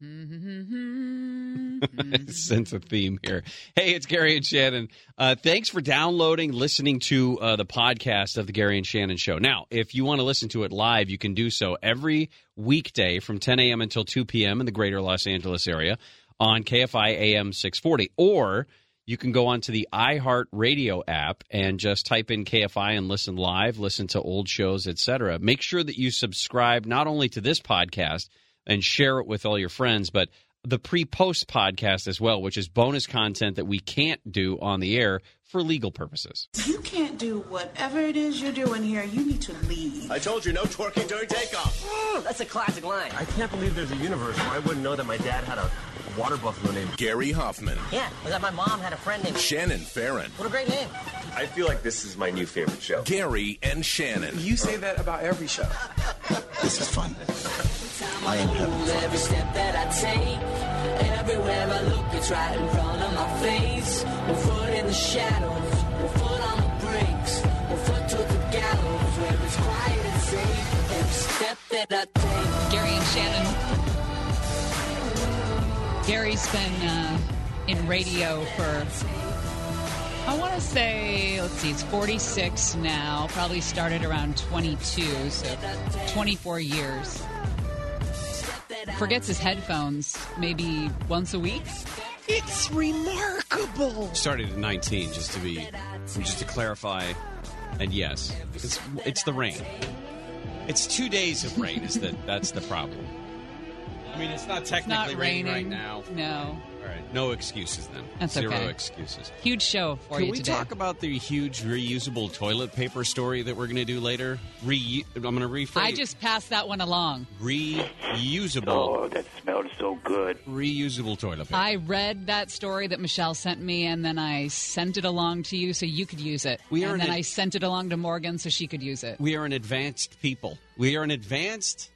sense a theme here. Hey, it's Gary and Shannon. Uh, thanks for downloading, listening to uh, the podcast of the Gary and Shannon Show. Now, if you want to listen to it live, you can do so every weekday from 10 a.m. until 2 p.m. in the greater Los Angeles area on KFI AM 640. Or you can go onto the iHeart Radio app and just type in KFI and listen live, listen to old shows, etc. Make sure that you subscribe not only to this podcast and share it with all your friends, but the pre-post podcast as well, which is bonus content that we can't do on the air for legal purposes. You can't do whatever it is you're doing here. You need to leave. I told you no twerking during takeoff. Mm, that's a classic line. I can't believe there's a universe where I wouldn't know that my dad had a water buffalo named Gary Hoffman. Yeah, or that my mom had a friend named Shannon Farron. What a great name. I feel like this is my new favorite show. Gary and Shannon. You say that about every show. This is fun. I am having fun. Every step that I take, everywhere I look, it's right in front of my face. The shadows, one foot on the brakes, one foot to the gallows where it's quiet and safe. Every step that I take. Gary and Shannon. Gary's been uh, in radio for, I want to say, let's see, he's 46 now. Probably started around 22, so 24 years. Forgets his headphones maybe once a week. It's remarkable. Started at 19, just to be, just to clarify. And yes, it's it's the rain. It's two days of rain. Is that that's the problem? I mean, it's not It's technically not raining raining right now. No. All right, no excuses then. That's Zero okay. excuses. Huge show for you. Can you we today. talk about the huge reusable toilet paper story that we're going to do later? Re, I'm going to rephrase. I just passed that one along. reusable, Oh, that smelled so good. reusable toilet paper. I read that story that Michelle sent me, and then I sent it along to you so you could use it. We are and an then ad- I sent it along to Morgan so she could use it. we are an advanced people. We are an advanced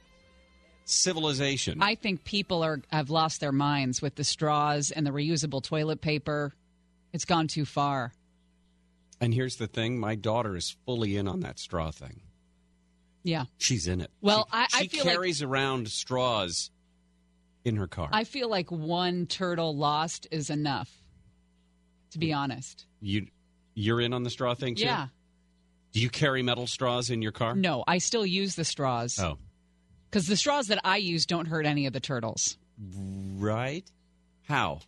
civilization. I think people are have lost their minds with the straws and the reusable toilet paper. It's gone too far. and here's the thing: my daughter is fully in on that straw thing. Yeah. She's in it. Well, she, I- I she feel like- carries around straws in her car. I feel like one turtle lost is enough. To be honest. you, you're in on the straw thing too. Yeah. Do you carry metal straws in your car? No, I still use the straws. Oh, Because the straws that I use don't hurt any of the turtles. right. How?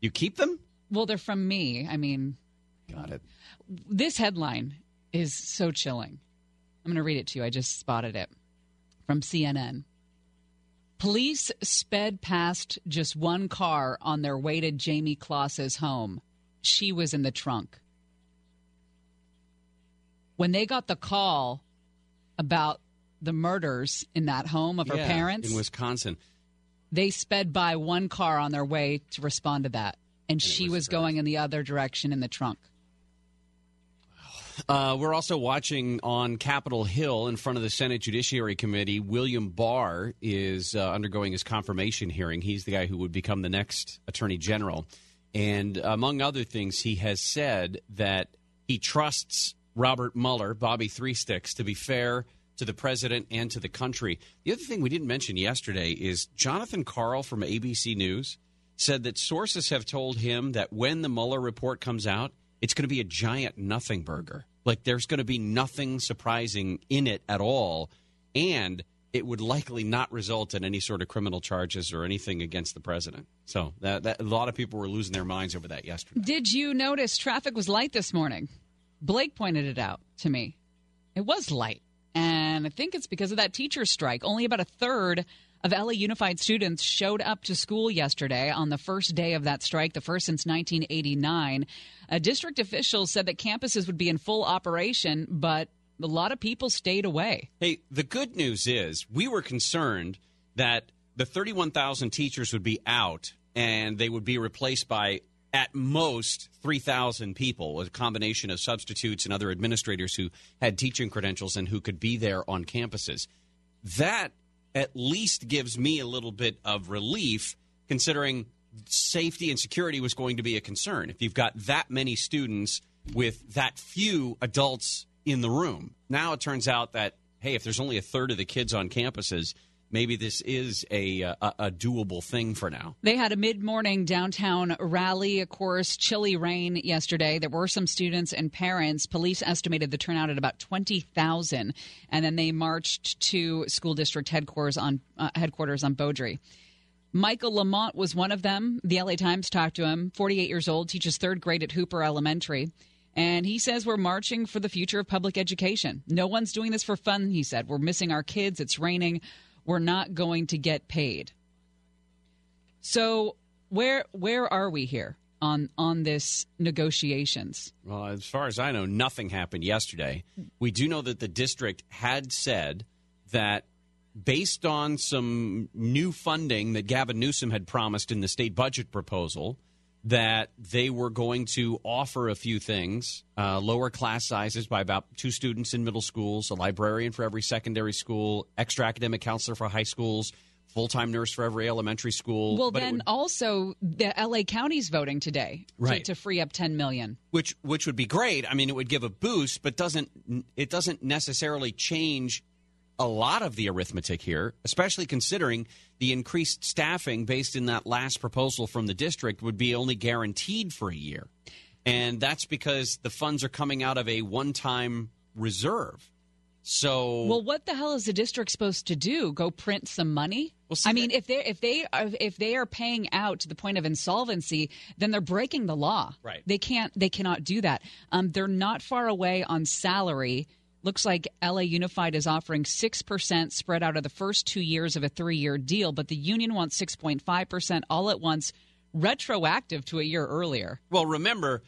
You keep them? Well, they're from me. I mean, Got it. this headline is so chilling. I'm going to read it to you. I just spotted it from CNN. Police sped past just one car on their way to Jayme Closs's home. She was in the trunk. When they got the call about the murders in that home of her Yeah, parents, in Wisconsin. they sped by one car on their way to respond to that. And, she was was going in the other direction in the trunk. Uh, we're also watching on Capitol Hill in front of the Senate Judiciary Committee. William Barr is uh, undergoing his confirmation hearing. He's the guy who would become the next Attorney General. And among other things, he has said that he trusts Robert Mueller, Bobby Three Sticks, to be fair to the president and to the country. The other thing we didn't mention yesterday is Jonathan Karl from ABC News said that sources have told him that when the Mueller report comes out, it's going to be a giant nothing burger. Like there's going to be nothing surprising in it at all. And it would likely not result in any sort of criminal charges or anything against the president. So that, that a lot of people were losing their minds over that yesterday. Did you notice traffic was light this morning? Blake pointed it out to me. It was light. And I think it's because of that teacher strike. Only about a third of LA Unified students showed up to school yesterday on the first day of that strike, the first since 1989. Uh, district officials said that campuses would be in full operation, but a lot of people stayed away. Hey, the good news is we were concerned that the 31,000 teachers would be out and they would be replaced by at most 3,000 people, a combination of substitutes and other administrators who had teaching credentials and who could be there on campuses. That at least gives me a little bit of relief considering safety and security was going to be a concern. If you've got that many students with that few adults in the room, now it turns out that, hey, if there's only a third of the kids on campuses, maybe this is a, uh, a, a doable thing for now. They had a mid morning downtown rally, of course, chilly rain yesterday. There were some students and parents. Police estimated the turnout at about 20,000. And then they marched to school district headquarters on, uh, headquarters on Beaudry. Michael Lamont was one of them. The LA Times talked to him, 48 years old, teaches third grade at Hooper Elementary. And he says we're marching for the future of public education. No one's doing this for fun, he said. We're missing our kids. It's raining. We're not going to get paid. So where where are we here on on this negotiations? Well, as far as I know, nothing happened yesterday. We do know that the district had said that based on some new funding that Gavin Newsom had promised in the state budget proposal, that they were going to offer a few things uh, lower class sizes by about two students in middle schools, a librarian for every secondary school, extra academic counselor for high schools, full time nurse for every elementary school. Well, But then would- also the LA County's voting today to- Right. to, free up 10 million. which which would be great. I mean, it would give a boost, but doesn't it doesn't necessarily change a lot of the arithmetic here, especially considering the increased staffing based in that last proposal from the district would be only guaranteed for a year. And that's because the funds are coming out of a one-time reserve. So Well, what the hell is the district supposed to do? Go print some money? Well, see, I mean, that- if they if they are, if they are paying out to the point of insolvency, then they're breaking the law. Right. They can't they cannot do that. Um, they're not far away on salary. Looks like LA Unified is offering six percent spread out of the first two years of a three year deal, but the union wants six point five percent all at once, retroactive to a year earlier. Well, remember,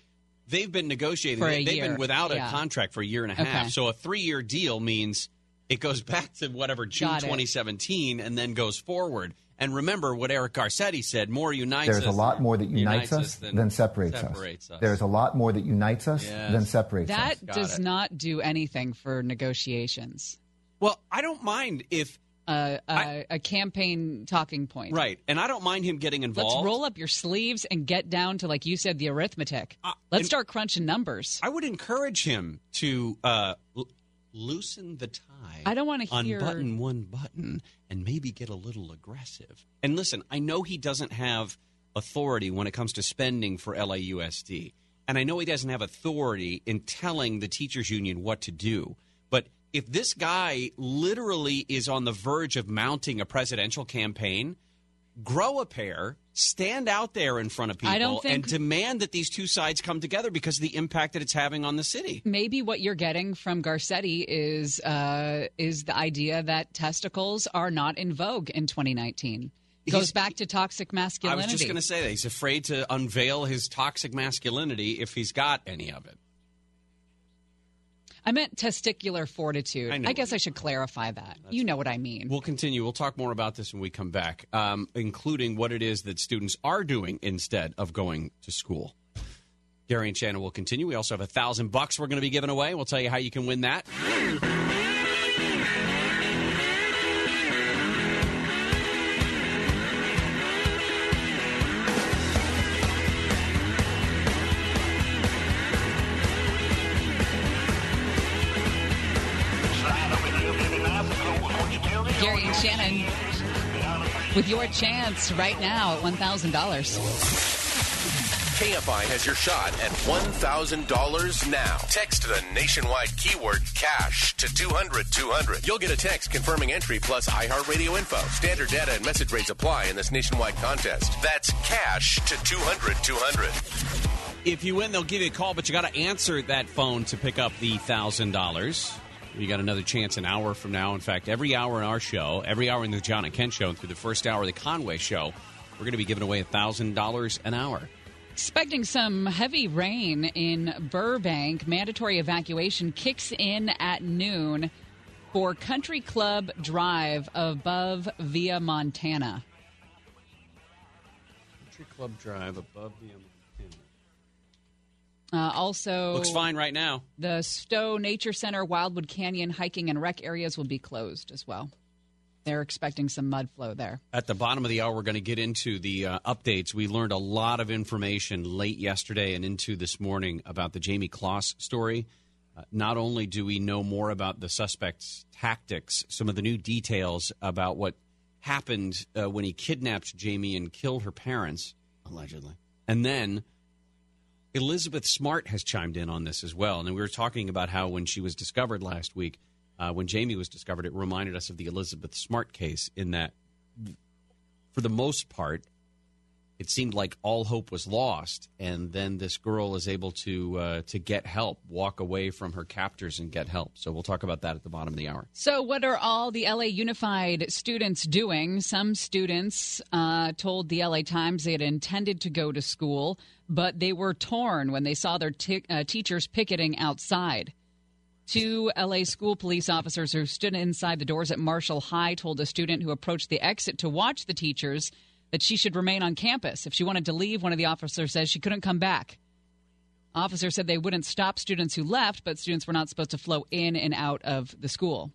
they've been negotiating. For a They- they've year, been without a contract for a year and a half. Okay. So a three-year deal means it goes back to whatever June 2017 and then goes forward. And remember what Eric Garcetti said: more unites There's us. a lot more that unites, us, than, separates, separates us. us. There's a lot more that unites us Yes. than separates us. That does it. not do anything for negotiations. well, I don't mind if Uh, uh, I- a campaign talking point. right, and I don't mind him getting involved. Let's roll up your sleeves and get down to, like you said, the arithmetic. Uh, Let's start crunching numbers. I would encourage him to uh, l- loosen the tie. I don't wanna hear- unbutton one button and maybe get a little aggressive. And listen, I know he doesn't have authority when it comes to spending for LAUSD, and I know he doesn't have authority in telling the teachers union what to do. But if this guy literally is on the verge of mounting a presidential campaign, grow a pair, stand out there in front of people, I don't think- and demand that these two sides come together because of the impact that it's having on the city. Maybe what you're getting from Garcetti is uh, is the idea that testicles are not in vogue in 2019. Goes He's- back to toxic masculinity. I was just going to say that he's afraid to unveil his toxic masculinity if he's got any of it. I meant testicular fortitude. I I, guess I should clarify that. you know what I mean. We'll continue. We'll talk more about this when we come back, um, including what it is that students are doing instead of going to school. Gary and Shannon will continue. We also have a thousand bucks we're going to be giving away. We'll tell you how you can win that. With your chance right now at $1,000. KFI has your shot at $1,000 now. Text the nationwide keyword cash to 200 200. You'll get a text confirming entry plus iHeartRadio info. Standard data and message rates apply in this nationwide contest. That's cash to 200 200. If you win, they'll give you a call, but you got to answer that phone to pick up the thousand dollars. You got another chance an hour from now. In fact, every hour in our show, every hour in the John and Ken show, and through the first hour of the Conway show, we're going to be giving away a thousand dollars an hour. Expecting some heavy rain in Burbank. Mandatory evacuation kicks in at noon for Country Club Drive above Via Montana. Country Club Drive above the. Uh, also, Looks fine right now. The Stough Nature Center, Wildwood Canyon hiking and rec areas will be closed as well. They're expecting some mud flow there. At the bottom of the hour, we're going to get into the uh, updates. We learned a lot of information late yesterday and into this morning about the Jayme Closs story. Uh, not only do we know more about the suspect's tactics, some of the new details about what happened uh, when he kidnapped Jayme and killed her parents, allegedly. And then Elizabeth Smart has chimed in on this as well. And we were talking about how when she was discovered last week, uh, when Jayme was discovered, it reminded us of the Elizabeth Smart case in that, for the most part, it seemed like all hope was lost, and then this girl is able to uh, to get help, walk away from her captors and get help. So we'll talk about that at the bottom of the hour. So, what are all the LA Unified students doing? Some students uh, told the LA Times they had intended to go to school, but they were torn when they saw their t- uh, teachers picketing outside. Two LA school police officers who stood inside the doors at Marshall High told a student who approached the exit to watch the teachers that she should remain on campus. If she wanted to leave, one of the officers says she couldn't come back. Officer said they wouldn't stop students who left, but students were not supposed to flow in and out of the school.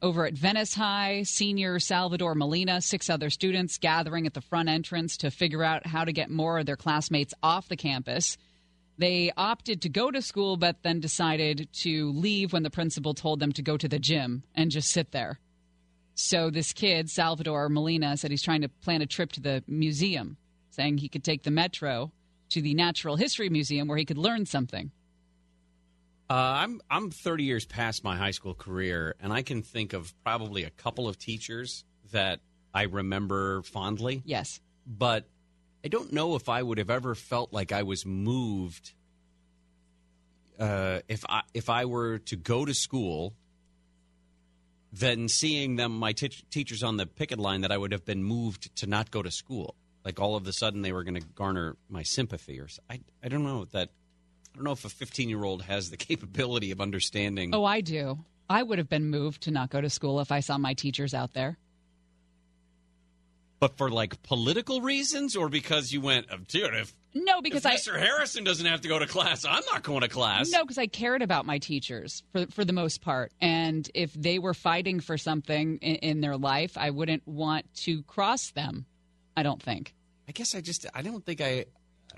Over at Venice High, senior Salvador Molina, six other students gathering at the front entrance to figure out how to get more of their classmates off the campus. They opted to go to school, but then decided to leave when the principal told them to go to the gym and just sit there. So this kid, Salvador Molina, said he's trying to plan a trip to the museum, saying he could take the metro to the Natural History Museum where he could learn something. Uh, I'm I'm 30 years past my high school career, and I can think of probably a couple of teachers that I remember fondly. Yes, but I don't know if I would have ever felt like I was moved uh, if I if I were to go to school than seeing them, my t- teachers on the picket line, that I would have been moved to not go to school. Like all of a sudden, they were going to garner my sympathy, or I, I don't know that. I don't know if a 15 year old has the capability of understanding. Oh, I do. I would have been moved to not go to school if I saw my teachers out there. But for like political reasons, or because you went, oh, dude, if no, because if Mr. Harrison doesn't have to go to class, I'm not going to class. No, because I cared about my teachers for for the most part, and if they were fighting for something in, in their life, I wouldn't want to cross them. I don't think. I guess I just I don't think I.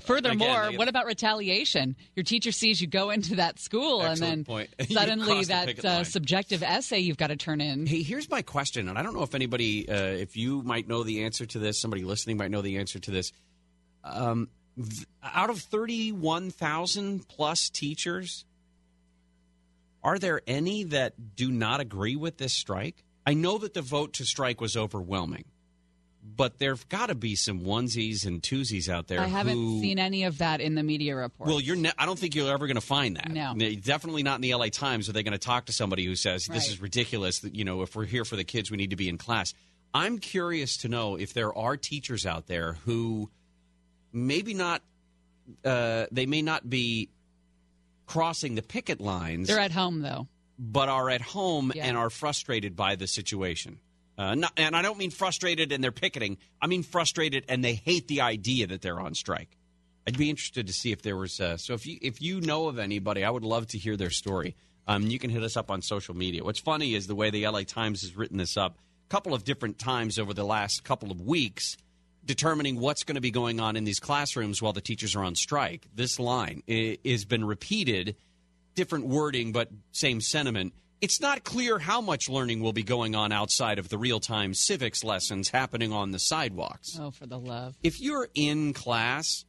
Furthermore, Again, what about retaliation? Your teacher sees you go into that school, and then point. Suddenly that uh, subjective essay you've got to turn in. Hey, here's my question, and I don't know if anybody, uh, if you might know the answer to this, somebody listening might know the answer to this. Um, th- out of 31,000 plus teachers, are there any that do not agree with this strike? I know that the vote to strike was overwhelming, but there've got to be some onesies and twosies out there. I haven't who, seen any of that in the media report. Well, you're. Ne- I don't think you're ever going to find that. No. definitely not in the LA Times. Are they going to talk to somebody who says this Right. is ridiculous? That you know, if we're here for the kids, we need to be in class. I'm curious to know if there are teachers out there who maybe not. Uh, they may not be crossing the picket lines, They're at home though. but are at home Yeah. and are frustrated by the situation. Uh, not, and I don't mean frustrated and they're picketing. I mean frustrated and they hate the idea that they're on strike. I'd be interested to see if there was. Uh, so if you if you know of anybody, I would love to hear their story. Um, you can hit us up on social media. What's funny is the way the LA Times has written this up. A couple of different times over the last couple of weeks, determining what's going to be going on in these classrooms while the teachers are on strike. This line has been repeated different wording, but same sentiment. It's not clear how much learning will be going on outside of the real time civics lessons happening on the sidewalks. Oh, for the love. If you're in class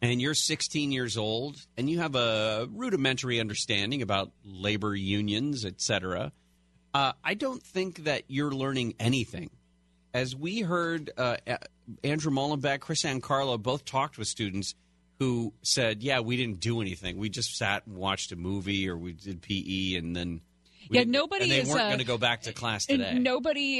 and you're 16 years old and you have a rudimentary understanding about labor unions, etc., uh, I don't think that you're learning anything. As we heard uh, Andrew Mollenbeck, Chris Ancarlo both talked with students who said, "Yeah, we didn't do anything. We just sat and watched a movie, or we did PE, and then we Yeah, nobody and they is, weren't uh, going to go back to class today." Nobody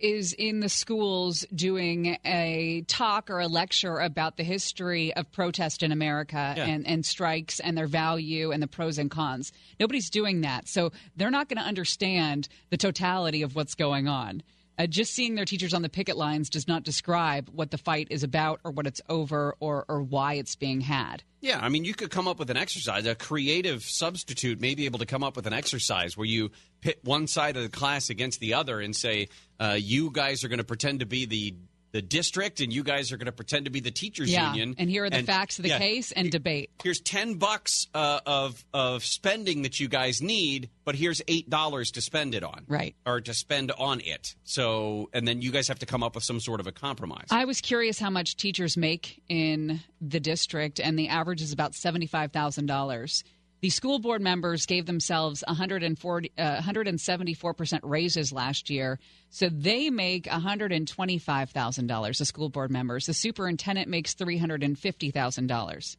is in the schools doing a talk or a lecture about the history of protest in America Yeah. and, and strikes and their value and the pros and cons. Nobody's doing that. So they're not going to understand the totality of what's going on. Uh, just seeing their teachers on the picket lines does not describe what the fight is about or what it's over or, or why it's being had. Yeah, I mean, you could come up with an exercise. A creative substitute may be able to come up with an exercise where you pit one side of the class against the other and say, uh, "You guys are going to pretend to be the the district, and you guys are going to pretend to be the teachers Yeah, union. and here are the facts of the yeah, case and debate. Here's ten bucks uh, of of spending that you guys need, but here's eight dollars to spend it on, Right. Or to spend on it. So, and then you guys have to come up with some sort of a compromise. I was curious how much teachers make in the district, and the average is about $75,000. The school board members gave themselves 140, uh, 174% raises last year, so they make $125,000, the school board members. The superintendent makes $350,000.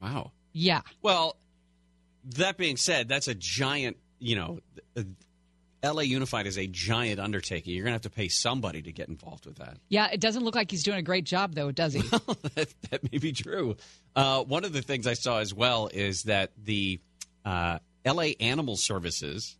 wow. Yeah. Well, that being said, that's a giant. You know, uh, L.A. Unified is a giant undertaking. You're going to have to pay somebody to get involved with that. Yeah, it doesn't look like he's doing a great job, though, does he? that, that may be true. Uh, one of the things I saw as well is that the uh, LA Animal Services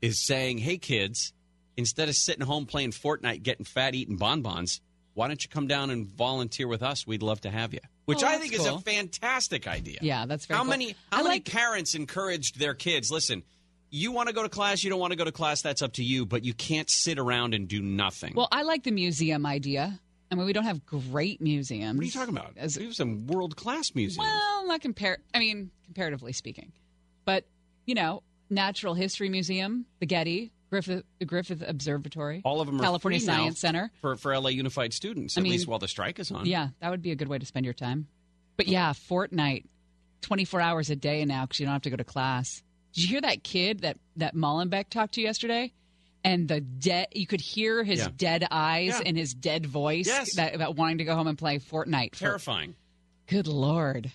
is saying, "Hey kids, instead of sitting home playing Fortnite, getting fat, eating bonbons, why don't you come down and volunteer with us? We'd love to have you." Which Oh, I think is a fantastic idea. Yeah, that's very How cool. many how I many like- parents encouraged their kids? Listen. You want to go to class, you don't want to go to class, that's up to you, but you can't sit around and do nothing. Well, I like the museum idea. I mean, we don't have great museums. what are you talking about? As- we have some world class museums. Well, not compare. I mean, comparatively speaking, but you know, Natural History Museum, the Getty, Griffith, the Griffith Observatory, All of them are California Science Center. for for LA Unified students. I At mean, least while the strike is on. Yeah, that would be a good way to spend your time. But yeah, Fortnite, twenty four hours a day now because you don't have to go to class. Did you hear that kid that that Mollenbeck talked to yesterday? And the dead, you could hear his Yeah. dead eyes Yeah. and his dead voice Yes. that, about wanting to go home and play Fortnite. For, terrifying. good lord.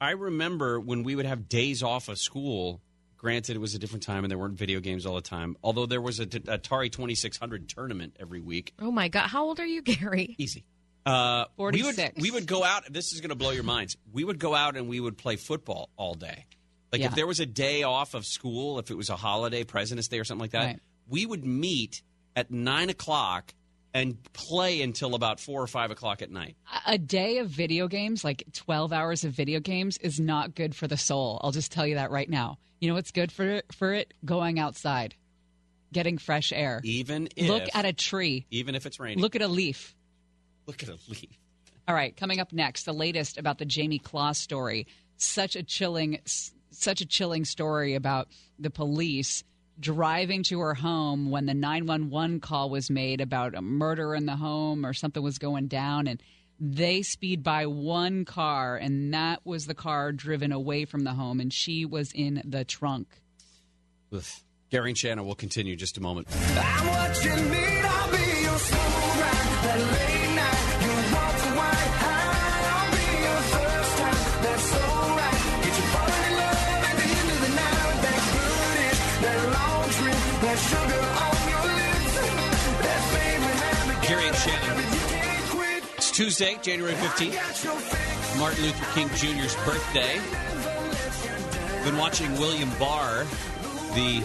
I remember when we would have days off of school. Granted, it was a different time and there weren't video games all the time. Although there was a t- Atari Twenty Six Hundred tournament every week. Oh my God. How old are you, Gary? Easy. Uh, we would 46. we would go out. This is going to blow your minds. We would go out and we would play football all day. Like Yeah. if there was a day off of school, if it was a holiday, President's Day or something like that, Right. we would meet at nine o'clock and play until about four or five o'clock at night. a day of video games, like 12 hours of video games, is not good for the soul. I'll just tell you that right now. You know what's good for for it? Going outside, getting fresh air. Even if Look at a tree. even if it's raining. Look at a leaf. look at a leaf. All right, coming up next, the latest about the Jayme Closs story. Such a chilling, such a chilling story about the police driving to her home when the 911 call was made about a murder in the home or something was going down and they speed by one car and that was the car driven away from the home and she was in the trunk. Ugh. Gary and Shannon will continue in just a moment. Gary and Shannon. You can't quit. It's Tuesday, January 15th, Got your fix. Martin Luther King Jr.'s birthday. Been watching William Barr, the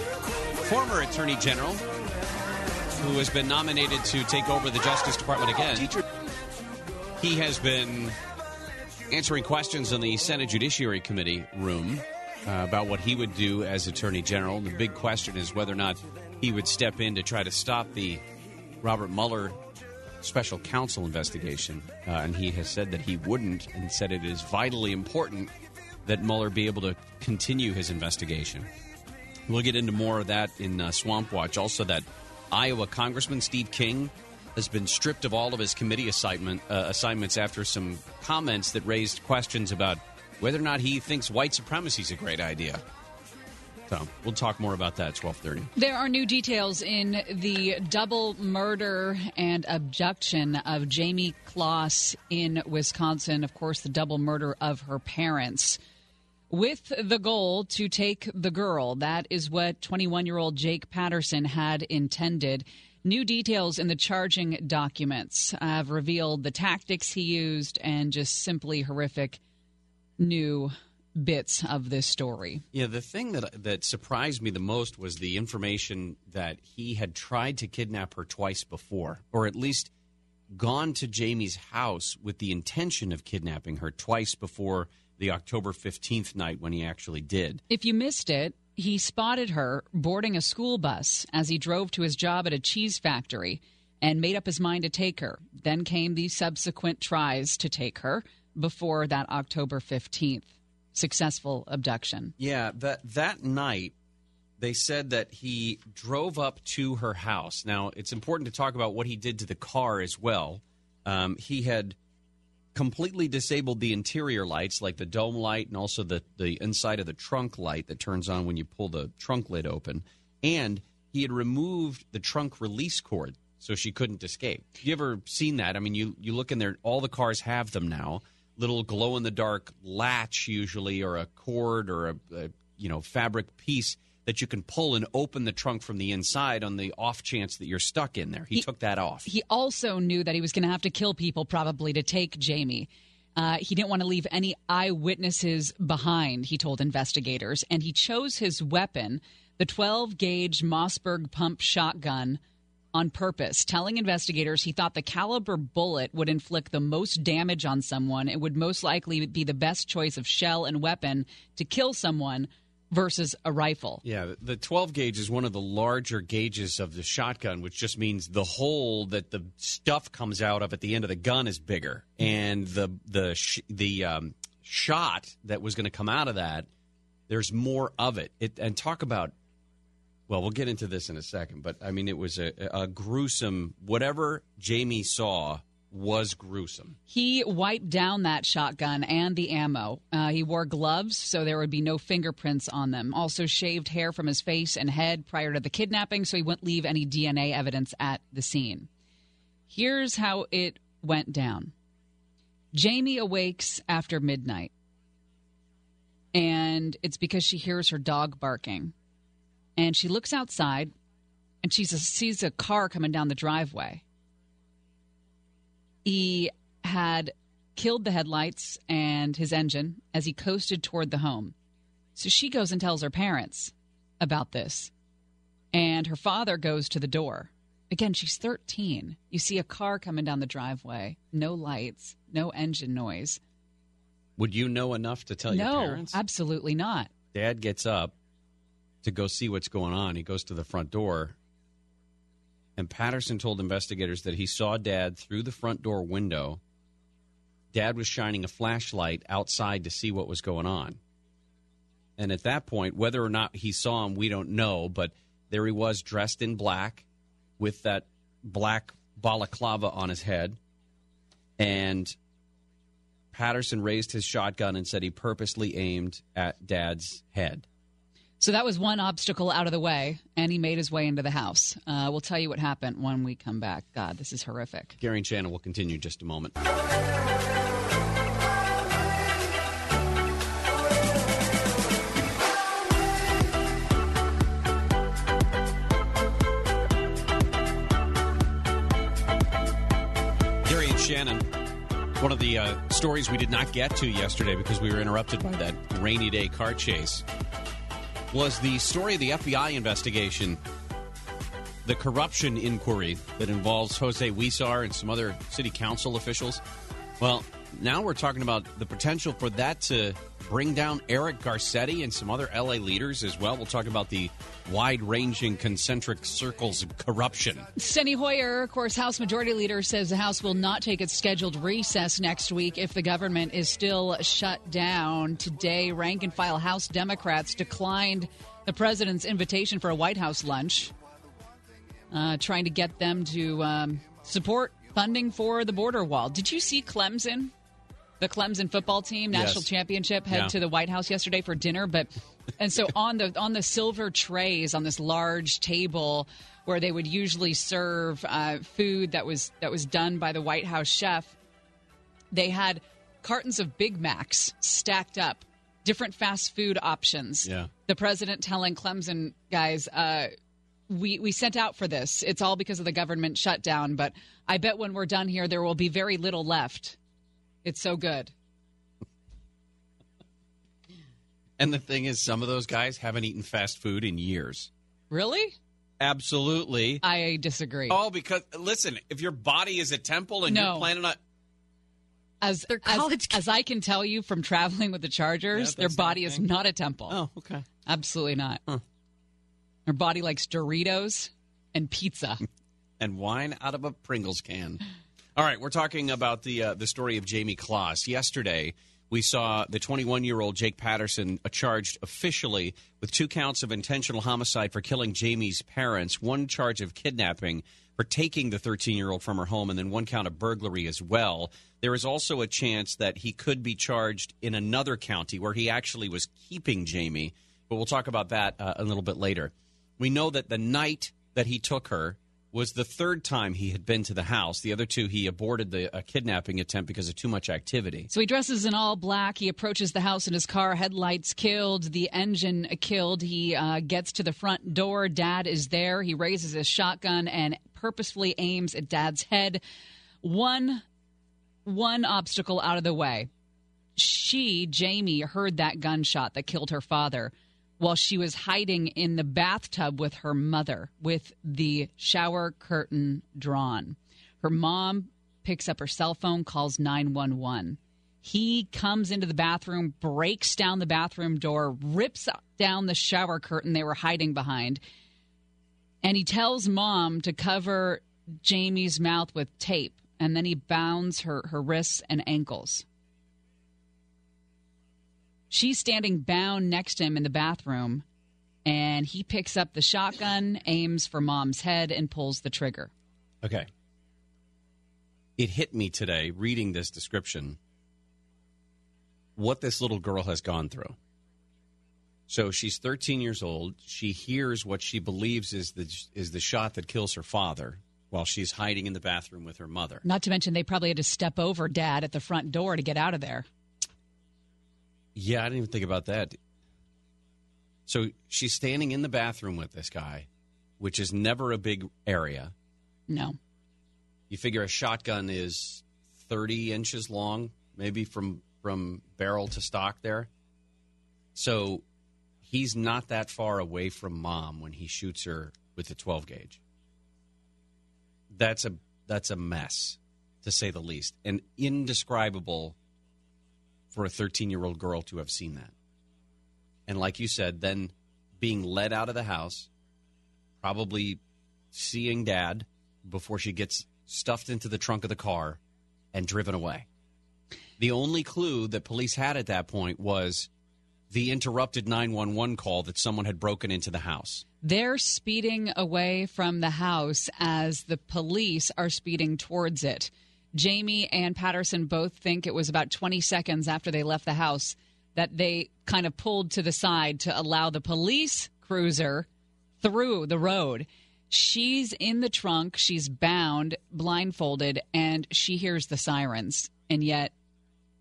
former Attorney General, who has been nominated to take over the Justice Department again. He has been answering questions in the Senate Judiciary Committee room uh, about what he would do as Attorney General. The big question is whether or not he would step in to try to stop the Robert Mueller special counsel investigation. Uh, and he has said that he wouldn't and said it is vitally important that Mueller be able to continue his investigation. We'll get into more of that in uh, Swamp Watch. Also, that Iowa Congressman Steve King has been stripped of all of his committee assignment, uh, assignments after some comments that raised questions about whether or not he thinks white supremacy is a great idea. So we'll talk more about that at twelve thirty. There are new details in the double murder and abduction of Jayme Closs in Wisconsin. Of course, the double murder of her parents. With the goal to take the girl. That is what 21 year old Jake Patterson had intended. New details in the charging documents have revealed the tactics he used and just simply horrific new bits of this story. Yeah, the thing that that surprised me the most was the information that he had tried to kidnap her twice before, or at least gone to Jayme's house with the intention of kidnapping her twice before the October 15th night when he actually did. If you missed it, he spotted her boarding a school bus as he drove to his job at a cheese factory. and made up his mind to take her. Then came the subsequent tries to take her before that October 15th successful abduction. Yeah, that that night they said that he drove up to her house. Now, it's important to talk about what he did to the car as well. Um, he had completely disabled the interior lights, like the dome light and also the, the inside of the trunk light that turns on when you pull the trunk lid open. And he had removed the trunk release cord so she couldn't escape. You ever seen that? I mean, you, you look in there, all the cars have them now. Little glow in the dark latch, usually, or a cord or a, a you know fabric piece that you can pull and open the trunk from the inside on the off chance that you're stuck in there. He, he took that off. He also knew that he was going to have to kill people probably to take Jayme. Uh, he didn't want to leave any eyewitnesses behind, he told investigators, and he chose his weapon, the 12 gauge Mossberg pump shotgun, on purpose, telling investigators he thought the caliber bullet would inflict the most damage on someone. It would most likely be the best choice of shell and weapon to kill someone versus a rifle. Yeah, the 12 gauge is one of the larger gauges of the shotgun, which just means the hole that the stuff comes out of at the end of the gun is bigger, and the the sh- the um, shot that was going to come out of that, there's more of it. it. And talk about. Well, we'll get into this in a second, but I mean, it was a, a gruesome. Whatever Jayme saw was gruesome. He wiped down that shotgun and the ammo. Uh, he wore gloves so there would be no fingerprints on them. Also, shaved hair from his face and head prior to the kidnapping so he wouldn't leave any DNA evidence at the scene. Here's how it went down Jayme awakes after midnight, and it's because she hears her dog barking. And she looks outside and she sees a car coming down the driveway he had killed the headlights and his engine as he coasted toward the home. So she goes and tells her parents about this. And her father goes to the door. Again, she's 13. You see a car coming down the driveway, no lights, no engine noise. Would you know enough to tell no, your parents? No, absolutely not. Dad gets up to go see what's going on. He goes to the front door and Patterson told investigators that he saw Dad through the front door window. Dad was shining a flashlight outside to see what was going on. And at that point, whether or not he saw him, we don't know, but there he was dressed in black with that black balaclava on his head. And Patterson raised his shotgun and said he purposely aimed at Dad's head. So that was one obstacle out of the way, and he made his way into the house. Uh, we'll tell you what happened when we come back. God, this is horrific. Gary and Shannon will continue in just a moment. Gary and Shannon. One of the uh, stories we did not get to yesterday because we were interrupted by that rainy day car chase was the story of the FBI investigation, the corruption inquiry that involves Jose Huizar and some other city council officials. Well, now we're talking about the potential for that to bring down Eric Garcetti and some other LA leaders as well. We'll talk about the wide ranging concentric circles of corruption. Steny Hoyer, of course, House Majority Leader, says the House will not take its scheduled recess next week if the government is still shut down. Today, rank and file House Democrats declined the president's invitation for a White House lunch, uh, trying to get them to um, support funding for the border wall. Did you see Clemson? The Clemson football team national yes. championship head yeah. to the White House yesterday for dinner, but and so on the on the silver trays on this large table where they would usually serve uh, food that was that was done by the White House chef, they had cartons of Big Macs stacked up, different fast food options. Yeah. The president telling Clemson guys, uh, we we sent out for this. It's all because of the government shutdown, but I bet when we're done here, there will be very little left. It's so good. And the thing is, some of those guys haven't eaten fast food in years. Really? Absolutely. I disagree. Oh, because listen, if your body is a temple and no. you're planning on as as, as, I can tell you from traveling with the Chargers, yeah, their body is not a temple. Oh, okay. Absolutely not. Huh. Their body likes Doritos and pizza. and wine out of a Pringles can. All right, we're talking about the uh, the story of Jayme Closs. Yesterday, we saw the 21 year old Jake Patterson uh, charged officially with two counts of intentional homicide for killing Jayme's parents, one charge of kidnapping for taking the 13 year old from her home, and then one count of burglary as well. There is also a chance that he could be charged in another county where he actually was keeping Jayme, but we'll talk about that uh, a little bit later. We know that the night that he took her, was the third time he had been to the house. The other two, he aborted the uh, kidnapping attempt because of too much activity. So he dresses in all black. He approaches the house in his car, headlights killed, the engine killed. He uh, gets to the front door. Dad is there. He raises his shotgun and purposefully aims at Dad's head. One, one obstacle out of the way. She, Jayme, heard that gunshot that killed her father while she was hiding in the bathtub with her mother with the shower curtain drawn. Her mom picks up her cell phone, calls 911. He comes into the bathroom, breaks down the bathroom door, rips down the shower curtain they were hiding behind, and he tells mom to cover Jayme's mouth with tape, and then he bounds her, her wrists and ankles. She's standing bound next to him in the bathroom, and he picks up the shotgun, aims for mom's head, and pulls the trigger. Okay. It hit me today reading this description what this little girl has gone through. So she's 13 years old. She hears what she believes is the is the shot that kills her father while she's hiding in the bathroom with her mother. Not to mention they probably had to step over dad at the front door to get out of there. Yeah, I didn't even think about that. So she's standing in the bathroom with this guy, which is never a big area. No. You figure a shotgun is 30 inches long, maybe from from barrel to stock there. So he's not that far away from mom when he shoots her with the 12 gauge. That's a that's a mess to say the least. And indescribable for a 13 year old girl to have seen that. And like you said, then being led out of the house, probably seeing dad before she gets stuffed into the trunk of the car and driven away. The only clue that police had at that point was the interrupted 911 call that someone had broken into the house. They're speeding away from the house as the police are speeding towards it. Jayme and Patterson both think it was about 20 seconds after they left the house that they kind of pulled to the side to allow the police cruiser through the road. She's in the trunk, she's bound, blindfolded, and she hears the sirens, and yet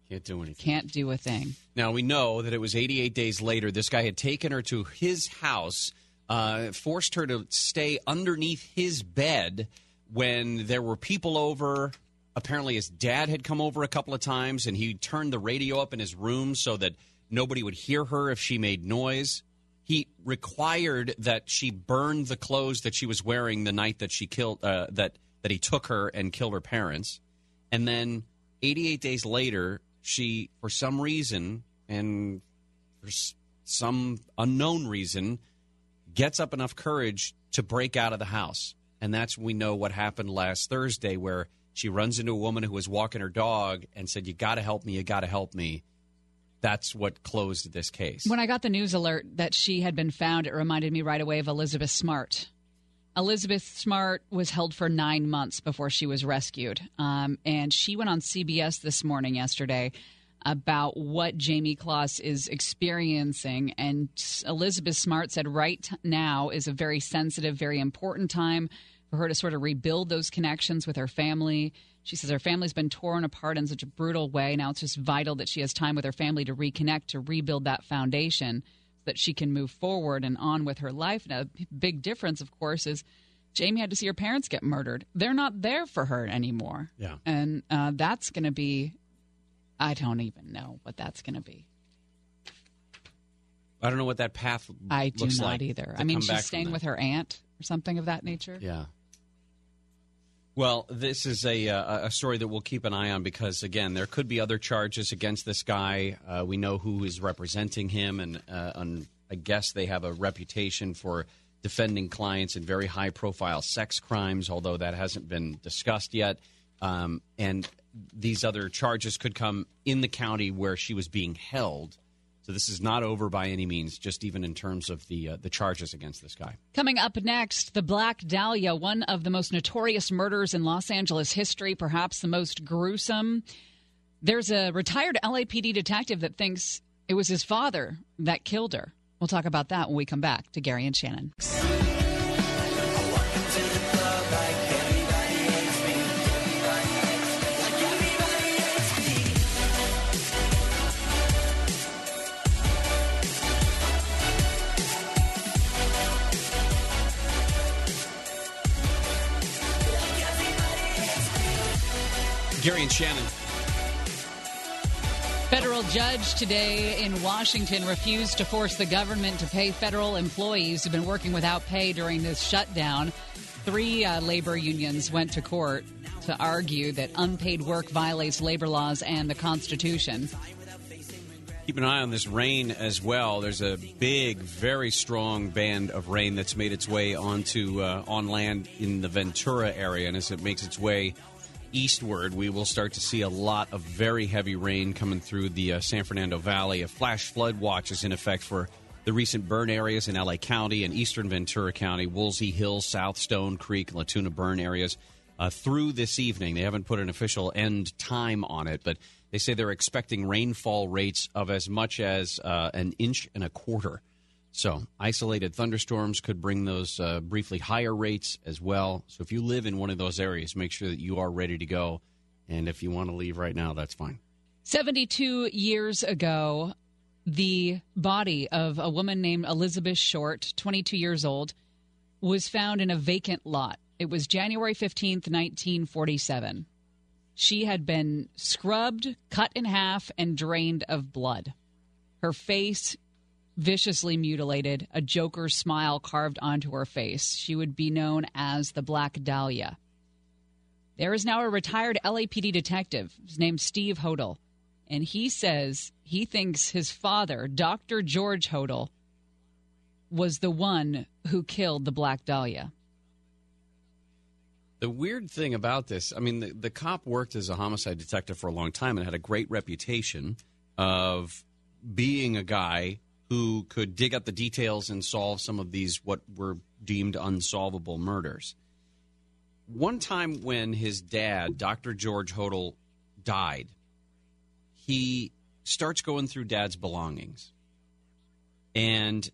can't do anything. Can't do a thing. Now we know that it was 88 days later. This guy had taken her to his house, uh, forced her to stay underneath his bed when there were people over apparently his dad had come over a couple of times and he turned the radio up in his room so that nobody would hear her if she made noise. He required that she burn the clothes that she was wearing the night that she killed uh, that that he took her and killed her parents. And then 88 days later, she for some reason and for some unknown reason gets up enough courage to break out of the house. And that's we know what happened last Thursday where she runs into a woman who was walking her dog and said, You got to help me. You got to help me. That's what closed this case. When I got the news alert that she had been found, it reminded me right away of Elizabeth Smart. Elizabeth Smart was held for nine months before she was rescued. Um, and she went on CBS this morning, yesterday, about what Jayme Closs is experiencing. And Elizabeth Smart said, right now is a very sensitive, very important time for her to sort of rebuild those connections with her family. She says her family's been torn apart in such a brutal way. Now it's just vital that she has time with her family to reconnect, to rebuild that foundation so that she can move forward and on with her life. Now, a big difference, of course, is Jayme had to see her parents get murdered. They're not there for her anymore. Yeah. And uh, that's going to be, I don't even know what that's going to be. I don't know what that path I do not like either. I mean, she's staying with her aunt or something of that nature. Yeah. Well, this is a uh, a story that we'll keep an eye on because again, there could be other charges against this guy. Uh, we know who is representing him, and, uh, and I guess they have a reputation for defending clients in very high profile sex crimes, although that hasn't been discussed yet. Um, and these other charges could come in the county where she was being held. So this is not over by any means, just even in terms of the uh, the charges against this guy. Coming up next, the Black Dahlia, one of the most notorious murders in Los Angeles history, perhaps the most gruesome. There's a retired LAPD detective that thinks it was his father that killed her. We'll talk about that when we come back to Gary and Shannon. Gary and Shannon. Federal judge today in Washington refused to force the government to pay federal employees who've been working without pay during this shutdown. Three uh, labor unions went to court to argue that unpaid work violates labor laws and the Constitution. Keep an eye on this rain as well. There's a big, very strong band of rain that's made its way onto uh, on land in the Ventura area, and as it makes its way eastward, we will start to see a lot of very heavy rain coming through the uh, San Fernando Valley. A flash flood watch is in effect for the recent burn areas in LA County and eastern Ventura County, Woolsey Hills, South Stone Creek, La Tuna burn areas uh, through this evening. They haven't put an official end time on it, but they say they're expecting rainfall rates of as much as uh, an inch and a quarter. So, isolated thunderstorms could bring those uh, briefly higher rates as well. So, if you live in one of those areas, make sure that you are ready to go. And if you want to leave right now, that's fine. 72 years ago, the body of a woman named Elizabeth Short, 22 years old, was found in a vacant lot. It was January 15th, 1947. She had been scrubbed, cut in half, and drained of blood. Her face viciously mutilated, a Joker's smile carved onto her face. She would be known as the Black Dahlia. There is now a retired LAPD detective. His name's Steve Hodel. And he says he thinks his father, Dr. George Hodel, was the one who killed the Black Dahlia. The weird thing about this, I mean, the, the cop worked as a homicide detective for a long time and had a great reputation of being a guy who could dig up the details and solve some of these what were deemed unsolvable murders. One time when his dad, Dr. George Hodel, died, he starts going through dad's belongings. And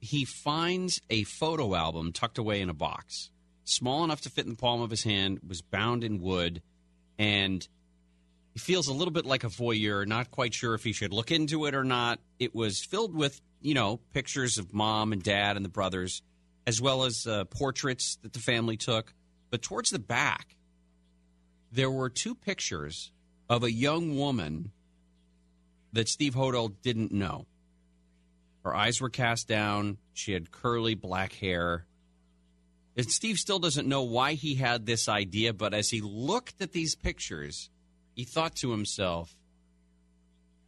he finds a photo album tucked away in a box, small enough to fit in the palm of his hand, was bound in wood, and he feels a little bit like a voyeur, not quite sure if he should look into it or not. It was filled with, you know, pictures of mom and dad and the brothers, as well as uh, portraits that the family took. But towards the back, there were two pictures of a young woman that Steve Hodel didn't know. Her eyes were cast down. She had curly black hair. And Steve still doesn't know why he had this idea, but as he looked at these pictures, he thought to himself,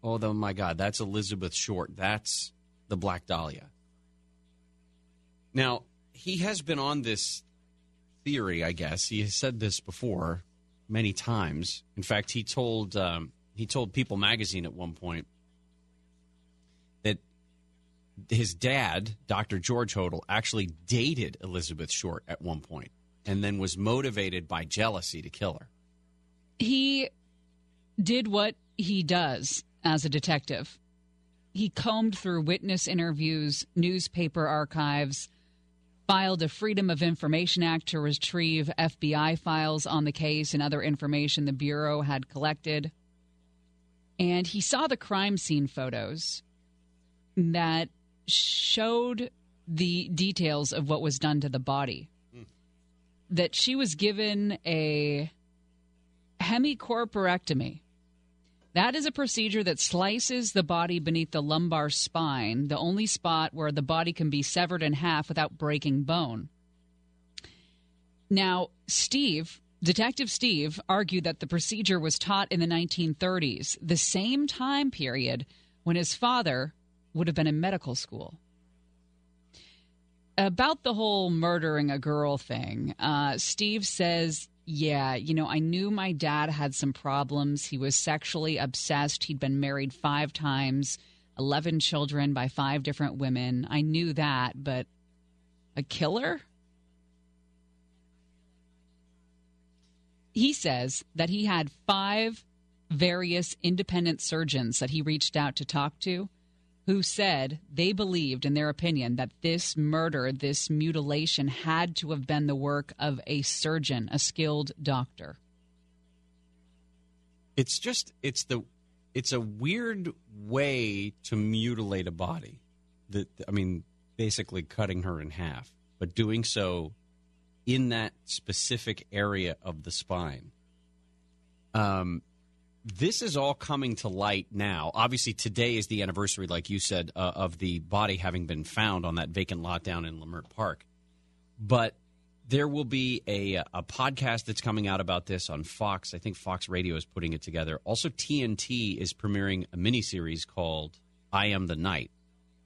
Oh, my God, that's Elizabeth Short. That's the Black Dahlia. Now, he has been on this theory, I guess. He has said this before many times. In fact, he told um, he told People magazine at one point that his dad, Dr. George Hodel, actually dated Elizabeth Short at one point and then was motivated by jealousy to kill her. He did what he does as a detective. He combed through witness interviews, newspaper archives, filed a Freedom of Information Act to retrieve FBI files on the case and other information the Bureau had collected. And he saw the crime scene photos that showed the details of what was done to the body. That she was given a hemicorporectomy. That is a procedure that slices the body beneath the lumbar spine, the only spot where the body can be severed in half without breaking bone. Now, Steve, Detective Steve, argued that the procedure was taught in the 1930s, the same time period when his father would have been in medical school. About the whole murdering a girl thing, uh, Steve says, Yeah, you know, I knew my dad had some problems. He was sexually obsessed. He'd been married five times, 11 children by five different women. I knew that, but a killer? He says that he had five various independent surgeons that he reached out to talk to who said they believed, in their opinion, that this murder, this mutilation, had to have been the work of a surgeon, a skilled doctor. It's just it's the it's a weird way to mutilate a body. That I mean, basically cutting her in half, but doing so in that specific area of the spine. Um, this is all coming to light now. Obviously, today is the anniversary, like you said, uh, of the body having been found on that vacant lot down in Leimert Park. But there will be a, a podcast that's coming out about this on Fox. I think Fox Radio is putting it together. Also, TNT is premiering a miniseries called I Am the Night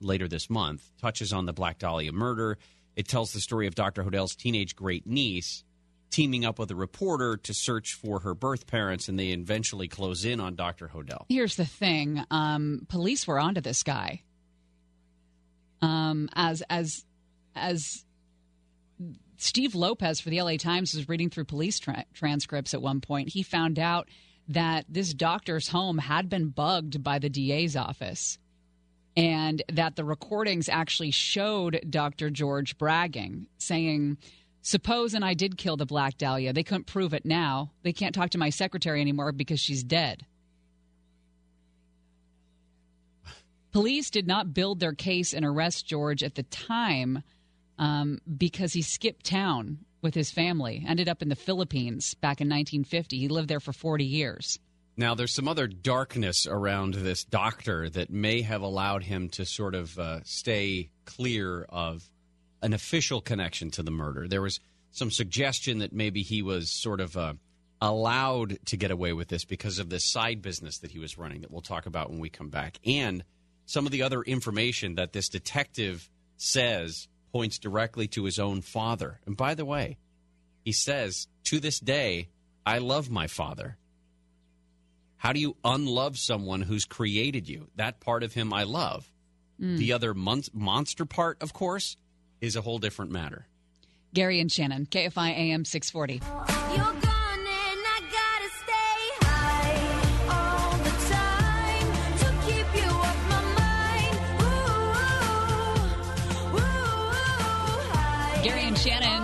later this month. Touches on the Black Dahlia murder. It tells the story of Dr. Hodel's teenage great niece teaming up with a reporter to search for her birth parents, and they eventually close in on Dr. Hodel. Here's the thing um, police were onto this guy. Um, as as as Steve Lopez for the LA Times was reading through police tra- transcripts at one point, he found out that this doctor's home had been bugged by the DA's office and that the recordings actually showed Dr. George bragging, saying, Suppose and I did kill the Black Dahlia. They couldn't prove it now. They can't talk to my secretary anymore because she's dead. Police did not build their case and arrest George at the time um, because he skipped town with his family, ended up in the Philippines back in 1950. He lived there for 40 years. Now, there's some other darkness around this doctor that may have allowed him to sort of uh, stay clear of an official connection to the murder. There was some suggestion that maybe he was sort of uh, allowed to get away with this because of this side business that he was running that we'll talk about when we come back. And some of the other information that this detective says points directly to his own father. And by the way, he says, to this day, I love my father. How do you unlove someone who's created you? That part of him I love. Mm. The other mon- monster part, of course, is a whole different matter. Gary and Shannon, KFI AM 640. Gary and Shannon.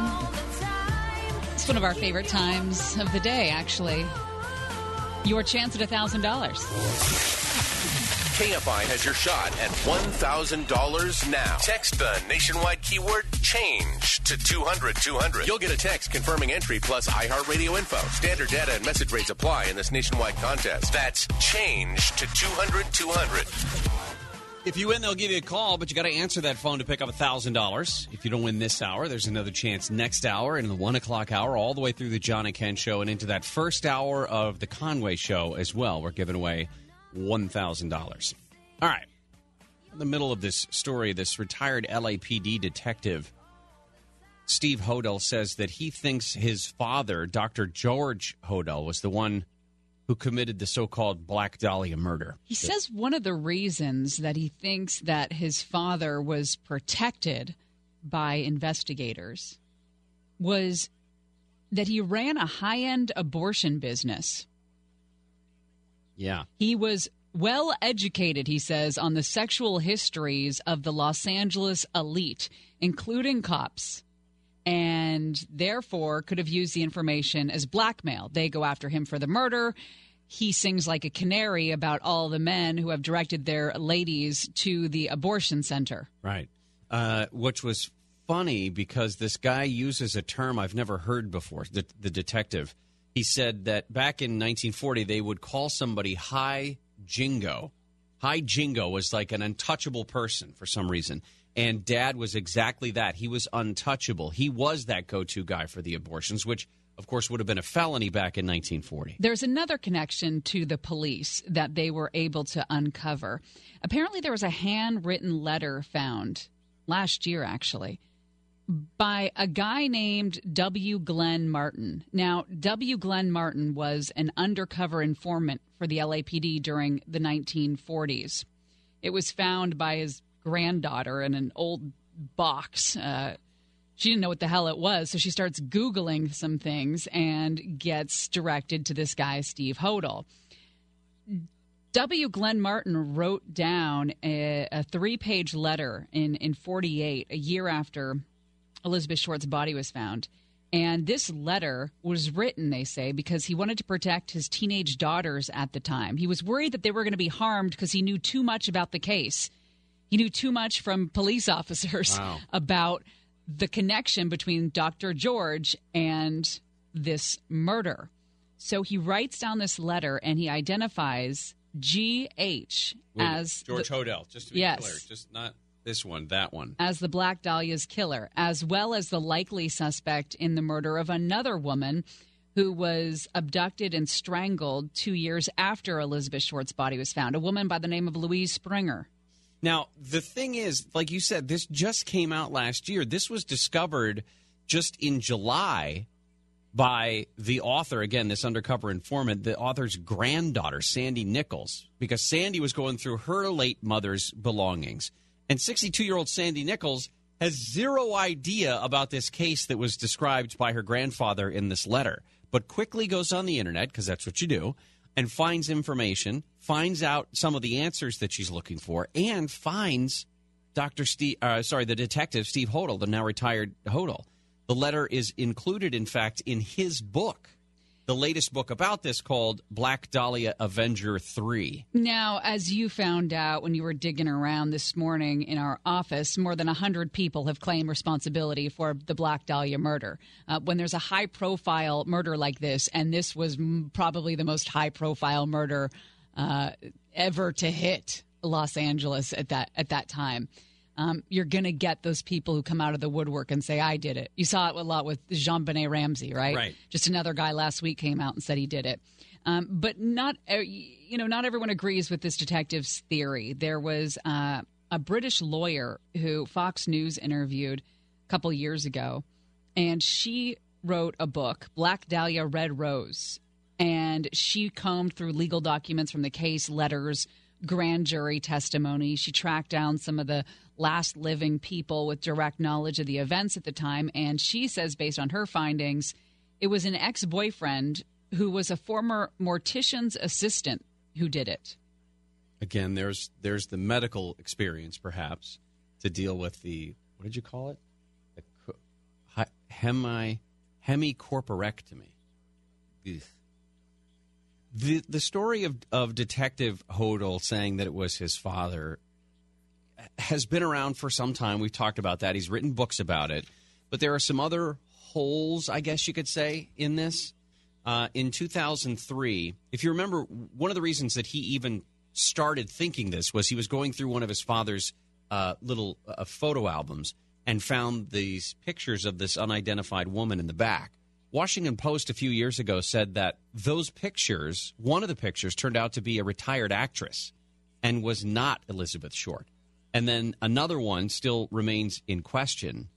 It's one of our favorite times of the day, actually. Your chance at a $1,000. KFI has your shot at $1,000 now. Text the nationwide keyword change to 200 200. You'll get a text confirming entry plus iHeartRadio info. Standard data and message rates apply in this nationwide contest. That's change to 200 200. If you win, they'll give you a call, but you got to answer that phone to pick up $1,000. If you don't win this hour, there's another chance next hour in the 1 o'clock hour, all the way through the John and Ken show and into that first hour of the Conway show as well. We're giving away $1,000. All right. In the middle of this story, this retired LAPD detective, Steve Hodel, says that he thinks his father, Dr. George Hodel, was the one who committed the so called Black Dahlia murder. He says one of the reasons that he thinks that his father was protected by investigators was that he ran a high end abortion business. Yeah. He was well educated, he says, on the sexual histories of the Los Angeles elite, including cops, and therefore could have used the information as blackmail. They go after him for the murder. He sings like a canary about all the men who have directed their ladies to the abortion center. Right. Uh, which was funny because this guy uses a term I've never heard before, the, the detective he said that back in 1940, they would call somebody High Jingo. High Jingo was like an untouchable person for some reason. And dad was exactly that. He was untouchable. He was that go to guy for the abortions, which, of course, would have been a felony back in 1940. There's another connection to the police that they were able to uncover. Apparently, there was a handwritten letter found last year, actually, by a guy named W. Glenn Martin. Now, W. Glenn Martin was an undercover informant for the LAPD during the 1940s. It was found by his granddaughter in an old box. Uh, she didn't know what the hell it was, so she starts Googling some things and gets directed to this guy, Steve Hodel. W. Glenn Martin wrote down a, a three page letter in, in 48, a year after Elizabeth Short's body was found. And this letter was written, they say, because he wanted to protect his teenage daughters at the time. He was worried that they were going to be harmed because he knew too much about the case. He knew too much from police officers Wow. about the connection between Dr. George and this murder. So he writes down this letter and he identifies G.H. Wait, as George the- Hodel, just to be Yes. clear, just not this one, that one. as the Black Dahlia's killer, as well as the likely suspect in the murder of another woman who was abducted and strangled two years after Elizabeth Short's body was found, a woman by the name of Louise Springer. Now, the thing is, like you said, this just came out last year. This was discovered just in July by the author, again, this undercover informant, the author's granddaughter, Sandy Nichols, because Sandy was going through her late mother's belongings. And 62 year old Sandy Nichols has zero idea about this case that was described by her grandfather in this letter, but quickly goes on the internet, because that's what you do, and finds information, finds out some of the answers that she's looking for, and finds Dr. Steve, uh, sorry, the detective, Steve Hodel, the now retired Hodel. The letter is included, in fact, in his book, the latest book about this called Black Dahlia Avenger 3. Now, as you found out when you were digging around this morning in our office, more than 100 people have claimed responsibility for the Black Dahlia murder. Uh, when there's a high profile murder like this, and this was probably the most high profile murder uh, ever to hit Los Angeles at that, at that time. Um, you're going to get those people who come out of the woodwork and say, I did it. You saw it a lot with JonBenét Ramsey, right? Right. Just another guy last week came out and said he did it. Um, but not, uh, you know, not everyone agrees with this detective's theory. There was uh, a British lawyer who Fox News interviewed a couple years ago, and she wrote a book, Black Dahlia Red Rose, and she combed through legal documents from the case, letters, grand jury testimony. She tracked down some of the last living people with direct knowledge of the events at the time, and she says, based on her findings, it was an ex boyfriend who was a former mortician's assistant who did it. Again, there's there's the medical experience, perhaps, to deal with the what did you call it? The hemi hemicorporectomy. Ugh. The the story of of Detective Hodel saying that it was his father has been around for some time. We've talked about that. He's written books about it, but there are some other holes, I guess you could say, in this. Uh, in 2003, if you remember, one of the reasons that he even started thinking this was he was going through one of his father's uh, little uh, photo albums and found these pictures of this unidentified woman in the back. Washington Post a few years ago said that those pictures, one of the pictures, turned out to be a retired actress and was not Elizabeth Short. And then another one still remains in question.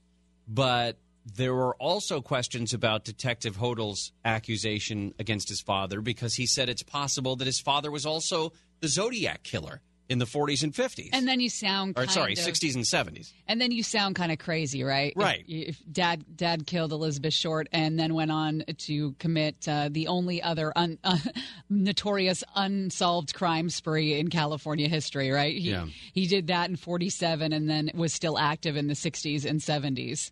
But there were also questions about Detective Hodel's accusation against his father because he said it's possible that his father was also the Zodiac killer in the 40s and 50s. And then you sound or sorry, of, 60s and 70s. And then you sound kind of crazy, right? Right. If, dad dad killed Elizabeth Short and then went on to commit uh, the only other un, uh, notorious unsolved crime spree in California history, right? He, Yeah. He did that in 47 and then was still active in the 60s and 70s.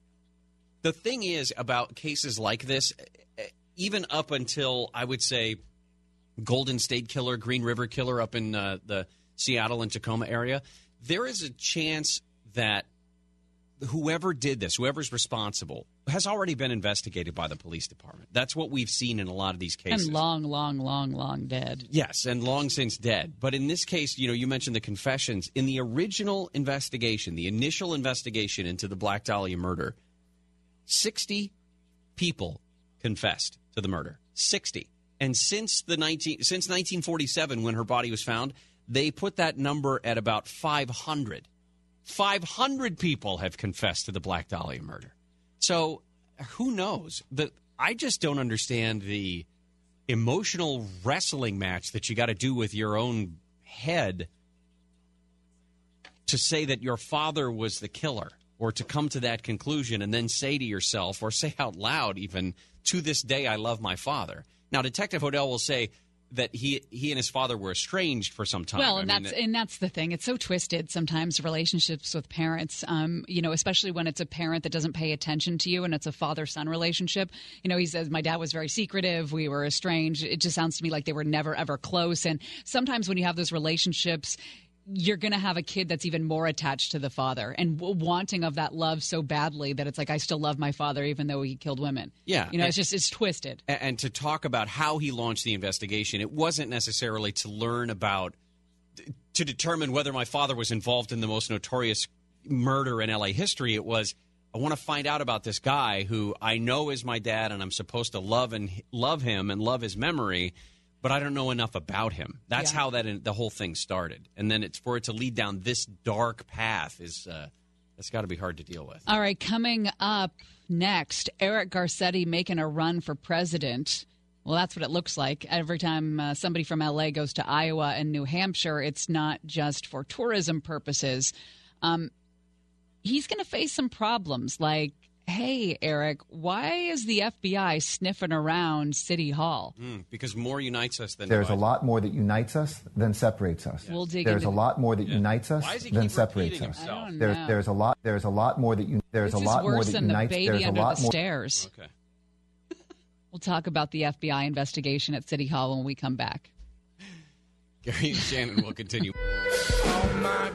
The thing is about cases like this, eh, even up until I would say Golden State Killer, Green River Killer up in uh, the Seattle and Tacoma area, there is a chance that whoever did this, whoever's responsible, has already been investigated by the police department. That's what we've seen in a lot of these cases. And long, long, long, long dead. Yes, and long since dead. But in this case, you know, you mentioned the confessions. In the original investigation, the initial investigation into the Black Dahlia murder, 60 people confessed to the murder. 60. And since the 19 since 1947 when her body was found, they put that number at about 500. 500 people have confessed to the Black Dahlia murder. So who knows? The I just don't understand the emotional wrestling match that you got to do with your own head to say that your father was the killer or to come to that conclusion and then say to yourself or say out loud even to this day I love my father. Now Detective Hodel will say that he he and his father were estranged for some time. Well, I and mean, that's and that's the thing. It's so twisted sometimes relationships with parents. Um, you know, especially when it's a parent that doesn't pay attention to you, and it's a father son relationship. You know, he says my dad was very secretive. We were estranged. It just sounds to me like they were never ever close. And sometimes when you have those relationships. You're going to have a kid that's even more attached to the father and w- wanting of that love so badly that it's like I still love my father even though he killed women. Yeah, you know, and- it's just it's twisted. And to talk about how he launched the investigation, it wasn't necessarily to learn about to determine whether my father was involved in the most notorious murder in LA history. It was I want to find out about this guy who I know is my dad, and I'm supposed to love and love him and love his memory, but I don't know enough about him. That's Yeah. how that in, the whole thing started, and then it's for it to lead down this dark path is uh, that's got to be hard to deal with. All right, coming up next, Eric Garcetti making a run for president. Well, that's what it looks like. Every time uh, somebody from LA goes to Iowa and New Hampshire, it's not just for tourism purposes. Um, he's going to face some problems like, hey, Eric, why is the FBI sniffing around City Hall? Mm, because more unites us than There's a lot more that unites us than separates us. We'll dig There's into a lot more that unites us Why does he than separates us. himself? There's there's a lot there's a lot more that you there's This a lot more that than the unites. baby There's a lot the more. stairs. Okay. We'll talk about the FBI investigation at City Hall when we come back. Gary and Shannon will continue. my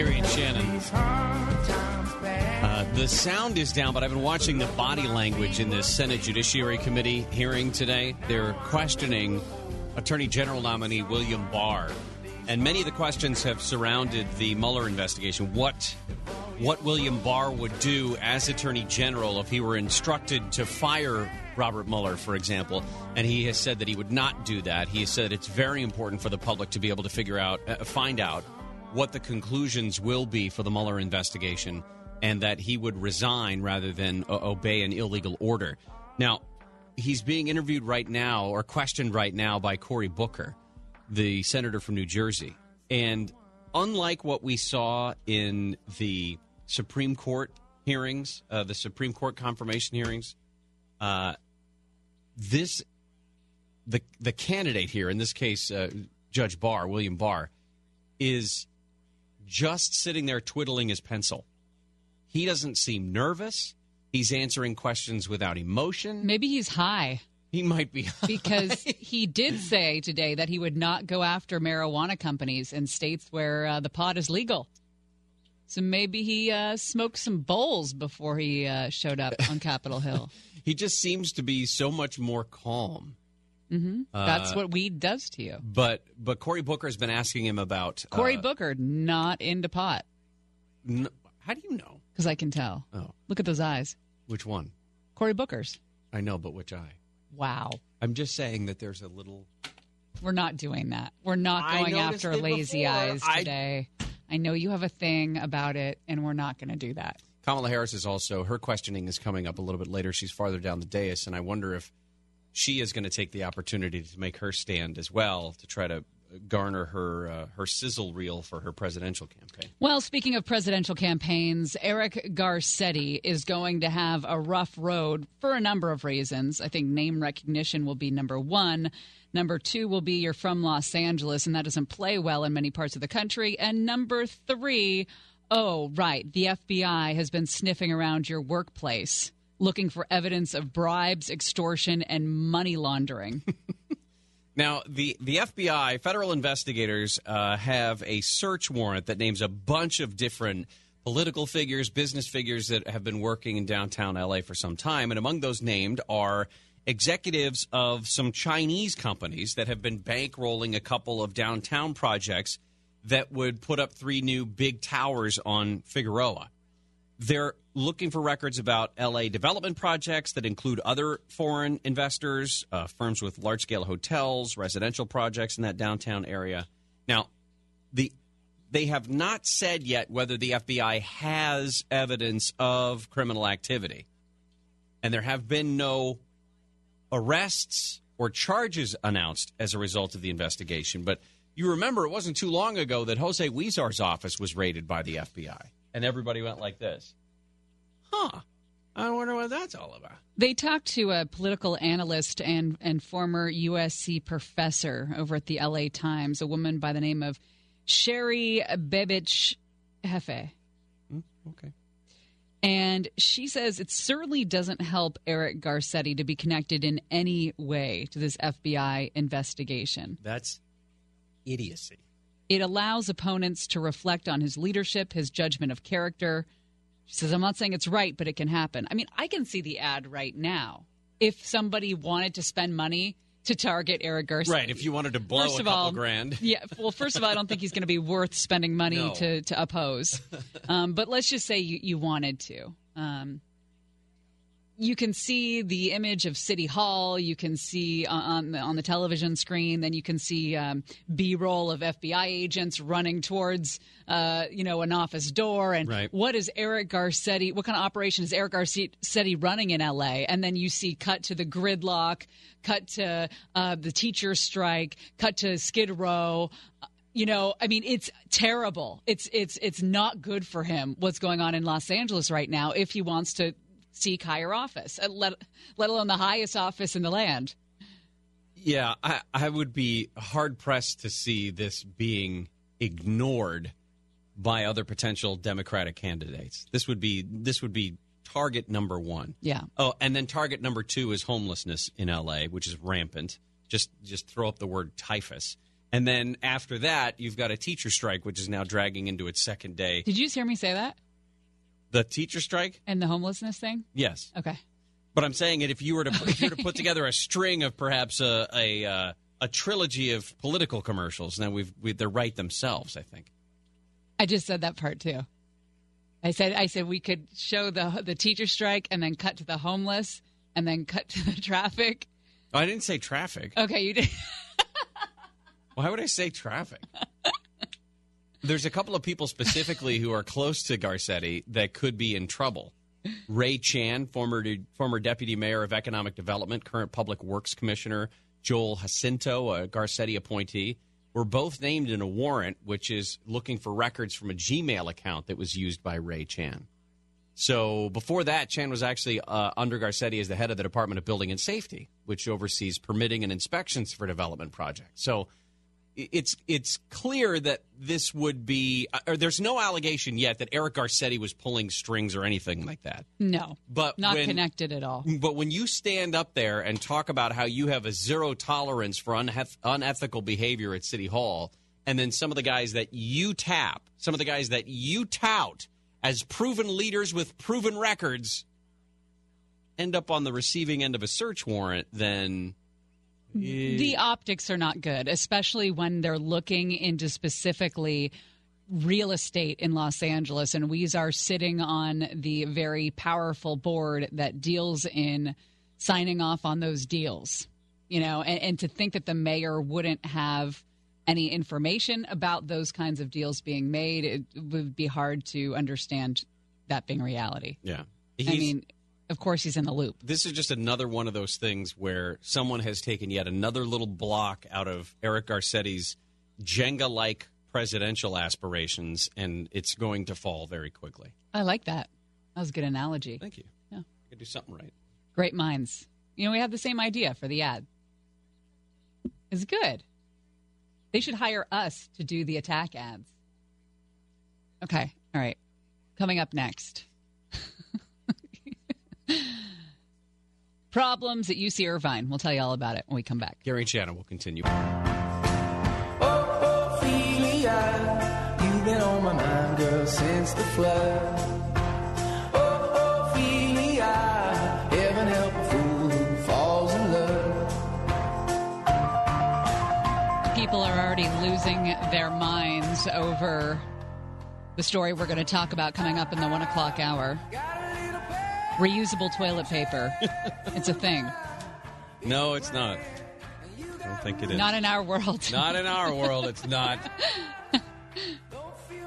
someone and Shannon. Uh, the sound is down, but I've been watching the body language in the Senate Judiciary Committee hearing today. They're questioning Attorney General nominee William Barr, and many of the questions have surrounded the Mueller investigation. What what William Barr would do as Attorney General if he were instructed to fire Robert Mueller, for example, and he has said that he would not do that. He has said it's very important for the public to be able to figure out, uh, find out what the conclusions will be for the Mueller investigation, and that he would resign rather than uh, obey an illegal order. Now, he's being interviewed right now or questioned right now by Cory Booker, the senator from New Jersey. And unlike what we saw in the Supreme Court hearings, uh, the Supreme Court confirmation hearings, uh, this the the candidate here, in this case, uh, Judge Barr, William Barr, is just sitting there twiddling his pencil. He doesn't seem nervous. He's answering questions without emotion. Maybe he's high. He might be because he did say today that he would not go after marijuana companies in states where uh, the pot is legal. So maybe he uh, smoked some bowls before he uh, showed up on Capitol Hill. he just seems to be so much more calm. Hmm That's Uh, what weed does to you. But but Cory Booker has been asking him about Cory uh, Booker not into pot n- how do you know because I can tell. Oh. Look at those eyes. which one? Cory Booker's. I know, but which eye? Wow. I'm just saying that there's a little. We're not doing that. We're not going after lazy before. eyes I- today. I know you have a thing about it, and we're not going to do that. Kamala Harris is also her questioning is coming up a little bit later. She's farther down the dais, and I wonder if she is going to take the opportunity to make her stand as well to try to garner her uh, her sizzle reel for her presidential campaign. Well, speaking of presidential campaigns, Eric Garcetti is going to have a rough road for a number of reasons. I think name recognition will be number one. Number two will be you're from Los Angeles, and that doesn't play well in many parts of the country. And number three, oh, right, the FBI has been sniffing around your workplace looking for evidence of bribes, extortion, and money laundering. Now, the, the FBI, federal investigators, uh, have a search warrant that names a bunch of different political figures, business figures that have been working in downtown LA for some time. And among those named are executives of some Chinese companies that have been bankrolling a couple of downtown projects that would put up three new big towers on Figueroa. They're looking for records about LA development projects that include other foreign investors, uh, firms with large scale hotels, residential projects in that downtown area. Now, the they have not said yet whether the FBI has evidence of criminal activity. And there have been no arrests or charges announced as a result of the investigation. But you remember it wasn't too long ago that Jose Huizar's office was raided by the FBI. And everybody went like this. Huh. I wonder what that's all about. They talked to a political analyst and, and former USC professor over at the LA Times, a woman by the name of Sherry Bebitch Jeffe. Mm, okay. And she says it certainly doesn't help Eric Garcetti to be connected in any way to this FBI investigation. That's idiocy. It allows opponents to reflect on his leadership, his judgment of character. She says, I'm not saying it's right, but it can happen. I mean, I can see the ad right now. If somebody wanted to spend money to target Eric Garcetti. Right, if you wanted to blow First a of couple all, grand. Yeah, well, first of all, I don't think he's going to be worth spending money No. to, to oppose. Um, but let's just say you, you wanted to. Um, you can see the image of City Hall. You can see on on the, on the television screen. Then you can see um, B-roll of FBI agents running towards, uh, you know, an office door. And Right. what is Eric Garcetti? What kind of operation is Eric Garcetti running in LA? And then you see cut to the gridlock, cut to uh, the teacher strike, cut to Skid Row. You know, I mean, it's terrible. It's it's it's not good for him. What's going on in Los Angeles right now? If he wants to seek higher office, uh, let let alone the highest office in the land. Yeah, I, I would be hard pressed to see this being ignored by other potential Democratic candidates. This would be this would be target number one. Yeah. Oh, and then target number two is homelessness in LA, which is rampant. Just just throw up the word typhus. And then after that, you've got a teacher strike, which is now dragging into its second day. Did you just hear me say that? The teacher strike? And the homelessness thing? Yes. Okay. But I'm saying it if you were to if you were to put together a string of perhaps a a, uh, a trilogy of political commercials, then we've we, they're right themselves. I think. I just said that part too. I said I said we could show the the teacher strike and then cut to the homeless and then cut to the traffic. Oh, I didn't say traffic. Okay, you did. Why would I say traffic? There's a couple of people specifically who are close to Garcetti that could be in trouble. Ray Chan, former former deputy mayor of economic development, current public works commissioner, Joel Jacinto, a Garcetti appointee, were both named in a warrant which is looking for records from a Gmail account that was used by Ray Chan. So before that, Chan was actually uh, under Garcetti as the head of the Department of Building and Safety, which oversees permitting and inspections for development projects. So it's it's clear that this would be, or there's no allegation yet that Eric Garcetti was pulling strings or anything like that. No, But not when- connected at all. But when you stand up there and talk about how you have a zero tolerance for uneth- unethical behavior at City Hall, and then some of the guys that you tap, some of the guys that you tout as proven leaders with proven records, end up on the receiving end of a search warrant, then. Mm-hmm. The optics are not good, especially when they're looking into specifically real estate in Los Angeles. And we are sitting on the very powerful board that deals in signing off on those deals. You know, and, and to think that the mayor wouldn't have any information about those kinds of deals being made, it would be hard to understand that being reality. Yeah. I mean, of course, he's in the loop. this is just another one of those things where someone has taken yet another little block out of Eric Garcetti's Jenga like presidential aspirations, and it's going to fall very quickly. I like that. That was a good analogy. Thank you. Yeah. I could do something right. Great minds. You know, we have the same idea for the ad. It's good. They should hire us to do the attack ads. Okay. All right. Coming up next. Problems at UC Irvine. We'll tell you all about it when we come back. Gary and Shannon will continue. Oh, Ophelia, you've been on my mind, girl, since the flood. Oh, Ophelia, heaven help a fool who falls in love. People are already losing their minds over The story we're going to talk about coming up in the one o'clock hour. Reusable toilet paper. it's a thing. No, it's not. I don't think it is. Not in our world. Not in our world. It's not.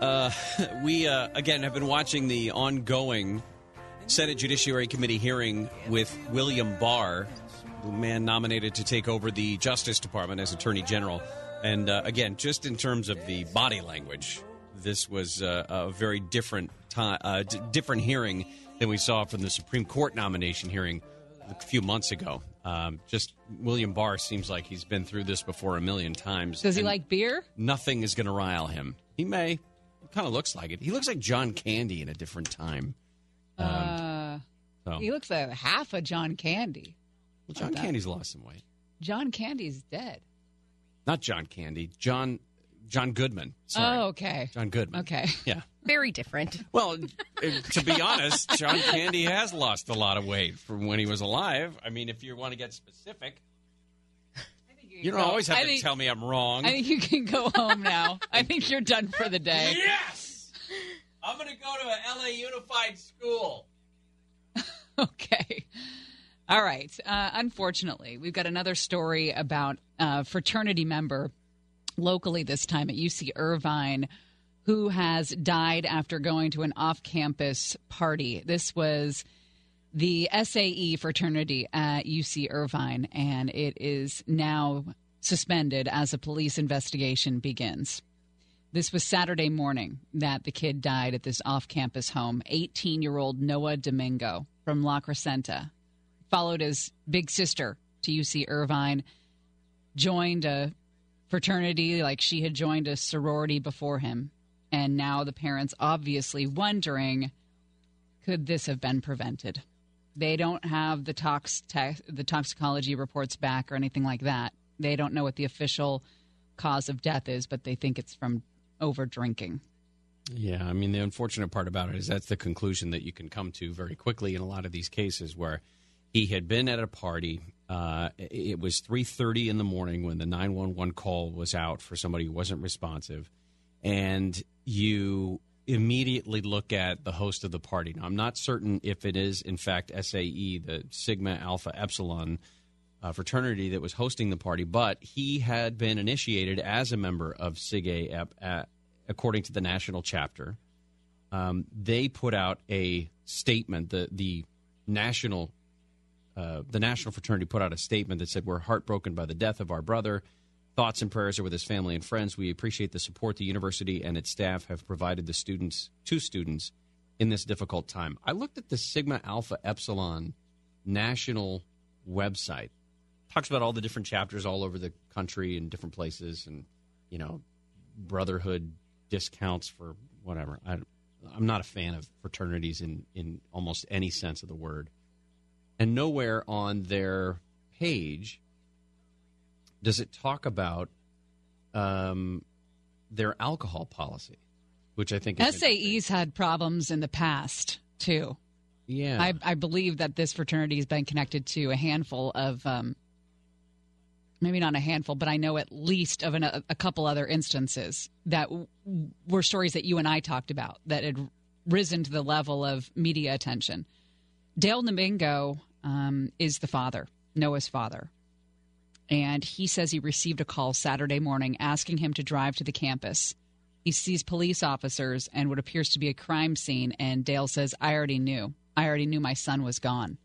Uh, we uh, again have been watching the ongoing Senate Judiciary Committee hearing with William Barr, the man nominated to take over the Justice Department as Attorney General. And uh, again, just in terms of the body language, this was uh, a very different time, uh, d- different hearing than we saw from the Supreme Court nomination hearing a few months ago. Um, just William Barr seems like he's been through this before a million times. Does he like beer? Nothing is going to rile him. He may. Kind of looks like it. He looks like John Candy in a different time. Um, uh, so. He looks like half a John Candy. Well, John Candy's lost some weight. John Candy's dead. Not John Candy. John John Goodman. Sorry. Oh, okay. John Goodman. Okay. Yeah. Very different. Well, uh, to be honest, John Candy has lost a lot of weight from when he was alive. I mean, if you want to get specific, you don't always have I to think- tell me I'm wrong. I think you can go home now. I think you're done for the day. yes, I'm going to go to a LA Unified school. Okay. All right. Uh, unfortunately, we've got another story about a fraternity member locally this time at UC Irvine who has died after going to an off campus party. This was the SAE fraternity at UC Irvine, and it is now suspended as a police investigation begins. This was Saturday morning that the kid died at this off campus home. 18 year old Noah Domingo from La Crescenta followed his big sister to UC Irvine, joined a fraternity like she had joined a sorority before him. And now the parents obviously wondering could this have been prevented? They don't have the tox te- the toxicology reports back or anything like that. They don't know what the official cause of death is, but they think it's from over drinking. Yeah, I mean the unfortunate part about it is that's the conclusion that you can come to very quickly in a lot of these cases where he had been at a party. Uh, it was three thirty in the morning when the nine one one call was out for somebody who wasn't responsive, and you immediately look at the host of the party. Now, I'm not certain if it is in fact SAE, the Sigma Alpha Epsilon uh, fraternity that was hosting the party, but he had been initiated as a member of Sig A, uh, according to the national chapter. Um, they put out a statement. The the national uh, the national fraternity put out a statement that said, "We're heartbroken by the death of our brother. Thoughts and prayers are with his family and friends. We appreciate the support the university and its staff have provided the students to students in this difficult time." I looked at the Sigma Alpha Epsilon national website. Talks about all the different chapters all over the country and different places, and you know, brotherhood discounts for whatever. I, I'm not a fan of fraternities in in almost any sense of the word. And nowhere on their page does it talk about um, their alcohol policy, which I think is SAE's had problems in the past too. Yeah. I, I believe that this fraternity has been connected to a handful of, um, maybe not a handful, but I know at least of an, a, a couple other instances that w- were stories that you and I talked about that had risen to the level of media attention. Dale Domingo um, is the father, Noah's father. And he says he received a call Saturday morning asking him to drive to the campus. He sees police officers and what appears to be a crime scene. And Dale says, I already knew. I already knew my son was gone.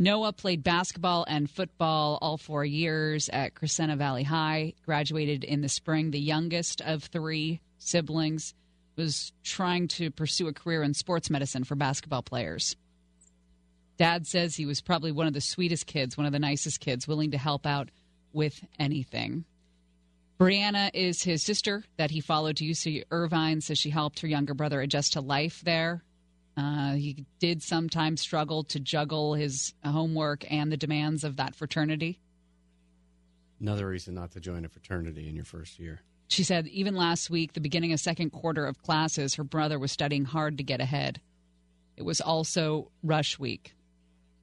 Noah played basketball and football all four years at Crescenta Valley High, graduated in the spring. The youngest of three siblings was trying to pursue a career in sports medicine for basketball players. Dad says he was probably one of the sweetest kids, one of the nicest kids, willing to help out with anything. Brianna is his sister that he followed to UC Irvine, says she helped her younger brother adjust to life there. Uh, he did sometimes struggle to juggle his homework and the demands of that fraternity. Another reason not to join a fraternity in your first year. She said even last week, the beginning of second quarter of classes, her brother was studying hard to get ahead. It was also rush week,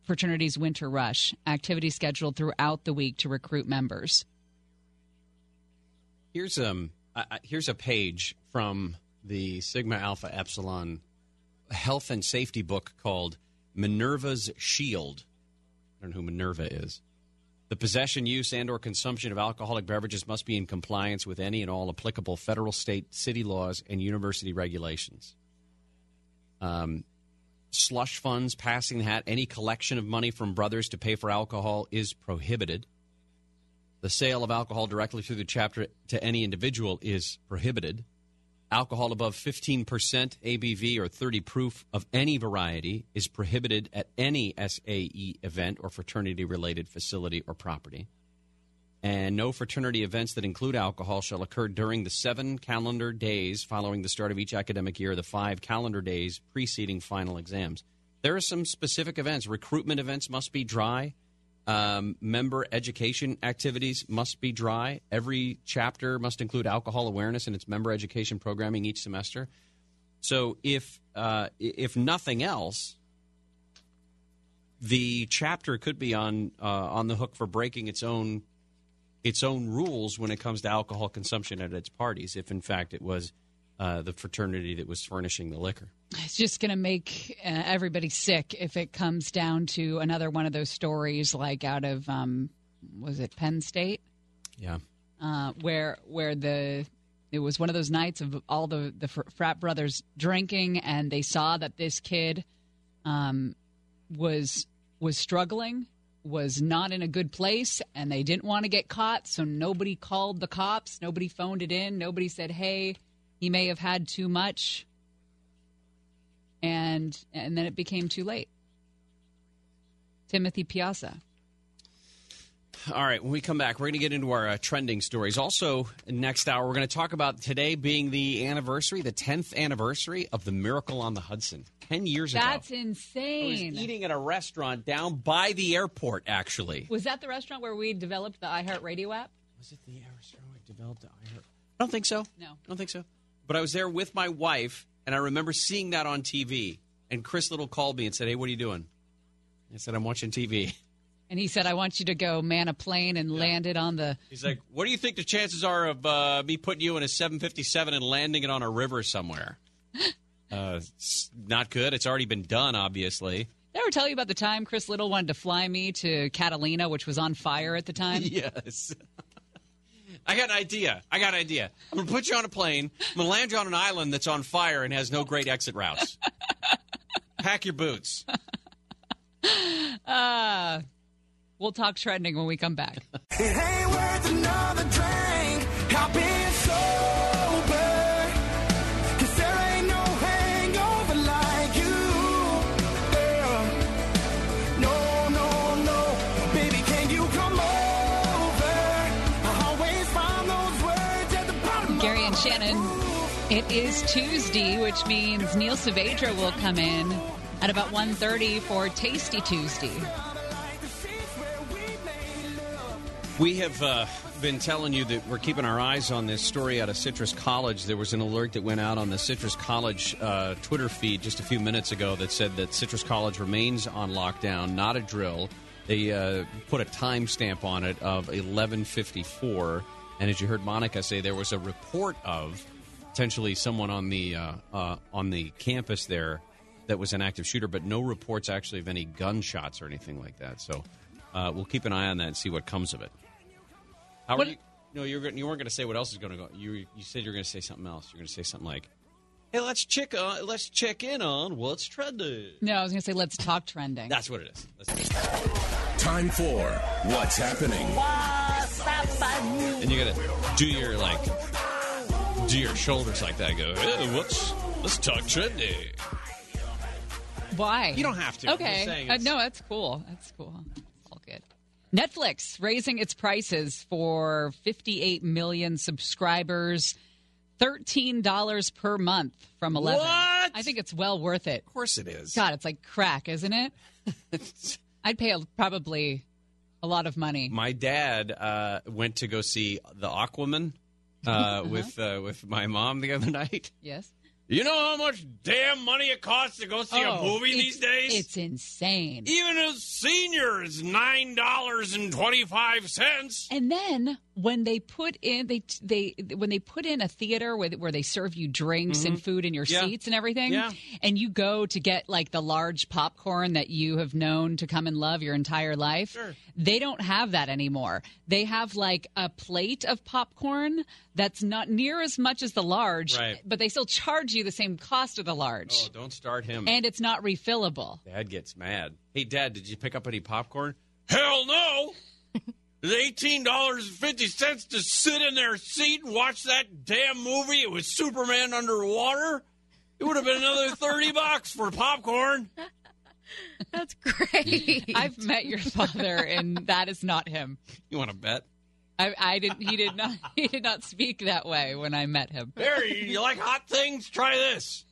fraternity's winter rush, activities scheduled throughout the week to recruit members. Here's um I, here's a page from the Sigma Alpha Epsilon health and safety book called Minerva's Shield. I don't know who Minerva is. The possession, use, and or consumption of alcoholic beverages must be in compliance with any and all applicable federal, state, city laws, and university regulations. Um, slush funds, passing hat, any collection of money from brothers to pay for alcohol is prohibited. The sale of alcohol directly through the chapter to any individual is prohibited. Alcohol above 15% ABV or 30 proof of any variety is prohibited at any SAE event or fraternity related facility or property. And no fraternity events that include alcohol shall occur during the seven calendar days following the start of each academic year, the five calendar days preceding final exams. There are some specific events. Recruitment events must be dry. Um, member education activities must be dry. Every chapter must include alcohol awareness in its member education programming each semester. So, if uh, if nothing else, the chapter could be on uh, on the hook for breaking its own its own rules when it comes to alcohol consumption at its parties. If in fact it was uh, the fraternity that was furnishing the liquor. It's just going to make uh, everybody sick if it comes down to another one of those stories, like out of um, was it Penn State? Yeah, uh, where where the it was one of those nights of all the the fr- frat brothers drinking, and they saw that this kid um, was was struggling, was not in a good place, and they didn't want to get caught, so nobody called the cops, nobody phoned it in, nobody said, "Hey." He may have had too much, and and then it became too late. Timothy Piazza. All right, when we come back, we're going to get into our uh, trending stories. Also, next hour, we're going to talk about today being the anniversary, the 10th anniversary of the Miracle on the Hudson. 10 years That's ago. That's insane. I was eating at a restaurant down by the airport, actually. Was that the restaurant where we developed the iHeartRadio app? Was it the restaurant we developed the iHeart? I don't think so. No. I don't think so. But I was there with my wife, and I remember seeing that on TV. And Chris Little called me and said, Hey, what are you doing? I said, I'm watching TV. And he said, I want you to go man a plane and land it on the. He's like, What do you think the chances are of uh, me putting you in a 757 and landing it on a river somewhere? uh, not good. It's already been done, obviously. Did I ever tell you about the time Chris Little wanted to fly me to Catalina, which was on fire at the time? yes. I got an idea. I got an idea. I'm going to put you on a plane. I'm going to land you on an island that's on fire and has no great exit routes. Pack your boots. Uh, we'll talk trending when we come back. It is Tuesday, which means Neil Saavedra will come in at about 1.30 for Tasty Tuesday. We have uh, been telling you that we're keeping our eyes on this story out of Citrus College. There was an alert that went out on the Citrus College uh, Twitter feed just a few minutes ago that said that Citrus College remains on lockdown, not a drill. They uh, put a timestamp on it of 11:54, and as you heard Monica say, there was a report of potentially someone on the uh, uh, on the campus there that was an active shooter, but no reports actually of any gunshots or anything like that. So uh, we'll keep an eye on that and see what comes of it. How are you? No, you're, gonna- you weren't going to say what else is going to go. You you said you're going to say something else. You're going to say something like, "Hey, let's check on, let's check in on what's trending." No, I was going to say let's talk trending. That's what it is. Let's- Time for What's Happening. and you got to do your like, do your shoulders like that. Go, hey, what's let's talk trending. Why? You don't have to. Okay. Uh, no, that's cool. That's cool. It's all good. Netflix raising its prices for 58 million subscribers, $13 per month from 11. What? I think it's well worth it. Of course it is. God, it's like crack, isn't it? I'd pay a, probably a lot of money. My dad uh, went to go see the Aquaman uh, with uh, with my mom the other night. Yes. You know how much damn money it costs to go see a Oh, movie these days? It's insane. Even a senior is nine dollars and twenty five cents. And then when they put in they they when they put in a theater where, where they serve you drinks and food in your Mm-hmm. Yeah. seats and everything Yeah. and you go to get like the large popcorn that you have known to come and love your entire life they don't have that anymore they have like a plate of popcorn that's not near as much as the large Right. but they still charge you the same cost of the large Oh, don't start him. and it's not refillable Dad gets mad. Hey, Dad, did you pick up any popcorn? Hell no! It's eighteen dollars and fifty cents to sit in their seat and watch that damn movie. It was Superman underwater. It would have been another thirty bucks for popcorn. That's great. i've met your father and that is not him You want to bet? I, I didn't. He did not. He did not speak that way when I met him. There, you, you like hot things? Try this.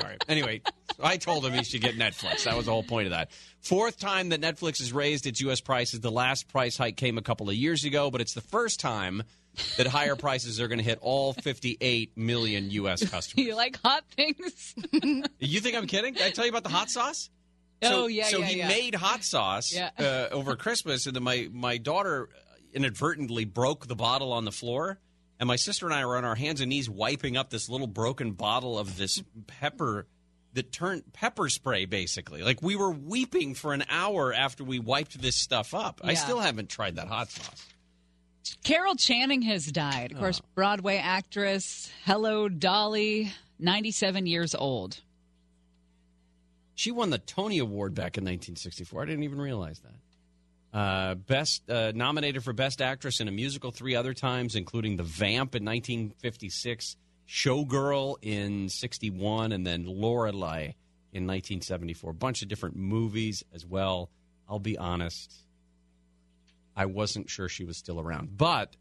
Sorry. Anyway, I told him he should get Netflix. That was the whole point of that. Fourth time that Netflix has raised its U.S. prices. The last price hike came a couple of years ago, but it's the first time that higher prices are going to hit all 58 million U.S. customers. You like hot things? You think I'm kidding? Did I tell you about the hot sauce? Oh, yeah, So yeah, he yeah. made hot sauce Yeah. uh, over Christmas, and then my my daughter inadvertently broke the bottle on the floor, and my sister and I were on our hands and knees wiping up this little broken bottle of this pepper that turned pepper spray, basically. Like we were weeping for an hour after we wiped this stuff up. I still haven't tried that hot sauce. Carol Channing has died. Of course, Broadway actress. Hello, Dolly. Ninety-seven years old. She won the Tony Award back in 1964. I didn't even realize that. Uh, best uh, nominated for Best Actress in a Musical three other times, including The Vamp in 1956, Showgirl in 61, and then Lorelei in 1974. A bunch of different movies as well. I'll be honest, I wasn't sure she was still around. But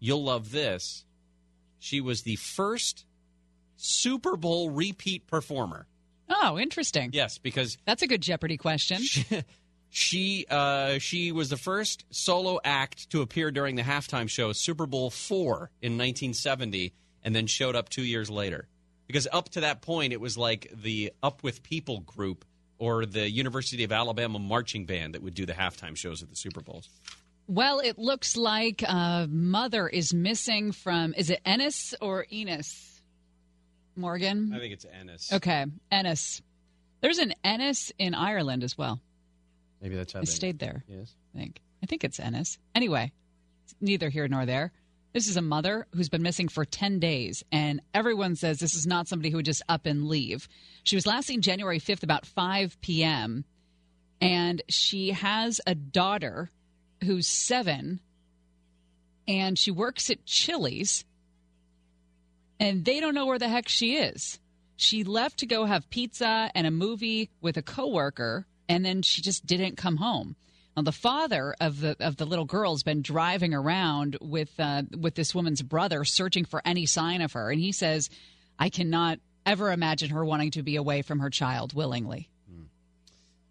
you'll love this. She was the first Super Bowl repeat performer. Oh, interesting. Yes, because That's a good Jeopardy question. she uh, she was the first solo act to appear during the halftime show Super Bowl four in 1970, and then showed up two years later. Because up to that point, it was like the Up with People group or the University of Alabama marching band that would do the halftime shows at the Super Bowls. Well, it looks like a mother is missing from. Is it Ennis or Enos? Morgan. I think it's Ennis. Okay, Ennis. There's an Ennis in Ireland as well. Maybe that's how I they stayed there. Yes. I think. I think it's Ennis. Anyway, it's neither here nor there. This is a mother who's been missing for 10 days, and everyone says this is not somebody who would just up and leave. She was last seen January 5th about 5 p.m., and she has a daughter who's seven, and she works at Chili's, and they don't know where the heck she is. She left to go have pizza and a movie with a coworker, and then she just didn't come home. Now, the father of the of the little girl has been driving around with uh, with this woman's brother, searching for any sign of her, and he says, "I cannot ever imagine her wanting to be away from her child willingly."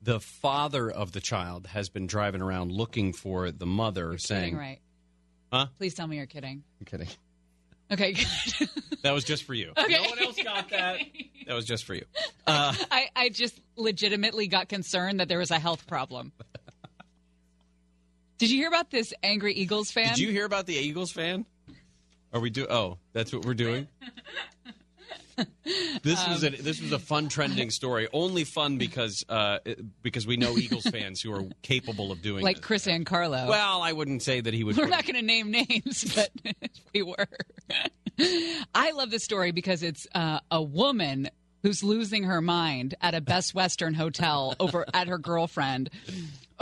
The father of the child has been driving around looking for the mother, saying, Kidding, right? Huh? Please tell me you're kidding. I'm kidding. Okay, good. That was just for you. Okay. No one else got that. That was just for you. Uh, I, I just legitimately got concerned that there was a health problem. Did you hear about this angry Eagles fan? Did you hear about the Eagles fan? Are we do? Oh, that's what we're doing. This was a Um, this was a fun trending story. Only fun because uh, because we know Eagles fans who are capable of doing like this. Chris and Carlo? Well, I wouldn't say that he would. We're not going to name names, but we were. I love this story because it's uh, a woman who's losing her mind at a Best Western hotel over at her girlfriend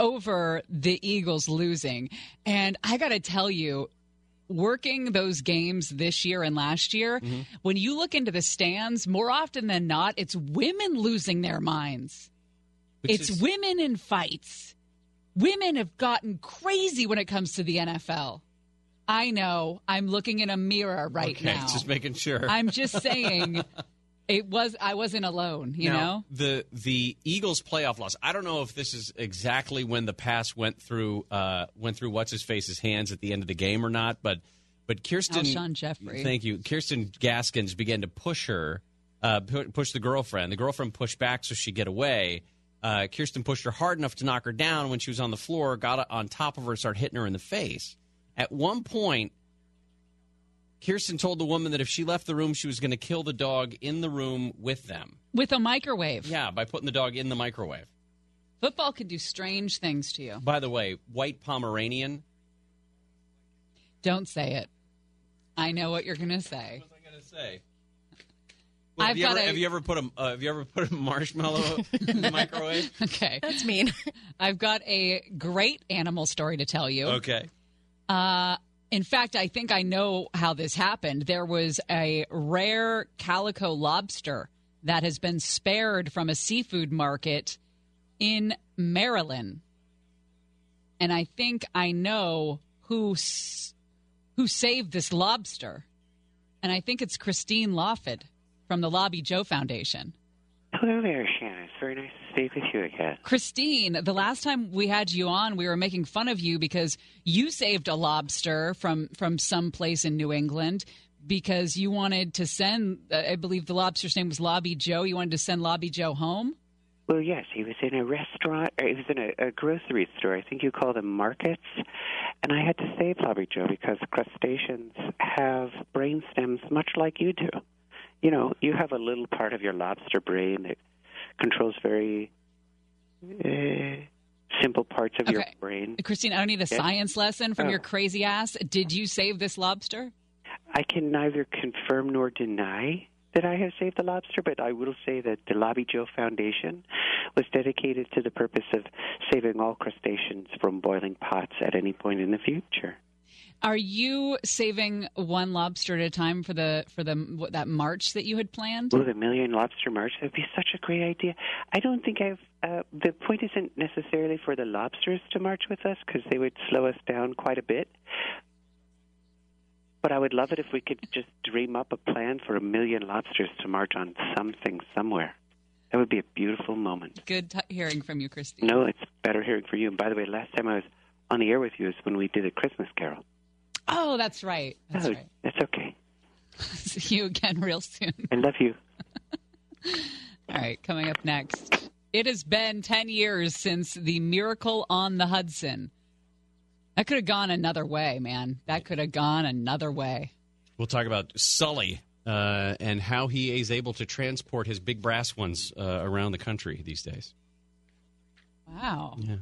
over the Eagles losing. And I got to tell you, working those games this year and last year, mm-hmm. when you look into the stands, more often than not, it's women losing their minds. Which it's is- women in fights. Women have gotten crazy when it comes to the NFL. I know. I'm looking in a mirror right okay, now. just making sure. I'm just saying it was I wasn't alone, you Now, know? the the Eagles playoff loss. I don't know if this is exactly when the pass went through uh, went through what's his face's hands at the end of the game or not, but but Kirsten Alshon Jeffery. Thank you. Kirsten Gaskins began to push her, uh, push the girlfriend. The girlfriend pushed back so she'd get away. Uh, Kirsten pushed her hard enough to knock her down. When she was on the floor, got on top of her, started hitting her in the face. At one point, Kirsten told the woman that if she left the room, she was going to kill the dog in the room with them. With a microwave. Yeah, by putting the dog in the microwave. Football can do strange things to you. By the way, white Pomeranian. Don't say it. I know what you're going to say. What was I going to say? Well, I've have, you ever, got a- have you ever put a uh, Have you ever put a marshmallow in the microwave? Okay. That's mean. I've got a great animal story to tell you. Okay. Uh, in fact, I think I know how this happened. There was a rare calico lobster that has been spared from a seafood market in Maryland. And I think I know who who saved this lobster. And I think it's Christine Lawford from the Lobby Joe Foundation. Hello there, Shannon. It's very nice speak with you again. Christine, the last time we had you on, we were making fun of you because you saved a lobster from from some place in New England because you wanted to send. uh, I believe the lobster's name was Lobby Joe. You wanted to send Lobby Joe home. Well, yes, he was in a restaurant, or he was in a, a grocery store. I think you call them markets. And I had to save Lobby Joe because crustaceans have brain stems much like you do. You know, you have a little part of your lobster brain that controls very uh, simple parts of your brain. Christine, I don't need a Yes? science lesson from Oh. your crazy ass. Did you save this lobster? I can neither confirm nor deny that I have saved the lobster, but I will say that the Lobby Joe Foundation was dedicated to the purpose of saving all crustaceans from boiling pots at any point in the future. Are you saving one lobster at a time for the for the what, that march that you had planned? Well, the Million Lobster March That would be such a great idea. I don't think I've. Uh, the point isn't necessarily for the lobsters to march with us because they would slow us down quite a bit. But I would love it if we could just dream up a plan for a million lobsters to march on something somewhere. That would be a beautiful moment. Good t- hearing from you, Christine. No, it's better hearing from you. And by the way, last time I was on the air with you is when we did a Christmas Carol. Oh, that's right. That's oh, right. that's okay. See you again real soon. I love you. All right, coming up next. It has been 10 years since the Miracle on the Hudson. That could have gone another way, man. That could have gone another way. We'll talk about Sully uh, and how he is able to transport his big brass ones uh, around the country these days. Wow. Yeah.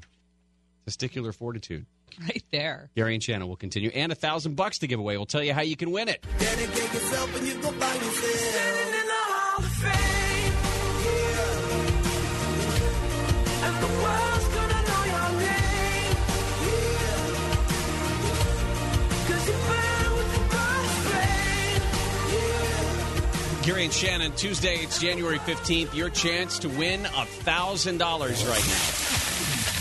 Testicular fortitude. Right there. Gary and Shannon will continue, and a thousand bucks to give away. We'll tell you how you can win it. Dedicate yourself and you go find yourself. Standing in the Hall of Fame. Yeah. And the world's gonna know your name. Yeah. 'Cause you burn with the burst flame. Gary and Shannon, Tuesday, it's January 15th. Your chance to win a $1,000 right now.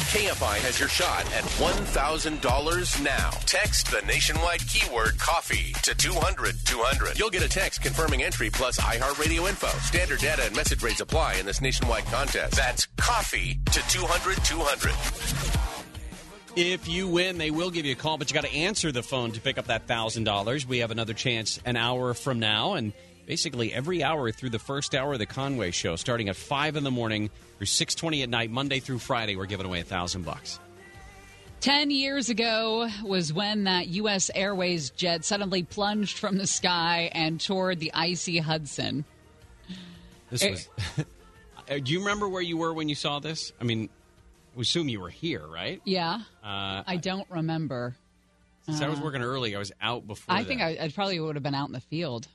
KFI has your shot at $1,000 now. Text the nationwide keyword coffee to 200 200. You'll get a text confirming entry plus iHeartRadio info. Standard data and message rates apply in this nationwide contest. That's coffee to 200 200. If you win, they will give you a call, but you got to answer the phone to pick up that $1,000. We have another chance an hour from now, and basically every hour through the first hour of the Conway Show, starting at 5 in the morning through 6.20 at night, Monday through Friday, we're giving away a 1000 bucks. 10 years ago was when that U.S. Airways jet suddenly plunged from the sky and toward the icy Hudson. This Eh. was. Uh, Do you remember where you were when you saw this? I mean, we assume you were here, right? Yeah, Uh, I don't remember. since I was Uh, working early, I was out before. I think that. I, I probably would have been out in the field.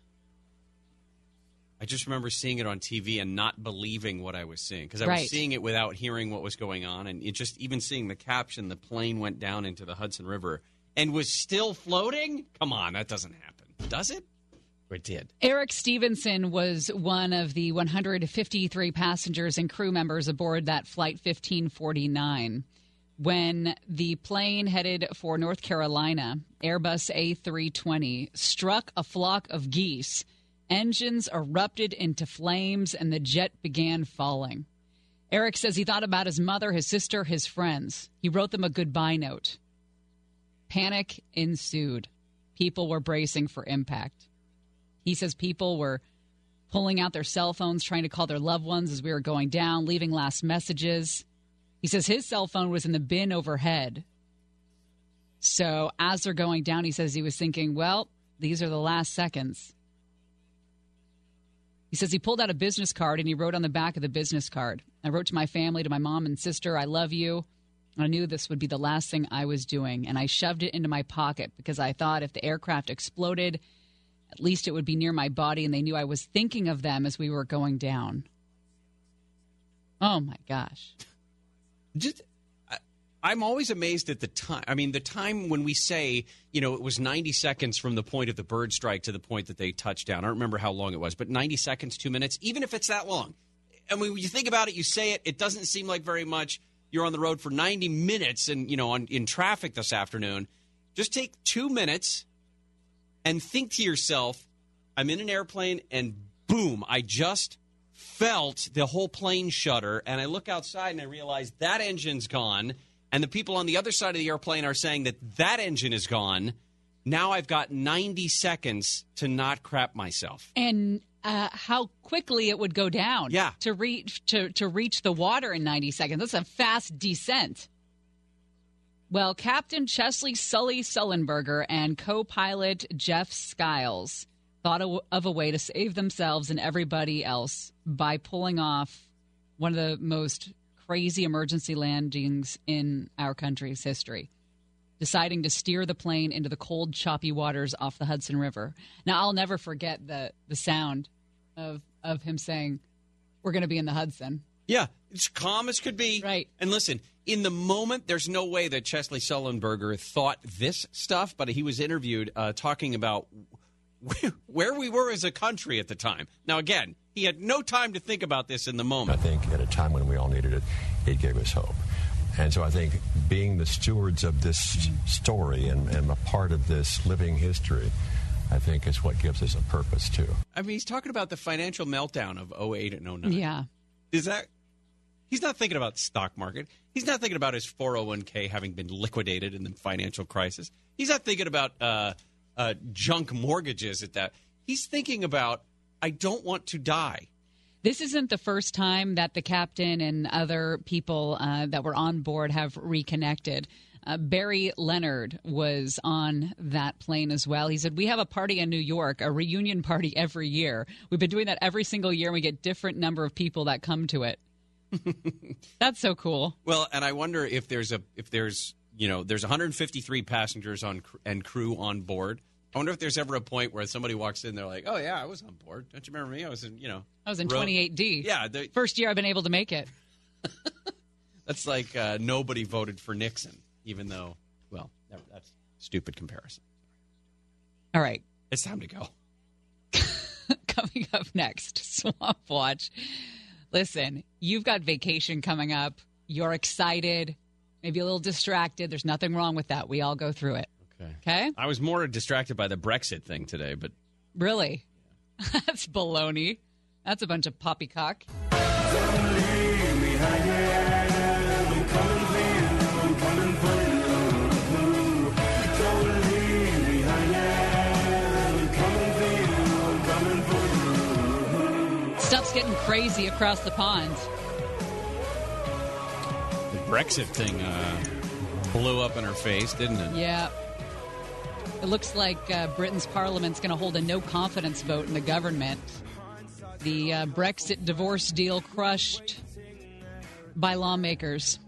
I just remember seeing it on TV and not believing what I was seeing because I Right. was seeing it without hearing what was going on, and it just even seeing the caption, the plane went down into the Hudson River and was still floating. Come on, that doesn't happen, does it? Or it did. Eric Stevenson was one of the 153 passengers and crew members aboard that Flight 1549. When the plane headed for North Carolina, Airbus A320 struck a flock of geese. Engines erupted into flames and the jet began falling. Eric says he thought about his mother, his sister, his friends. He wrote them a goodbye note. Panic ensued. People were bracing for impact. He says people were pulling out their cell phones, trying to call their loved ones as we were going down, leaving last messages. He says his cell phone was in the bin overhead. So as they're going down, he says he was thinking, well, these are the last seconds. He says he pulled out a business card and he wrote on the back of the business card I wrote to my family, to my mom and sister, I love you. I knew this would be the last thing I was doing, and I shoved it into my pocket because I thought if the aircraft exploded, at least it would be near my body, and they knew I was thinking of them as we were going down. Oh my gosh. Just, I'm always amazed at the time. I mean, the time when we say, you know, it was 90 seconds from the point of the bird strike to the point that they touched down. I don't remember how long it was, but 90 seconds, two minutes, even if it's that long. And when you think about it, you say it, it doesn't seem like very much. You're on the road for 90 minutes and, you know, on, in traffic this afternoon. Just take two minutes and think to yourself, I'm in an airplane and boom, I just felt the whole plane shudder. And I look outside and I realize that engine's gone. And the people on the other side of the airplane are saying that that engine is gone. Now I've got 90 seconds to not crap myself. And uh, how quickly it would go down. Yeah. To reach to to reach the water in 90 seconds. That's a fast descent. Well, Captain Chesley Sully Sullenberger and co-pilot Jeff Skiles thought of of a way to save themselves and everybody else by pulling off one of the most crazy emergency landings in our country's history deciding to steer the plane into the cold, choppy waters off the Hudson River. Now, I'll never forget the the sound of of him saying, "We're going to be in the Hudson." Yeah, it's calm as could be. Right. And listen, in the moment, there's no way that Chesley Sullenberger thought this stuff, but he was interviewed uh, talking about where we were as a country at the time. Now, again, he had no time to think about this in the moment. I think at a time when we all needed it, it gave us hope. And so I think being the stewards of this story and, and a part of this living history, I think is what gives us a purpose too. I mean, he's talking about the financial meltdown of 08 and 09. Yeah. Is that. He's not thinking about stock market. He's not thinking about his 401k having been liquidated in the financial crisis. He's not thinking about uh, uh, junk mortgages at that. He's thinking about, I don't want to die. This isn't the first time that the captain and other people uh, that were on board have reconnected. Uh, Barry Leonard was on that plane as well. He said, We have a party in New York, a reunion party every year. We've been doing that every single year, and we get different number of people that come to it. That's so cool. Well, and I wonder if there's a if there's you know there's 153 passengers on and crew on board. I wonder if there's ever a point where somebody walks in, they're like, "Oh yeah, I was on board. Don't you remember me? I was in you know." I was in row- 28D. Yeah, the- First year I've been able to make it. that's like uh, nobody voted for Nixon, even though well, that's stupid comparison. All right. It's time to go. coming up next, Swamp Watch. Listen, you've got vacation coming up. You're excited, maybe a little distracted. There's nothing wrong with that. We all go through it. Okay. Okay? I was more distracted by the Brexit thing today, but Really? That's baloney. That's a bunch of poppycock. Stuff's getting crazy across the pond. Brexit thing uh, blew up in her face, didn't it? Yeah. It looks like uh, Britain's parliament's going to hold a no confidence vote in the government. The uh, Brexit divorce deal crushed by lawmakers.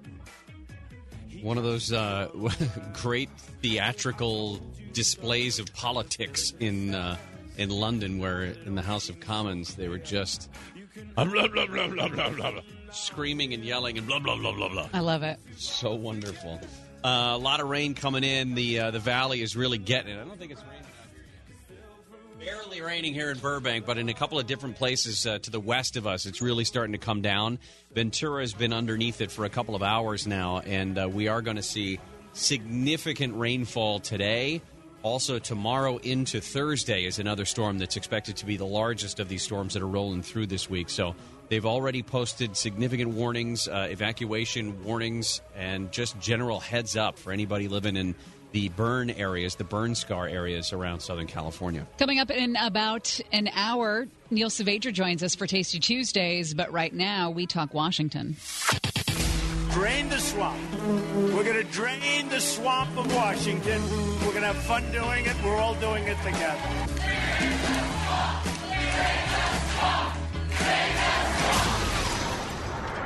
One of those uh, great theatrical displays of politics in uh, in London, where in the House of Commons they were just blah blah blah blah blah blah, blah, screaming and yelling and blah blah blah blah blah. I love it. So wonderful. Uh, a lot of rain coming in. The uh, the valley is really getting it. I don't think it's raining. out here. Barely raining here in Burbank, but in a couple of different places uh, to the west of us, it's really starting to come down. Ventura has been underneath it for a couple of hours now, and uh, we are going to see significant rainfall today. Also, tomorrow into Thursday is another storm that's expected to be the largest of these storms that are rolling through this week. So they've already posted significant warnings, uh, evacuation warnings, and just general heads up for anybody living in the burn areas, the burn scar areas around Southern California. Coming up in about an hour, Neil Saavedra joins us for Tasty Tuesdays, but right now we talk Washington. Drain the swamp. We're going to drain the swamp of Washington. We're going to have fun doing it. We're all doing it together.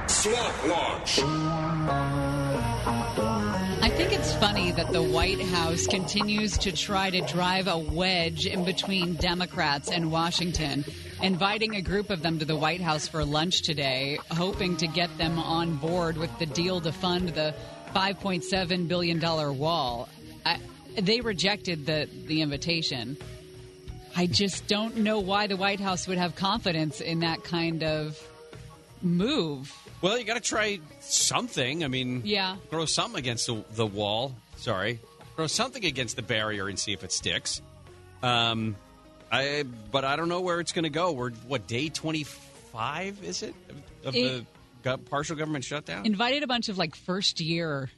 Swamp Watch. I think it's funny that the White House continues to try to drive a wedge in between Democrats and Washington, inviting a group of them to the White House for lunch today, hoping to get them on board with the deal to fund the $5.7 billion wall. I, they rejected the, the invitation. I just don't know why the White House would have confidence in that kind of move. Well, you got to try something. I mean, Yeah. throw something against the, the wall. Sorry, throw something against the barrier and see if it sticks. Um, I but I don't know where it's going to go. We're what day twenty five is it of It- the partial government shutdown? Invited a bunch of like first year,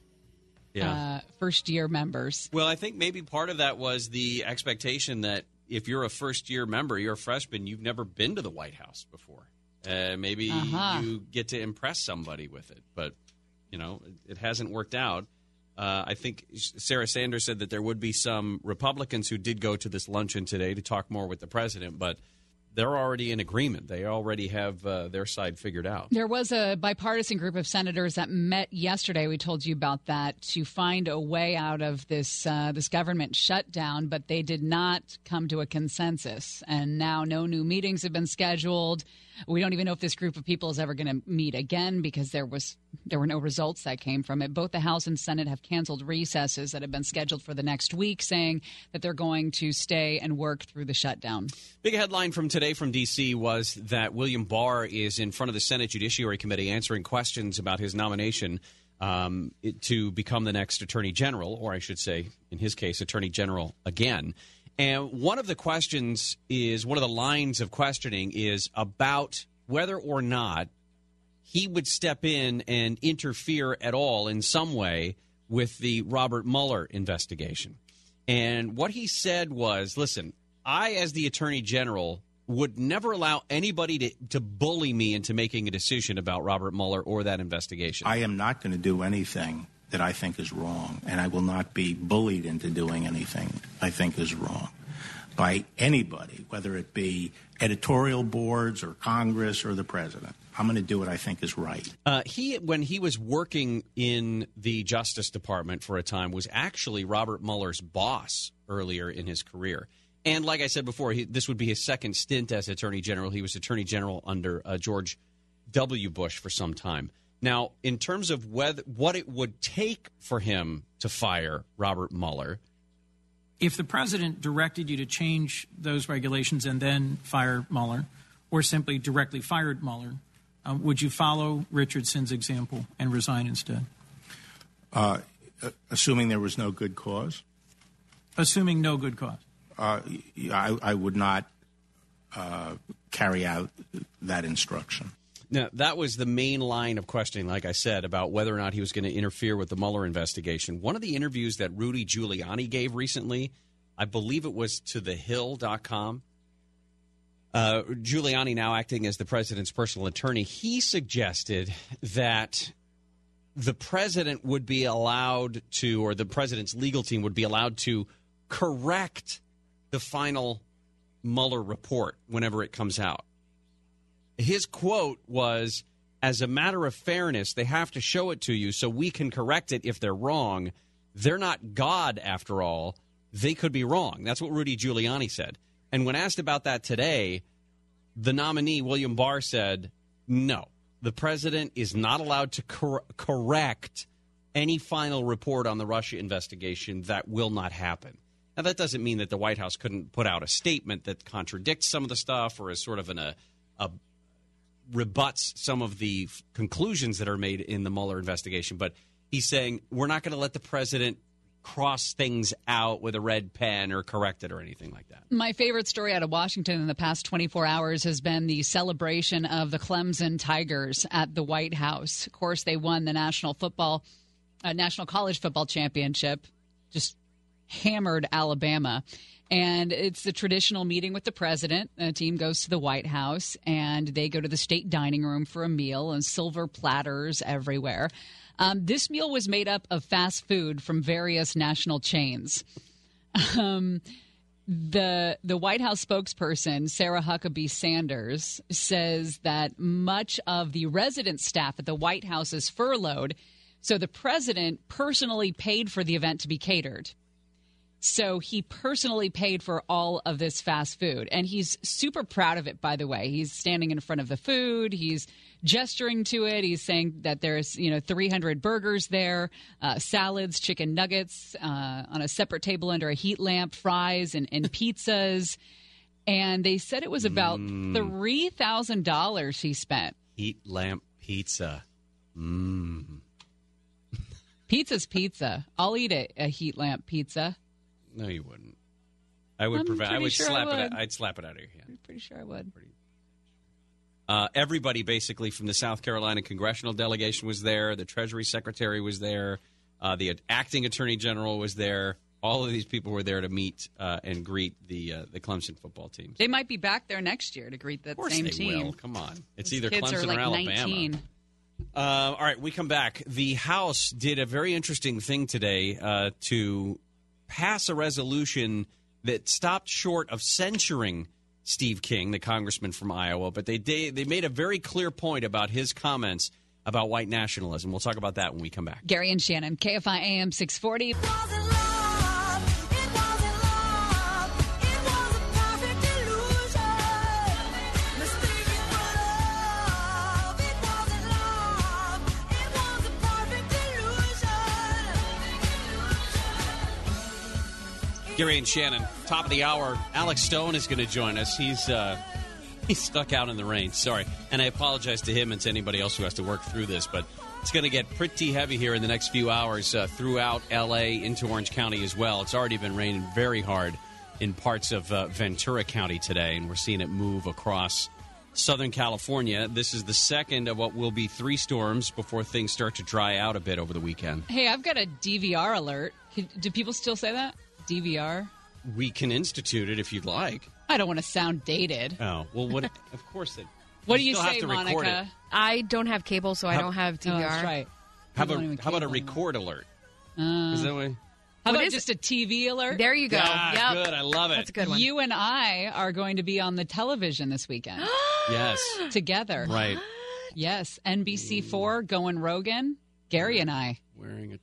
yeah. uh, first year members. Well, I think maybe part of that was the expectation that if you're a first year member, you're a freshman, you've never been to the White House before. Uh, maybe Uh-huh. you get to impress somebody with it, but you know it, it hasn't worked out. Uh, I think Sarah Sanders said that there would be some Republicans who did go to this luncheon today to talk more with the president, but they're already in agreement. They already have uh, their side figured out. There was a bipartisan group of senators that met yesterday. We told you about that to find a way out of this uh, this government shutdown, but they did not come to a consensus. And now, no new meetings have been scheduled. We don't even know if this group of people is ever going to meet again because there was there were no results that came from it. Both the House and Senate have canceled recesses that have been scheduled for the next week, saying that they're going to stay and work through the shutdown. Big headline from today from D.C. was that William Barr is in front of the Senate Judiciary Committee answering questions about his nomination um, to become the next Attorney General, or I should say, in his case, Attorney General again. And one of the questions is one of the lines of questioning is about whether or not he would step in and interfere at all in some way with the Robert Mueller investigation. And what he said was listen, I, as the attorney general, would never allow anybody to, to bully me into making a decision about Robert Mueller or that investigation. I am not going to do anything that I think is wrong, and I will not be bullied into doing anything I think is wrong by anybody, whether it be editorial boards or Congress or the president. I'm going to do what I think is right. Uh, he, when he was working in the Justice Department for a time, was actually Robert Mueller's boss earlier in his career. And like I said before, he, this would be his second stint as Attorney General. He was Attorney General under uh, George W. Bush for some time. Now, in terms of whether, what it would take for him to fire Robert Mueller, if the president directed you to change those regulations and then fire Mueller, or simply directly fired Mueller, um, would you follow Richardson's example and resign instead? Uh, assuming there was no good cause? Assuming no good cause. Uh, I, I would not uh, carry out that instruction. Now, that was the main line of questioning, like I said, about whether or not he was going to interfere with the Mueller investigation. One of the interviews that Rudy Giuliani gave recently, I believe it was to thehill.com. Uh, Giuliani, now acting as the president's personal attorney, he suggested that the president would be allowed to, or the president's legal team would be allowed to correct the final Mueller report whenever it comes out his quote was as a matter of fairness they have to show it to you so we can correct it if they're wrong. They're not god after all. They could be wrong. That's what rudy giuliani said. And when asked about that today the nominee william barr said no the president is not allowed to cor- correct any final report on the russia investigation. That will not happen. Now that doesn't mean that the white house couldn't put out a statement that contradicts some of the stuff or is sort of an, a, a rebuts some of the f- conclusions that are made in the Mueller investigation, but he's saying we're not going to let the president cross things out with a red pen or correct it or anything like that. My favorite story out of Washington in the past 24 hours has been the celebration of the Clemson Tigers at the White House. Of course, they won the National Football, uh, National College Football Championship, just hammered Alabama. And it's the traditional meeting with the president. The team goes to the White House and they go to the state dining room for a meal and silver platters everywhere. Um, this meal was made up of fast food from various national chains. Um, the the White House spokesperson Sarah Huckabee Sanders says that much of the resident staff at the White House is furloughed, so the president personally paid for the event to be catered. So he personally paid for all of this fast food. And he's super proud of it, by the way. He's standing in front of the food. He's gesturing to it. He's saying that there's, you know, 300 burgers there, uh, salads, chicken nuggets uh, on a separate table under a heat lamp, fries, and, and pizzas. And they said it was about Mm. $3,000 he spent. Heat lamp pizza. Mmm. Pizza's pizza. I'll eat a, a heat lamp pizza. No, you wouldn't. I would I'm prevent. I would sure I slap it. would. I'd slap it out of your hand. Pretty sure I would. Uh, everybody basically from the South Carolina congressional delegation was there. The Treasury Secretary was there. Uh, the acting Attorney General was there. All of these people were there to meet uh, and greet the uh, the Clemson football team. They might be back there next year to greet that Of course same they team. will. Come on, it's Those either Clemson like or Alabama. 19. Uh, all right, we come back. The House did a very interesting thing today uh, to pass a resolution that stopped short of censuring Steve King, the congressman from Iowa, but they did, they made a very clear point about his comments about white nationalism. We'll talk about that when we come back. Gary and Shannon, KFI AM 640. Gary and Shannon, top of the hour. Alex Stone is going to join us. He's uh, he's stuck out in the rain. Sorry, and I apologize to him and to anybody else who has to work through this. But it's going to get pretty heavy here in the next few hours uh, throughout L.A. into Orange County as well. It's already been raining very hard in parts of uh, Ventura County today, and we're seeing it move across Southern California. This is the second of what will be three storms before things start to dry out a bit over the weekend. Hey, I've got a DVR alert. Do people still say that? DVR? We can institute it if you'd like. I don't want to sound dated. Oh well, what? of course it. What do you still have say, to record Monica? I don't have cable, so I How- don't have Oh, DVR. that's right. How People don't about how about a cable anymore. record alert? Uh, Is that way? how What about is just a TV alert? There you go. Ah, yep. good. I love it. That's a good one. You and I are going to be on the television this weekend Yes. together. Right. Yes, NBC4 going Rogan. Gary and I. Wearing a tie.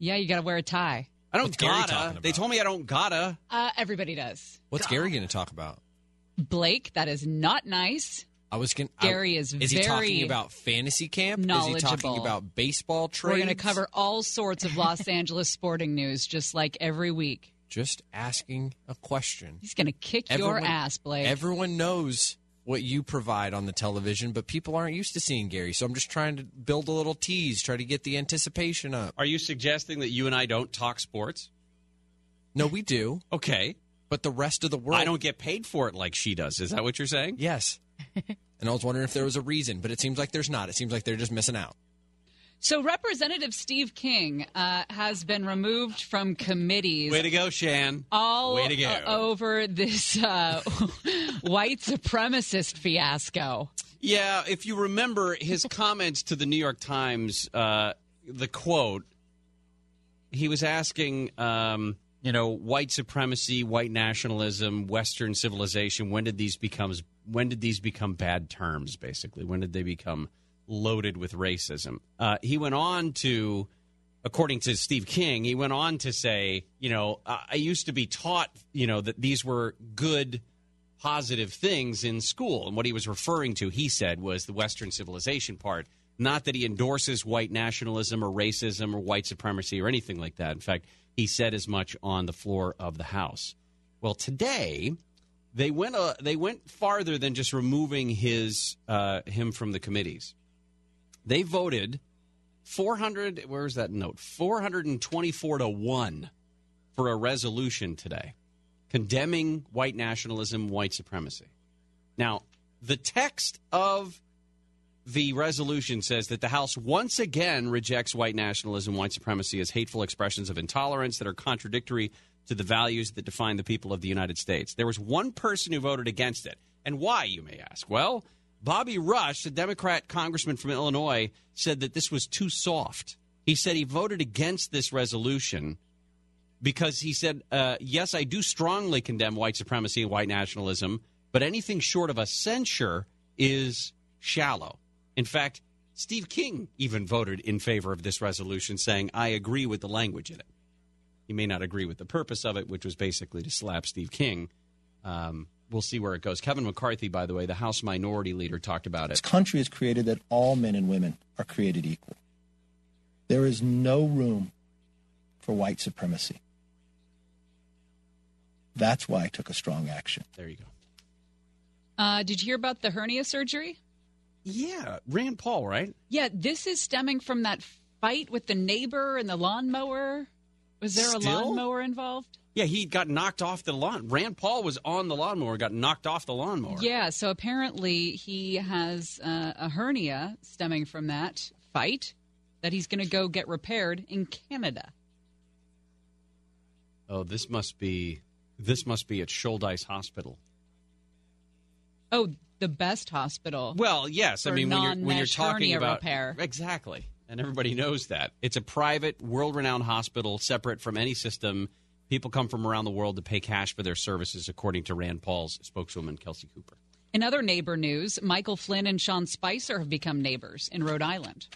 Yeah, you got to wear a tie. I don't What's Gary gotta. They told me I don't gotta. Uh, everybody does. What's Gary going to talk about? Blake, that is not nice. I was going. Gary is very Is he talking about fantasy camp? Is he talking about baseball trades? We're going to cover all sorts of Los Angeles sporting news just like every week. Just asking a question. He's going to kick your ass, Blake. Everyone knows what you provide on the television, but people aren't used to seeing Gary. So I'm just trying to build a little tease, try to get the anticipation up. Are you suggesting that you and I don't talk sports? No, we do. Okay. But the rest of the world. I don't get paid for it like she does. Is that what you're saying? Yes. and I was wondering if there was a reason, but it seems like there's not. It seems like they're just missing out. So, Representative Steve King uh, has been removed from committees Way to go, Shan. all Way to go. over this uh, white supremacist fiasco. Yeah, if you remember his comments to the New York Times, uh, the quote, he was asking, um, you know, white supremacy, white nationalism, Western civilization. When did these become when did these become bad terms? Basically, when did they become loaded with racism? Uh, he went on to, according to Steve King, he went on to say, you know, I I used to be taught, you know, that these were good positive things in school. And what he was referring to, he said, was the Western civilization part. Not that he endorses white nationalism or racism or white supremacy or anything like that. In fact, he said as much on the floor of the House. Well, today they went uh, they went farther than just removing his uh, him from the committees. They voted 400 where's that note 424 to 1 for a resolution today condemning white nationalism, white supremacy. Now, the text of the resolution says that the House once again rejects white nationalism, white supremacy as hateful expressions of intolerance that are contradictory to the values that define the people of the United States. There was one person who voted against it. And why, you may ask? Well, Bobby Rush, a Democrat congressman from Illinois, said that this was too soft. He said he voted against this resolution because he said, uh, yes, I do strongly condemn white supremacy and white nationalism, but anything short of a censure is shallow. In fact, Steve King even voted in favor of this resolution, saying, I agree with the language in it. He may not agree with the purpose of it, which was basically to slap Steve King. Um, we'll see where it goes. Kevin McCarthy, by the way, the House Minority Leader, talked about it. This country is created that all men and women are created equal. There is no room for white supremacy. That's why I took a strong action. There you go. Uh, did you hear about the hernia surgery? Yeah, Rand Paul, right? Yeah, this is stemming from that fight with the neighbor and the lawnmower. Was there a lawnmower involved? Yeah, he got knocked off the lawn. Rand Paul was on the lawnmower, got knocked off the lawnmower. Yeah, so apparently he has uh, a hernia stemming from that fight that he's going to go get repaired in Canada. Oh, this must be this must be at Shouldice Hospital. Oh, the best hospital. Well, yes. I mean, when you're when you're talking about repair. exactly, and everybody knows that it's a private, world-renowned hospital, separate from any system. People come from around the world to pay cash for their services, according to Rand Paul's spokeswoman Kelsey Cooper. In other neighbor news, Michael Flynn and Sean Spicer have become neighbors in Rhode Island.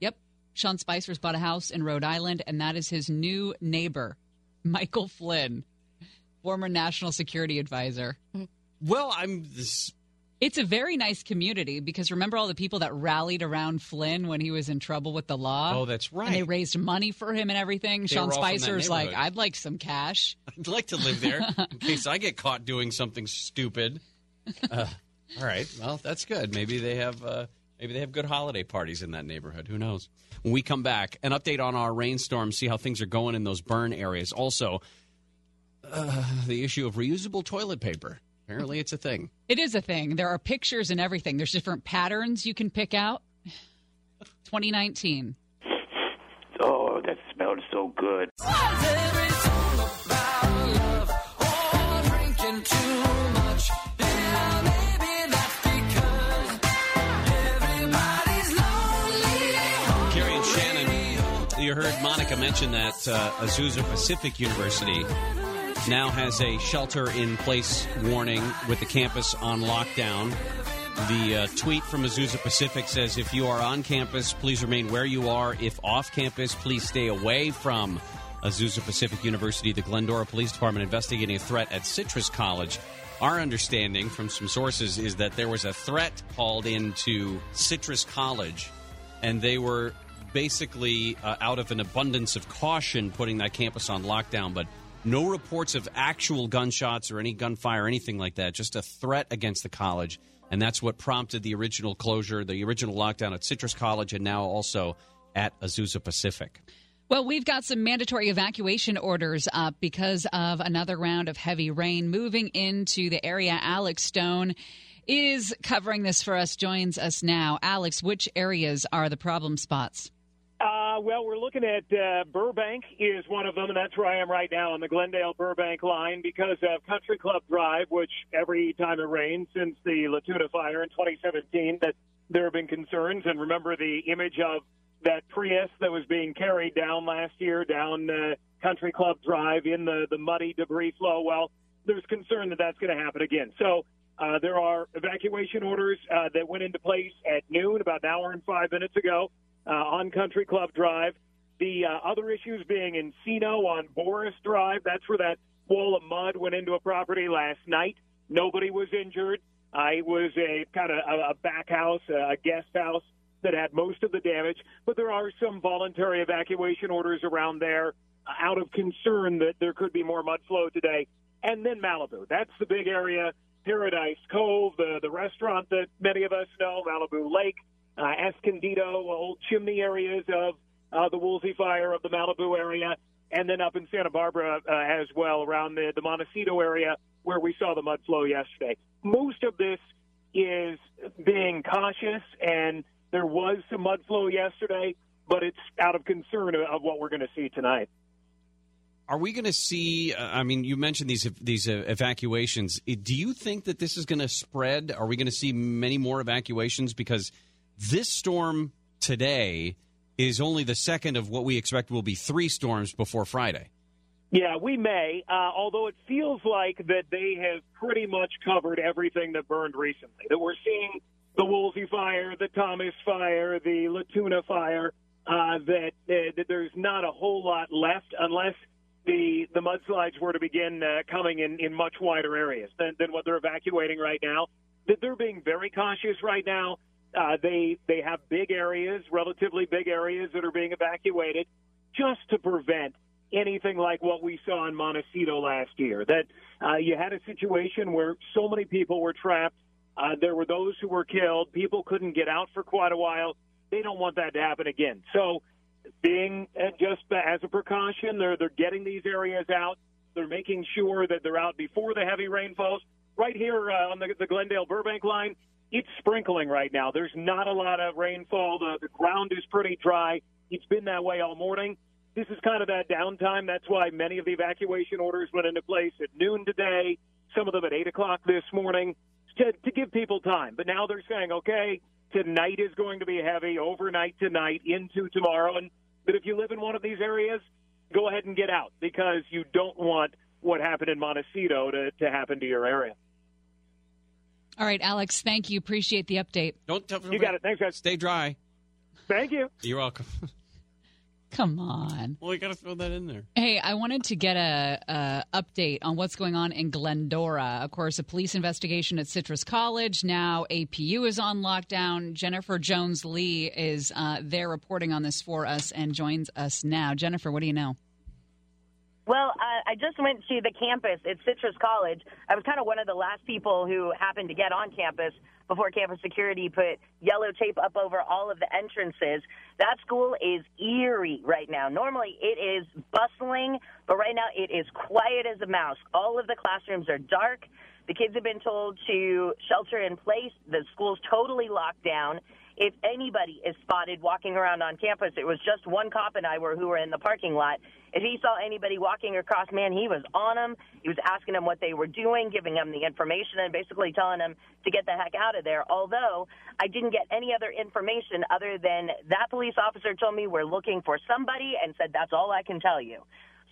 Yep, Sean Spicer's bought a house in Rhode Island, and that is his new neighbor, Michael Flynn, former national security advisor. Mm-hmm. Well, I'm this. It's a very nice community because remember all the people that rallied around Flynn when he was in trouble with the law? Oh, that's right. And they raised money for him and everything. They Sean were all from that Spicer's like. I'd like some cash. I'd like to live there in case I get caught doing something stupid. Uh, all right, well, that's good. Maybe they have uh, maybe they have good holiday parties in that neighborhood. Who knows? When we come back, an update on our rainstorm, see how things are going in those burn areas. Also, uh, the issue of reusable toilet paper. Apparently, it's a thing. It is a thing. There are pictures and everything. There's different patterns you can pick out. 2019. Oh, that smelled so good. Carrie and Shannon, you heard Monica mention that uh, Azusa Pacific University now has a shelter in place warning with the campus on lockdown. The uh, tweet from Azusa Pacific says if you are on campus, please remain where you are. If off campus, please stay away from Azusa Pacific University. The Glendora Police Department investigating a threat at Citrus College. Our understanding from some sources is that there was a threat called into Citrus College, and they were basically uh, out of an abundance of caution putting that campus on lockdown, but no reports of actual gunshots or any gunfire or anything like that, just a threat against the college. And that's what prompted the original closure, the original lockdown at Citrus College, and now also at Azusa Pacific. Well, we've got some mandatory evacuation orders up because of another round of heavy rain moving into the area. Alex Stone is covering this for us, joins us now. Alex, which areas are the problem spots? Uh, well, we're looking at uh, Burbank is one of them, and that's where I am right now on the Glendale Burbank line because of Country Club Drive, which every time it rains since the La Tuna fire in 2017, that there have been concerns. And remember the image of that Prius that was being carried down last year down uh, Country Club Drive in the the muddy debris flow. Well, there's concern that that's going to happen again. So. Uh, there are evacuation orders uh, that went into place at noon, about an hour and five minutes ago uh, on Country Club Drive. The uh, other issues being Encino on Boris Drive. That's where that wall of mud went into a property last night. Nobody was injured. Uh, it was a kind of a, a back house, a guest house that had most of the damage. But there are some voluntary evacuation orders around there uh, out of concern that there could be more mud flow today. And then Malibu. That's the big area. Paradise Cove, the, the restaurant that many of us know, Malibu Lake, uh, Escondido, old chimney areas of uh, the Woolsey Fire of the Malibu area, and then up in Santa Barbara uh, as well, around the, the Montecito area where we saw the mud flow yesterday. Most of this is being cautious, and there was some mud flow yesterday, but it's out of concern of, of what we're going to see tonight. Are we going to see? Uh, I mean, you mentioned these these uh, evacuations. Do you think that this is going to spread? Are we going to see many more evacuations because this storm today is only the second of what we expect will be three storms before Friday? Yeah, we may. Uh, although it feels like that they have pretty much covered everything that burned recently. That we're seeing the Woolsey fire, the Thomas fire, the La Tuna fire. Uh, that, uh, that there's not a whole lot left unless the the mudslides were to begin uh, coming in in much wider areas than, than what they're evacuating right now. That they're being very cautious right now. Uh, they they have big areas, relatively big areas that are being evacuated, just to prevent anything like what we saw in Montecito last year. That uh, you had a situation where so many people were trapped. Uh, there were those who were killed. People couldn't get out for quite a while. They don't want that to happen again. So, being uh, just as a precaution, they're they're getting these areas out. They're making sure that they're out before the heavy rainfalls. Right here uh, on the, the Glendale Burbank line, it's sprinkling right now. There's not a lot of rainfall. The, the ground is pretty dry. It's been that way all morning this is kind of that downtime. That's why many of the evacuation orders went into place at noon today, some of them at 8 o'clock this morning, to, to give people time. But now they're saying, okay, tonight is going to be heavy, overnight tonight, into tomorrow. And but if you live in one of these areas, go ahead and get out because you don't want what happened in Montecito to, to happen to your area. All right, Alex, thank you. Appreciate the update. Don't tell me You got it. Thanks, guys. Stay dry. Thank you. You're welcome. Come on. Well, you got to throw that in there. Hey, I wanted to get a, a, update on what's going on in Glendora. Of course, a police investigation at Citrus College. Now APU is on lockdown. Jennifer Jones Lee is uh, there reporting on this for us and joins us now. Jennifer, what do you know? Well, uh, I just went to the campus at Citrus College. I was kind of one of the last people who happened to get on campus before campus security put yellow tape up over all of the entrances. That school is eerie right now. Normally it is bustling, but right now it is quiet as a mouse. All of the classrooms are dark. The kids have been told to shelter in place. The school's totally locked down if anybody is spotted walking around on campus, it was just one cop and I were who were in the parking lot. If he saw anybody walking across, man, he was on them. He was asking them what they were doing, giving them the information, and basically telling them to get the heck out of there. Although I didn't get any other information other than that police officer told me we're looking for somebody and said that's all I can tell you.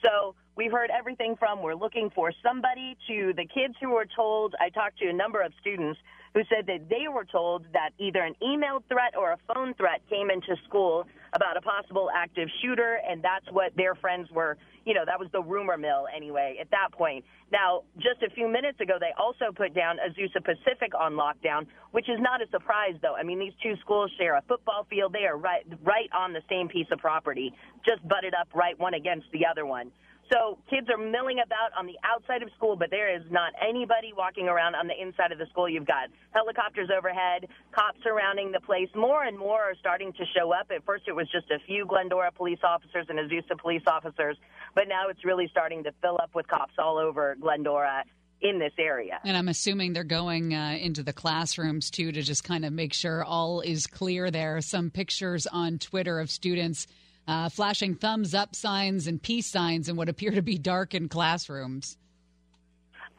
So we've heard everything from we're looking for somebody to the kids who were told. I talked to a number of students who said that they were told that either an email threat or a phone threat came into school about a possible active shooter, and that's what their friends were, you know, that was the rumor mill anyway at that point. Now, just a few minutes ago, they also put down Azusa Pacific on lockdown, which is not a surprise, though. I mean, these two schools share a football field. They are right, right on the same piece of property, just butted up right one against the other one. So kids are milling about on the outside of school, but there is not anybody walking around on the inside of the school. You've got helicopters overhead, cops surrounding the place. More and more are starting to show up. At first, it was just a few Glendora police officers and Azusa police officers, but now it's really starting to fill up with cops all over Glendora in this area. And I'm assuming they're going uh, into the classrooms too to just kind of make sure all is clear there. Some pictures on Twitter of students uh, flashing thumbs up signs and peace signs in what appear to be darkened classrooms.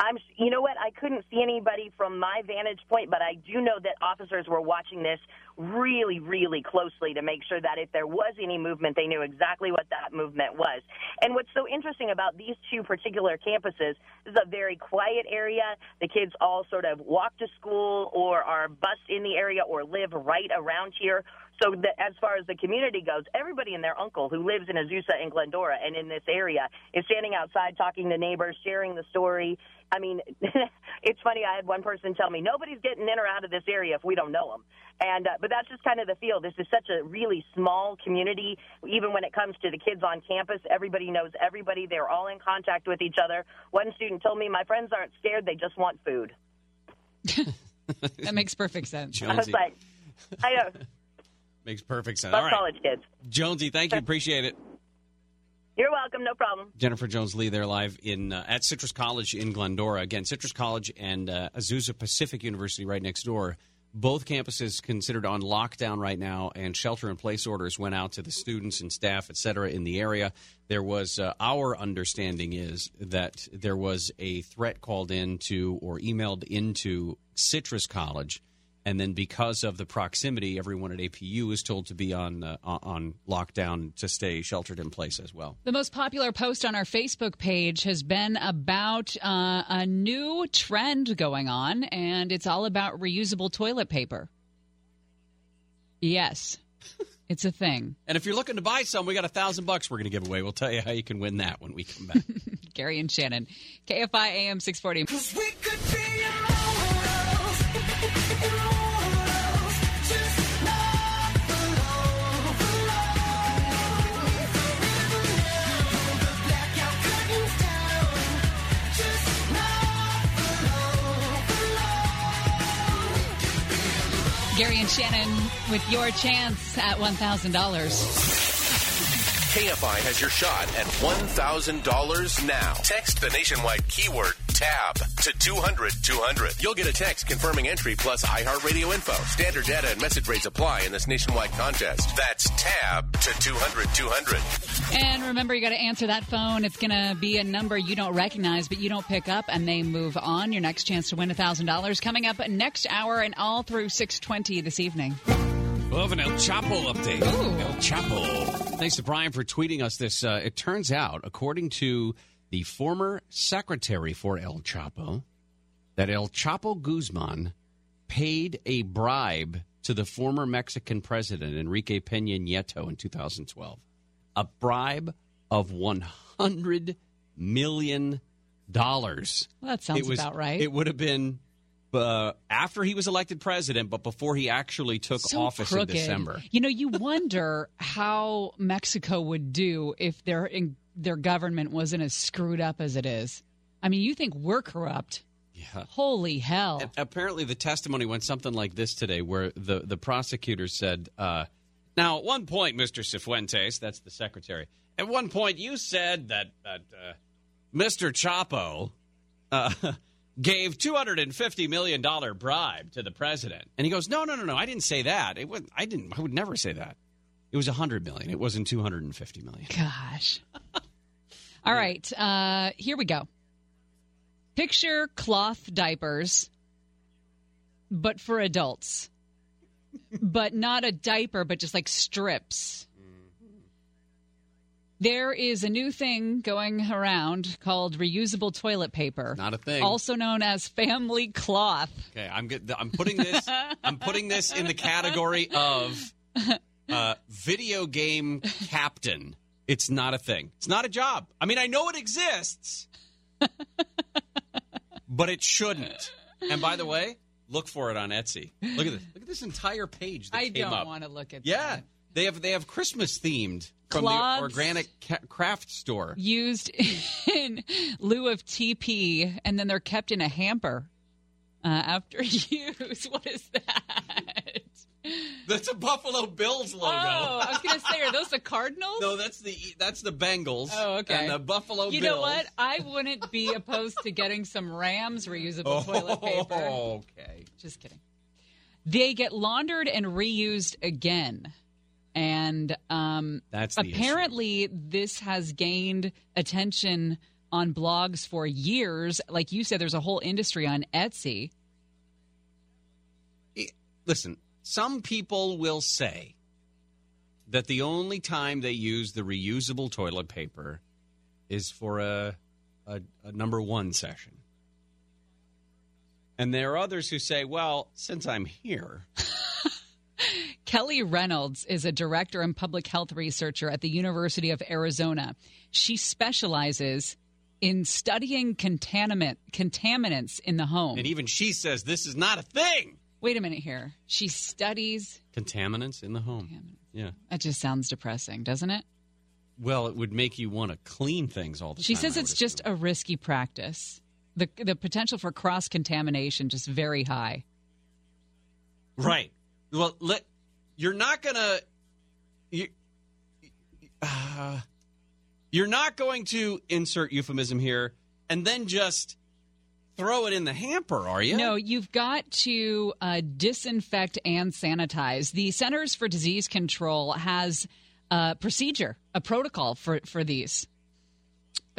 I'm, you know what? I couldn't see anybody from my vantage point, but I do know that officers were watching this really, really closely to make sure that if there was any movement, they knew exactly what that movement was. And what's so interesting about these two particular campuses is a very quiet area. The kids all sort of walk to school or are bused in the area or live right around here. So that as far as the community goes, everybody and their uncle who lives in Azusa and Glendora and in this area is standing outside talking to neighbors, sharing the story. I mean, it's funny. I had one person tell me nobody's getting in or out of this area if we don't know them, and uh, but that's just kind of the feel. This is such a really small community. Even when it comes to the kids on campus, everybody knows everybody. They're all in contact with each other. One student told me, "My friends aren't scared; they just want food." that makes perfect sense. Jonesy. I was like, I know. Makes perfect sense. Love right. college kids. Jonesy, thank you. Appreciate it. You're welcome. No problem. Jennifer Jones Lee there live in uh, at Citrus College in Glendora. Again, Citrus College and uh, Azusa Pacific University right next door. both campuses considered on lockdown right now, and shelter in place orders went out to the students and staff, et cetera, in the area. There was uh, our understanding is that there was a threat called in to or emailed into Citrus College, and then because of the proximity, everyone at APU is told to be on uh, on lockdown to stay sheltered in place as well. The most popular post on our Facebook page has been about uh, a new trend going on, and it's all about reusable toilet paper. Yes, it's a thing. And if you're looking to buy some, we got a thousand bucks we're going to give away. We'll tell you how you can win that when we come back. Gary and Shannon, KFI AM 640. Gary and Shannon with your chance at $1,000. KFI has your shot at $1,000 now. Text the nationwide keyword TAB to 200 200. You'll get a text confirming entry plus iHeartRadio info. Standard data and message rates apply in this nationwide contest. That's TAB to 200 200. And remember, you got to answer that phone. It's going to be a number you don't recognize, but you don't pick up, and they move on. Your next chance to win $1,000 coming up next hour and all through 620 this evening. We'll have an El Chapo update. El Chapo. Thanks to Brian for tweeting us this. Uh, it turns out, according to the former secretary for El Chapo, that El Chapo Guzman paid a bribe to the former Mexican president, Enrique Peña Nieto, in 2012. A bribe of $100 million. Well, that sounds It was- about right. It would have been uh, after he was elected president, but before he actually took so office crooked. in December. You know, you wonder how Mexico would do if their in, their government wasn't as screwed up as it is. I mean, you think we're corrupt? Yeah. Holy hell! And apparently, the testimony went something like this today, where the the prosecutor said, uh, "Now, at one point, Mister Cifuentes, that's the secretary, at one point you said that that uh, Mister Chapo." Gave two hundred and fifty million dollar bribe to the president, and he goes, "No, no, no, no! I didn't say that. It was, I didn't. I would never say that. It was a hundred million. It wasn't two hundred and fifty million. Gosh. All right, uh, here we go. Picture cloth diapers, but for adults. but not a diaper, but just like strips. There is a new thing going around called reusable toilet paper. Not a thing. Also known as family cloth. Okay, I'm get, I'm putting this I'm putting this in the category of uh, video game captain. It's not a thing. It's not a job. I mean, I know it exists, but it shouldn't. And by the way, look for it on Etsy. Look at this. Look at this entire page that I don't want to look at Yeah, that. they have they have Christmas themed from the organic ca- craft store. used in lieu of TP, and then they're kept in a hamper uh, after use. What is that? That's a Buffalo Bills logo. Oh, I was going to say, are those the Cardinals? No, that's the that's the Bengals. Oh, okay. And the Buffalo you Bills. know what? I wouldn't be opposed to getting some Rams reusable toilet paper. Oh, Okay. Just kidding. They get laundered and reused again. And um, That's the issue. apparently, this has gained attention on blogs for years. Like you said, there's a whole industry on Etsy. listen, some people will say that the only time they use the reusable toilet paper is for a, a, a number one session. And there are others who say, well, since I'm here, Kelly Reynolds is a director and public health researcher at the University of Arizona. She specializes in studying contaminant contaminants in the home. and even she says this is not a thing. Wait a minute here. She studies. Contaminants in the home. Yeah. That just sounds depressing, doesn't it? Well, it would make you want to clean things all the She time. She says it's just a risky practice. The the potential for cross contamination just very high. Right. Well, let you're not gonna you, uh, you're not going to insert euphemism here and then just throw it in the hamper, are you? No, you've got to uh, disinfect and sanitize. The Centers for Disease Control has a procedure, a protocol for, for these.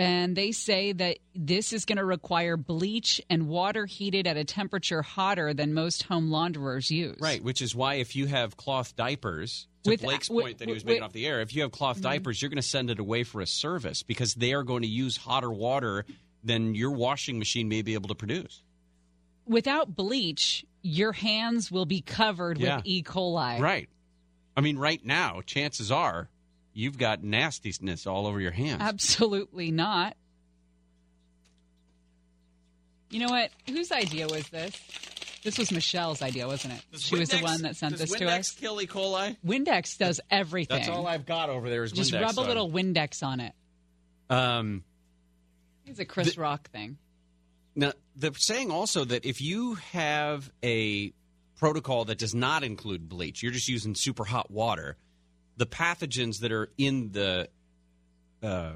And they say that this is going to require bleach and water heated at a temperature hotter than most home launderers use. Right, which is why if you have cloth diapers, to With- Blake's with- point that he was with- making off the air, if you have cloth Mhm. diapers, you're going to send it away for a service because they are going to use hotter water than your washing machine may be able to produce. Without bleach, your hands will be covered Yeah. with E. coli. Right. I mean, right now, chances are you've got nastiness all over your hands. Absolutely not. You know what? Whose idea was this? This was Michelle's idea, wasn't it? she was the one that sent does this to Windex us. kill E. coli? Windex does everything. That's all I've got over there is Just Windex. rub a so- little Windex on it. Um, It's a Chris Rock thing. Now, they're saying also that if you have a protocol that does not include bleach, you're just using super hot water, the pathogens that are in the uh,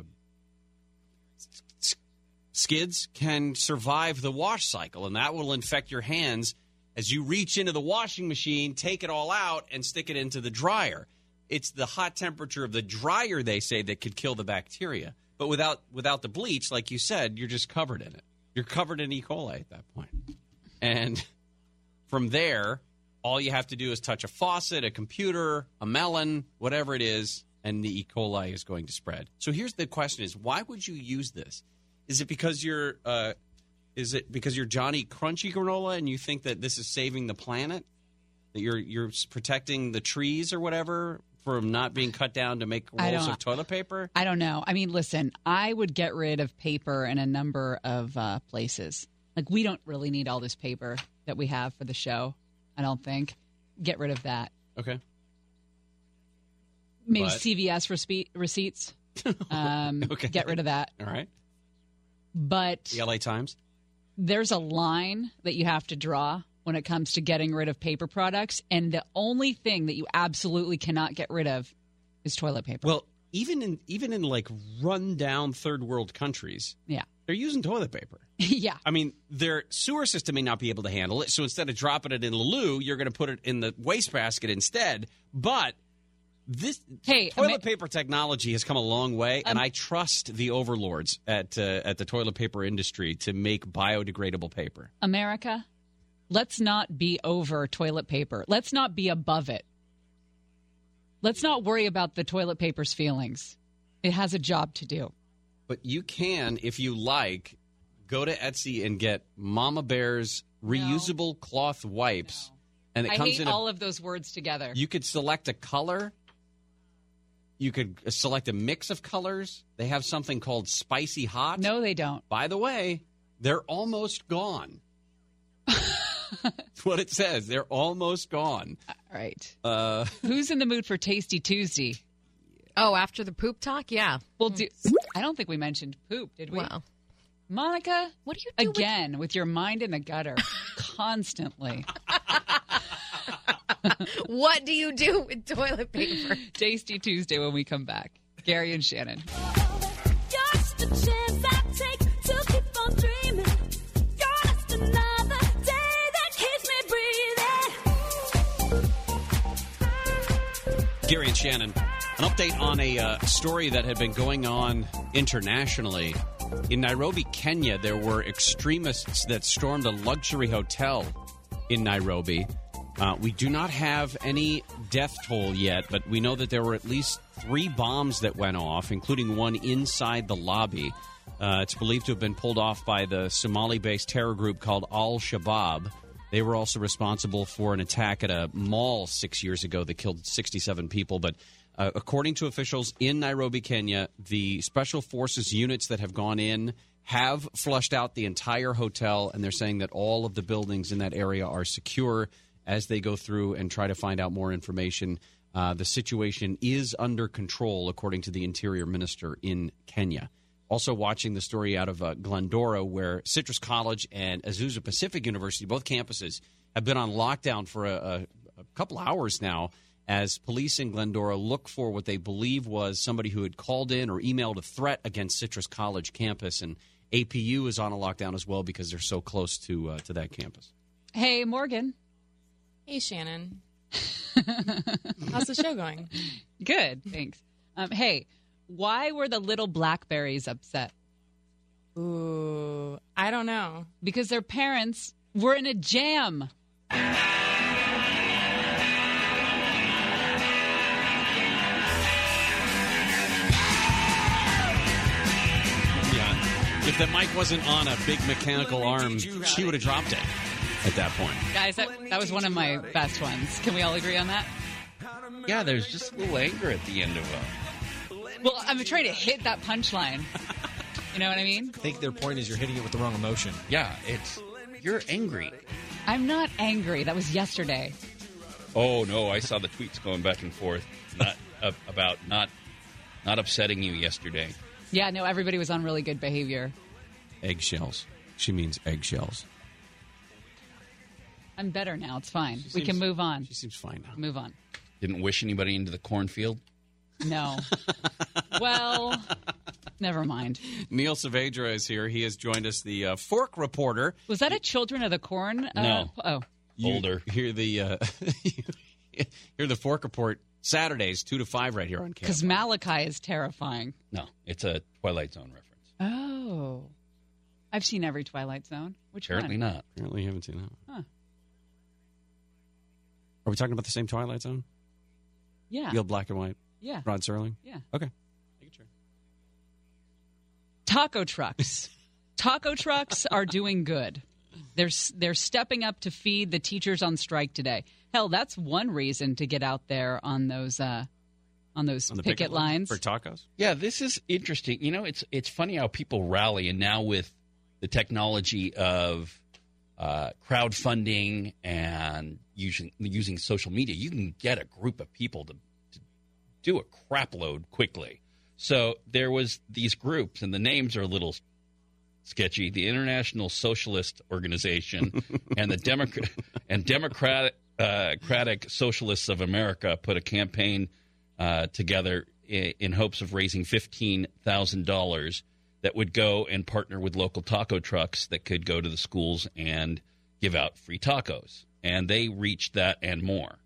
skids can survive the wash cycle, and that will infect your hands as you reach into the washing machine, take it all out, and stick it into the dryer. It's the hot temperature of the dryer, they say, that could kill the bacteria. But without without the bleach, like you said, you're just covered in it. You're covered in E. coli at that point. And from there, all you have to do is touch a faucet, a computer, a melon, whatever it is, and the E. coli is going to spread. So here's the question: Is why would you use this? Is it because you're uh, is it because you're Johnny Crunchy granola and you think that this is saving the planet? That you're you're protecting the trees or whatever from not being cut down to make rolls of toilet paper? I don't know. I mean, listen, I would get rid of paper in a number of uh, places. Like, we don't really need all this paper that we have for the show. I don't think. Get rid of that. Okay. Maybe But- CVS respe- receipts. Um, Okay. Get rid of that. All right. But The LA Times. there's a line that you have to draw when it comes to getting rid of paper products. And the only thing that you absolutely cannot get rid of is toilet paper. Well, even in even in like rundown third world countries, yeah. They're using toilet paper. yeah. I mean, their sewer system may not be able to handle it, so instead of dropping it in the loo, you're going to put it in the wastebasket instead. But this hey, toilet paper technology has come a long way, and I trust the overlords at uh, at the toilet paper industry to make biodegradable paper. America, let's not be over toilet paper. Let's not be above it. Let's not worry about the toilet paper's feelings. It has a job to do. But you can, if you like, go to Etsy and get Mama Bear's reusable cloth wipes, and it I comes in a all of those words together. You could select a color. You could uh, select a mix of colors. They have something called spicy hot. No, they don't. By the way, they're almost gone. That's what it says. They're almost gone. All right. Uh, Who's in the mood for Tasty Tuesday? Oh, after the poop talk, yeah. Well, hmm. do, I don't think we mentioned poop, did we? Wow. Monica, what do you do again with, your mind in the gutter constantly? what do you do with toilet paper? Tasty Tuesday when we come back. Gary and Shannon. Just a chance I take to keep on dreaming. You're just another day that keeps me breathing. Gary and Shannon, an update on a uh, story that had been going on internationally. In Nairobi, Kenya, there were extremists that stormed a luxury hotel in Nairobi. Uh, we do not have any death toll yet, but we know that there were at least three bombs that went off, including one inside the lobby. Uh, it's believed to have been pulled off by the Somali based terror group called Al Shabaab. They were also responsible for an attack at a mall six years ago that killed 67 people. But uh, according to officials in Nairobi, Kenya, the special forces units that have gone in have flushed out the entire hotel, and they're saying that all of the buildings in that area are secure as they go through and try to find out more information. Uh, the situation is under control, according to the interior minister in Kenya. Also, watching the story out of uh, Glendora, where Citrus College and Azusa Pacific University, both campuses, have been on lockdown for a, a, a couple hours now as police in Glendora look for what they believe was somebody who had called in or emailed a threat against Citrus College campus. And APU is on a lockdown as well because they're so close to uh, to that campus. Hey, Morgan. Hey, Shannon. How's the show going? Good, thanks. Um, hey, why were the little blackberries upset? Ooh, I don't know. Because their parents were in a jam. If the mic wasn't on a big mechanical arm, she would have dropped it at that point. Guys, that, that was one of my best ones. Can we all agree on that? Yeah, there's just a little anger at the end of it. Well, I'm trying to hit that punchline. You know what I mean? I think their point is you're hitting it with the wrong emotion. Yeah, it's you're angry. I'm not angry. That was yesterday. Oh no, I saw the tweets going back and forth not uh, about not not upsetting you yesterday. Yeah, no, everybody was on really good behavior. Eggshells. She means eggshells. I'm better now. It's fine. we seems- can move on. She seems fine now. Move on. Didn't wish anybody into the cornfield. No. well, never mind. Neil Saavedra is here. He has joined us, the uh, Fork Reporter. Was that a Children of the Corn? Uh, No. Oh. You Older. Hear the uh, hear the Fork Report Saturdays two to five right here on campus. Because Malachi is terrifying. No, it's a Twilight Zone reference. Oh. I've seen every Twilight Zone. Which Apparently one? not. Apparently, you haven't seen that. One. Huh. Are we talking about the same Twilight Zone? Yeah. Real black and white. Yeah. Rod Serling. Yeah. Okay. Taco trucks. Taco trucks are doing good. They're they're stepping up to feed the teachers on strike today. Hell, that's one reason to get out there on those uh, on those On picket, picket lines lines for tacos. Yeah, this is interesting. You know, it's it's funny how people rally, and now with the technology of uh, crowdfunding and using using social media, you can get a group of people to, to do a crap load quickly. So there was these groups, and the names are a little sketchy. The International Socialist Organization and the Democrat and Democratic uh, Socialists of America put a campaign uh, together in, in hopes of raising fifteen thousand dollars that would go and partner with local taco trucks that could go to the schools and give out free tacos. And they reached that and more.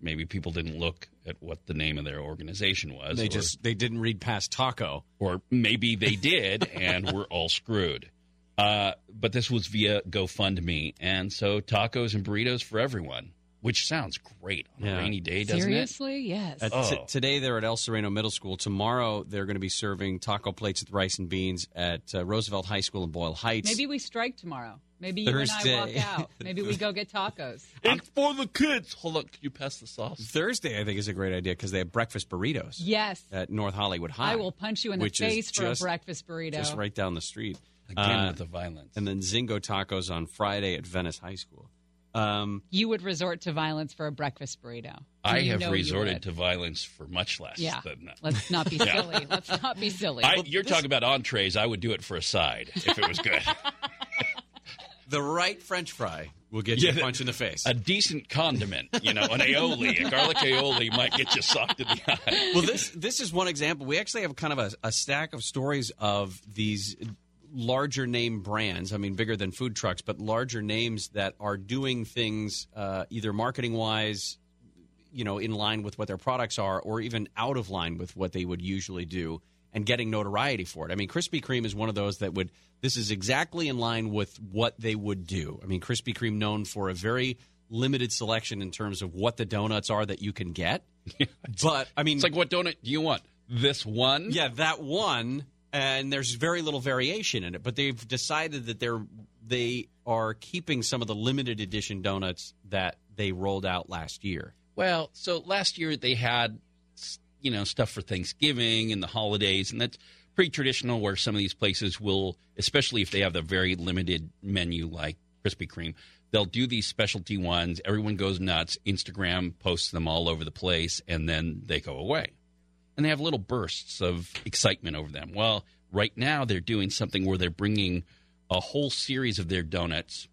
Maybe people didn't look at what the name of their organization was. They or- just they didn't read past taco. or maybe they did and we're all screwed. Uh, but this was via GoFundMe, and so tacos and burritos for everyone, which sounds great on a rainy day, doesn't it? Seriously, yes. Uh, Oh. t- today they're at El Sereno Middle School. Tomorrow they're going to be serving taco plates with rice and beans at uh, Roosevelt High School in Boyle Heights. Maybe we strike tomorrow. Maybe you and I Thursday. walk out. Maybe we go get tacos. It's for the kids. Hold on, can you pass the sauce? Thursday, I think, is a great idea because they have breakfast burritos Yes. at North Hollywood High. I will punch you in the face for just- a breakfast burrito. Just right down the street. Again with the violence. And then Zingo Tacos on Friday at Venice High School. Um, You would resort to violence for a breakfast burrito. I have resorted to violence for much less Yeah. than that. Let's not be Yeah. silly. Let's not be silly. I, you're talking about entrees. I would do it for a side if it was good. the right French fry will get you a punch in the face. A decent condiment, you know, an aioli, a garlic aioli might get you socked in the eye. well, this this is one example. We actually have kind of a, a stack of stories of these larger name brands. I mean, bigger than food trucks, but larger names that are doing things uh, either marketing wise, you know, in line with what their products are, or even out of line with what they would usually do, and getting notoriety for it. I mean, Krispy Kreme is one of those that would. This is exactly in line with what they would do. I mean, Krispy Kreme known for a very limited selection in terms of what the donuts are that you can get. but I mean, It's like, what donut do you want? This one? yeah, that one, and there's very little variation in it. But they've decided that they're they are keeping some of the limited edition donuts that they rolled out last year. Well, so last year they had, you know, stuff for Thanksgiving and the holidays, and that's pretty traditional. Where some of these places will, especially if they have the very limited menu like Krispy Kreme, they'll do these specialty ones. Everyone goes nuts. Instagram posts them all over the place, and then they go away, and they have little bursts of excitement over them. Well, right now they're doing something where they're bringing a whole series of their donuts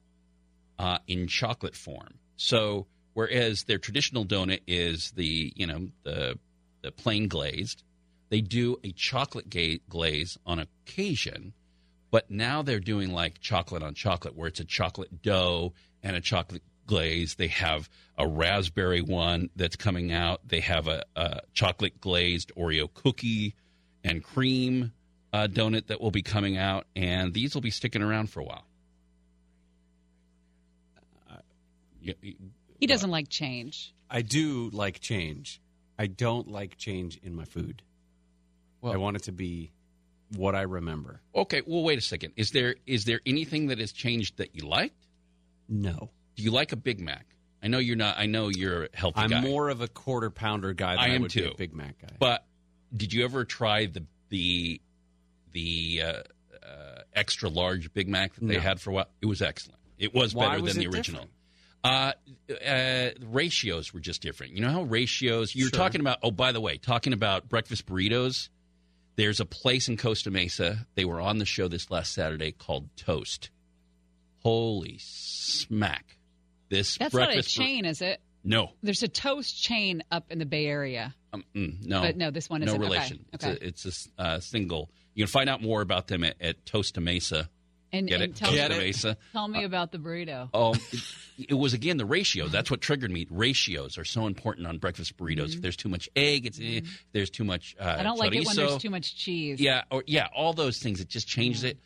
uh, in chocolate form. So whereas their traditional donut is the you know the the plain glazed, they do a chocolate ga- glaze on occasion, But now they're doing like chocolate on chocolate, where it's a chocolate dough and a chocolate glaze. They have a raspberry one that's coming out. They have a, a chocolate glazed Oreo cookie and cream uh, donut that will be coming out, and these will be sticking around for a while. You- you- He doesn't like change. I do like change. I don't like change in my food. I want it to be what I remember. Okay, well, wait a second. Is there is there anything that has changed that you liked? No. Do you like a Big Mac? I know you're not. I know you're a healthy guy. I'm guy. more of a quarter pounder guy than I I, am too. a Big Mac guy. But did you ever try the the the uh, uh, extra large Big Mac that they No. had for a while? It was excellent. It was Why better was than the original. Uh, uh, ratios were just different. You know how ratios? You're Sure. talking about. Oh, by the way, talking about breakfast burritos. There's a place in Costa Mesa. They were on the show this last Saturday called Toast. Holy smack! This That's not a breakfast chain, is it? no, There's a toast chain up in the Bay Area. um, mm, no, But no, this one isn't. Okay, relation. okay. It's a, it's a uh, single. You can find out more about them at, at Tosta Mesa. And, Get and it? tell, Tosta me, Mesa. tell me about the burrito. Um, it, it was again the ratio. That's what triggered me. Ratios are so important on breakfast burritos. If there's too much egg, it's eh. if there's too much. Uh, Mm-hmm. I don't like it when there's too much cheese. Yeah, or yeah, all those things. It just changes it.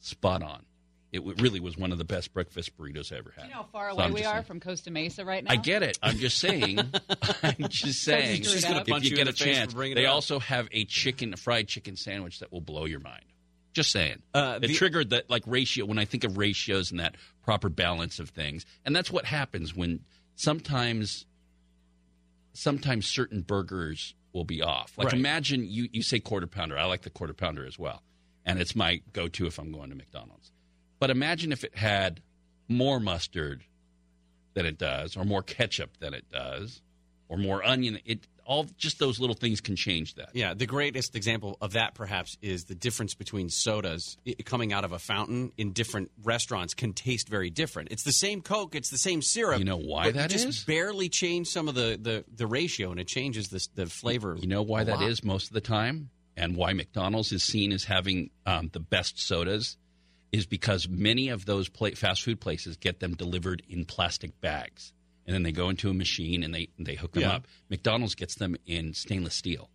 Spot on. It really was one of the best breakfast burritos I ever had. You know how far So away I'm we are saying. from Costa Mesa right now? I get it. I'm just saying. I'm just saying. She's gonna if punch you you get a the face for chance, they up. also have a chicken, a fried chicken sandwich that will blow your mind. Just saying. Uh, it the- triggered that like ratio when I think of ratios and that proper balance of things, and that's what happens when sometimes, sometimes certain burgers will be off. Like Right. imagine you you say quarter pounder. I like the quarter pounder as well, and it's my go to if I'm going to McDonald's. But imagine if it had more mustard than it does, or more ketchup than it does, or more onion. It all just those little things can change that. Yeah, the greatest example of that perhaps is the difference between sodas coming out of a fountain in different restaurants can taste very different. It's the same Coke, it's the same syrup. You know why that just is? barely change some of the, the, the ratio and it changes the, the flavor. You know why that lot. is most of the time, and why McDonald's is seen as having um, the best sodas, is because many of those pla- fast food places get them delivered in plastic bags, and then they go into a machine and they they hook them Yeah. up. McDonald's gets them in stainless steel,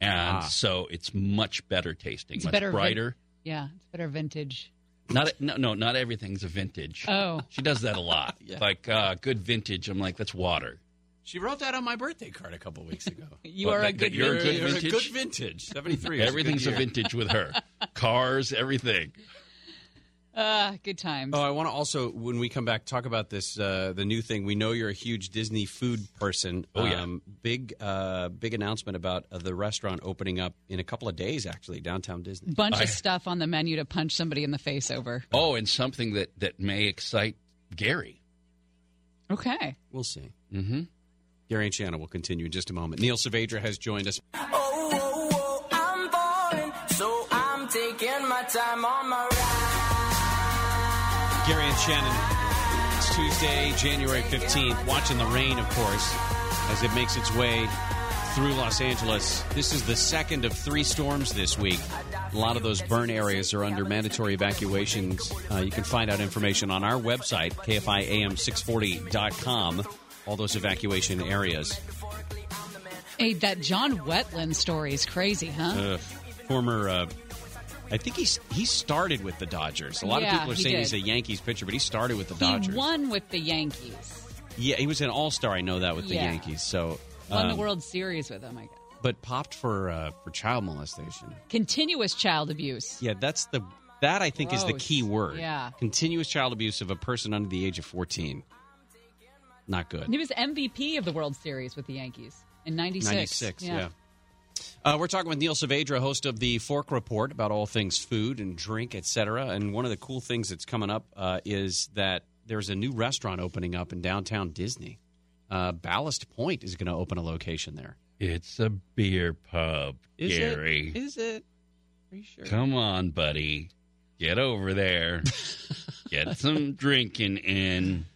and Ah. so it's much better tasting, It's much better vin- brighter. yeah, it's better vintage. Not no no not everything's a vintage. Oh. she does that a lot. Yeah. Like uh, good vintage. I'm like that's water. She wrote that on my birthday card a couple weeks ago. You What, are a that- that good you're a good You're a vintage. good vintage. 73. is a good Everything's a vintage with her. Cars, everything. Uh, good times. Oh, I want to also, when we come back, talk about this uh, the new thing. We know you're a huge Disney food person. Oh, yeah. Um, big, uh, big announcement about uh, the restaurant opening up in a couple of days. Actually, downtown Disney. Bunch I- of stuff on the menu to punch somebody in the face over. Oh, and something that, that may excite Gary. Okay. We'll see. Mm-hmm. Gary and Shannon will continue in just a moment. Neil Saavedra has joined us. Oh, oh, oh, I'm falling, so I'm taking my time on my ride. Gary and Shannon. It's Tuesday, January 15th. Watching the rain, of course, as it makes its way through Los Angeles. This is the second of three storms this week. A lot of those burn areas are under mandatory evacuations. Uh, you can find out information on our website, KFIAM640.com, all those evacuation areas. Hey, that John Wetteland story is crazy, huh? Uh, former, uh, I think he's he started with the Dodgers. A lot Yeah, of people are saying he's a Yankees pitcher, but he started with the Dodgers. he won with the Yankees. Yeah, he was an All Star. I know that with the Yankees. So Won the um, World Series with them, I guess. but popped for uh, for child molestation. Continuous child abuse. Yeah, that's the that I think is the key word. Yeah. continuous child abuse of a person under the age of fourteen. Not good. He was MVP of the World Series with the Yankees in 96. 96, yeah. Uh, we're talking with Neil Saavedra, host of the Fork Report, about all things food and drink, etc. And one of the cool things that's coming up uh, is that there's a new restaurant opening up in downtown Disney. Uh, Ballast Point is going to open a location there. It's a beer pub, Is? Gary. Is it? Are you sure? Come on, buddy. Get over there. Get some drinking in.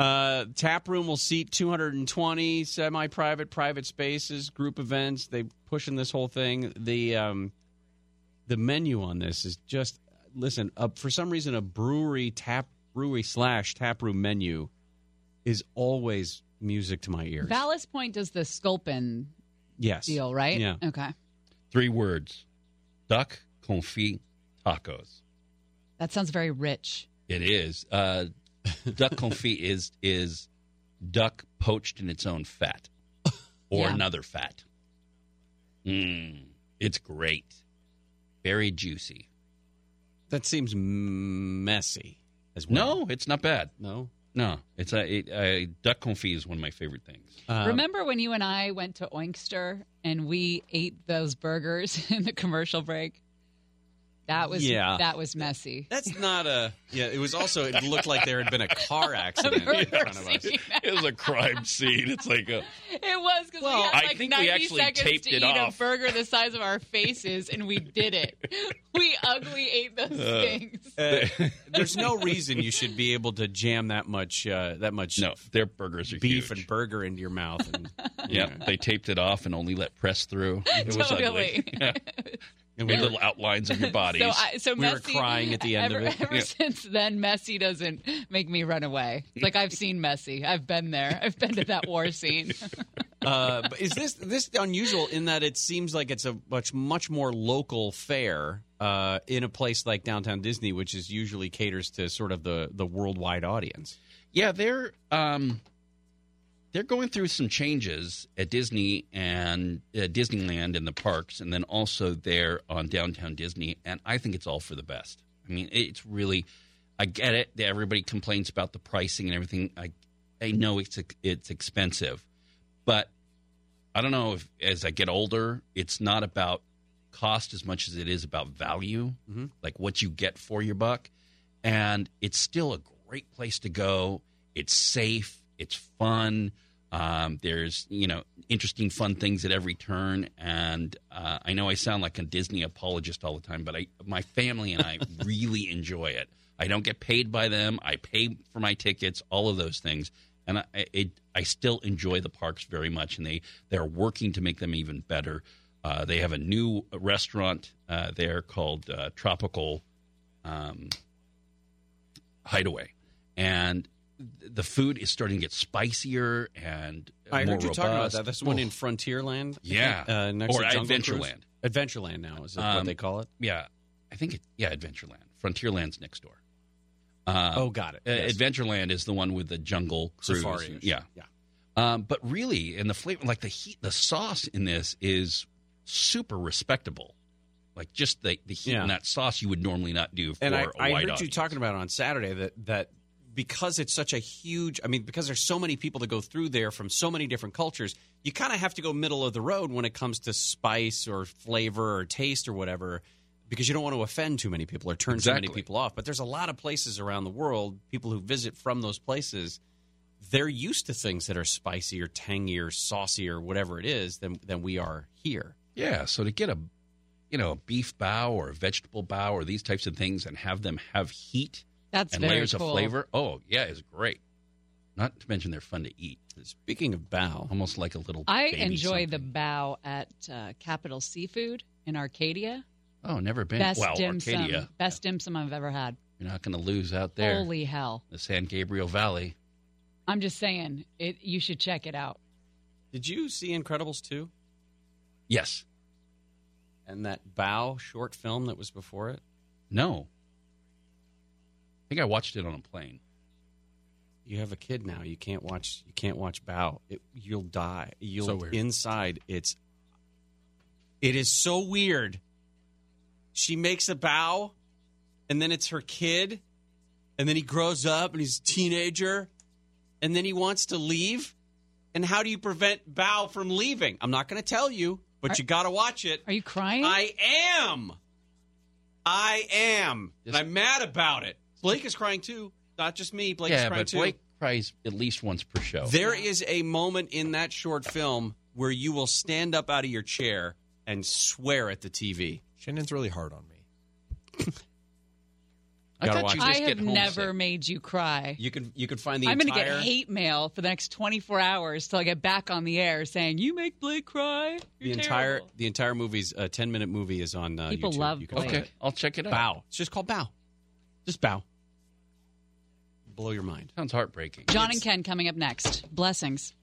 Uh, tap room will seat 220 semi-private, private spaces, group events. They pushing this whole thing. The um, the menu on this is just listen, uh, for some reason, a brewery tap brewery slash tap room menu is always music to my ears. Ballast Point does the Sculpin yes, deal, right? Yeah. Okay. Three words: duck confit tacos. That sounds very rich. It is. Uh, duck confit is is duck poached in its own fat or Yeah. another fat. Mm, it's great. Very juicy. That seems messy as well. No, it's not bad. No. No, it's a, it, a duck confit is one of my favorite things. Um, Remember when you and I went to Oinkster and we ate those burgers in the commercial break? That was Yeah. that was messy. That's not a. Yeah, it was also. It looked like there had been a car accident in front of us. it was a crime scene. It's like a. It was because we had I like think we 90 actually seconds taped to it eat off. a burger the size of our faces, and we did it. we ugly ate those Uh, things. Uh, there's no reason you should be able to jam that much. Uh, that much. No, their burgers are beef huge. and burger into your mouth. And, Yeah, they taped it off and only let press through. It was Totally. ugly. Yeah. And Made we were- little outlines of your bodies. So, I, so We were crying at the end ever, of it. Ever Yeah. since then, Messi doesn't make me run away. Like I've seen Messi. I've been there. I've been to that war scene. Uh, but is this this unusual in that it seems like it's a much much more local fare uh, in a place like downtown Disney, which is usually caters to sort of the the worldwide audience. Yeah, they're um, they're going through some changes at Disney and uh, Disneyland and the parks, and then also there on downtown Disney. And I think it's all for the best. I mean, it's really. I get it. Everybody complains about the pricing and everything. I I know it's it's expensive, but I don't know if as I get older, it's not about cost as much as it is about value, like what you get for your buck. And it's still a great place to go. It's safe. It's fun. Um, there's you know interesting, fun things at every turn. And uh, I know I sound like a Disney apologist all the time, but I my family and I really enjoy it. I don't get paid by them. I pay for my tickets, all of those things, and I it, I still enjoy the parks very much. And they they're working to make them even better. Uh, they have a new restaurant uh, there called uh, Tropical um, Hideaway, and the food is starting to get spicier and I heard you robust. talking about that. That's the one Oh. in Frontierland. Yeah. think, uh, next Or to Jungle Cruise. Adventureland. Adventureland now is that what Um, they call it? Yeah, I think it. Yeah, Adventureland. Frontierland's next door. Uh, Oh, got it. uh, Yes. Adventureland is the one with the jungle cruise. Safari-ish. Yeah, Yeah. Um, but really, and the flavor, like the heat, the sauce in this is super respectable. Like just the the heat Yeah. in that sauce, you would normally not do for and I, a I heard you talking about on Saturday that that because it's such a huge, I mean, because there's so many people that go through there from so many different cultures, you kind of have to go middle of the road when it comes to spice or flavor or taste or whatever, because you don't want to offend too many people or turn too many people off. But there's a lot of places around the world, people who visit from those places. They're used to things that are spicy or tangy or saucy or whatever it is than than we are here. Yeah, so to get a you know a beef bao or a vegetable bao or these types of things and have them have heat That's and very layers cool. of flavor, oh yeah, it's great. Not to mention they're fun to eat. Speaking of bao, almost like a little. I baby enjoy something. the bao at uh, Capital Seafood in Arcadia. Oh, never been. Best well, dim sum, Arcadia. best dim sum I've ever had. You're not going to lose out there. Holy hell! the San Gabriel Valley. I'm just saying, it. You should check it out. Did you see Incredibles 2? Yes. And that Bao short film that was before it? No. I think I watched it on a plane. You have a kid now. You can't watch. You can't watch Bao. It, you'll die. You'll So weird. inside. It's. It is so weird. She makes a bao, and then it's her kid, and then he grows up and he's a teenager, and then he wants to leave. And how do you prevent Bao from leaving? I'm not going to tell you, but you got to watch it. Are you crying? I am. I am. And I'm mad about it. Blake is crying too. Not just me. Blake is yeah, crying but too. Blake cries at least once per show. There is a moment in that short film where you will stand up out of your chair and swear at the TV. Shannon's really hard on me. I thought you it. I have get never homesick. made you cry. You can you can find the entire I'm going to get hate mail for the next 24 hours till I get back on the air saying you make Blake cry. the You're entire terrible." the entire movie's a 10 minute movie is on uh, People YouTube. love You can Blake. find Okay. I'll check it out. Bao. It's just called Bao. Just Bao. Blow your mind. Sounds heartbreaking. John and Ken coming up next. Blessings.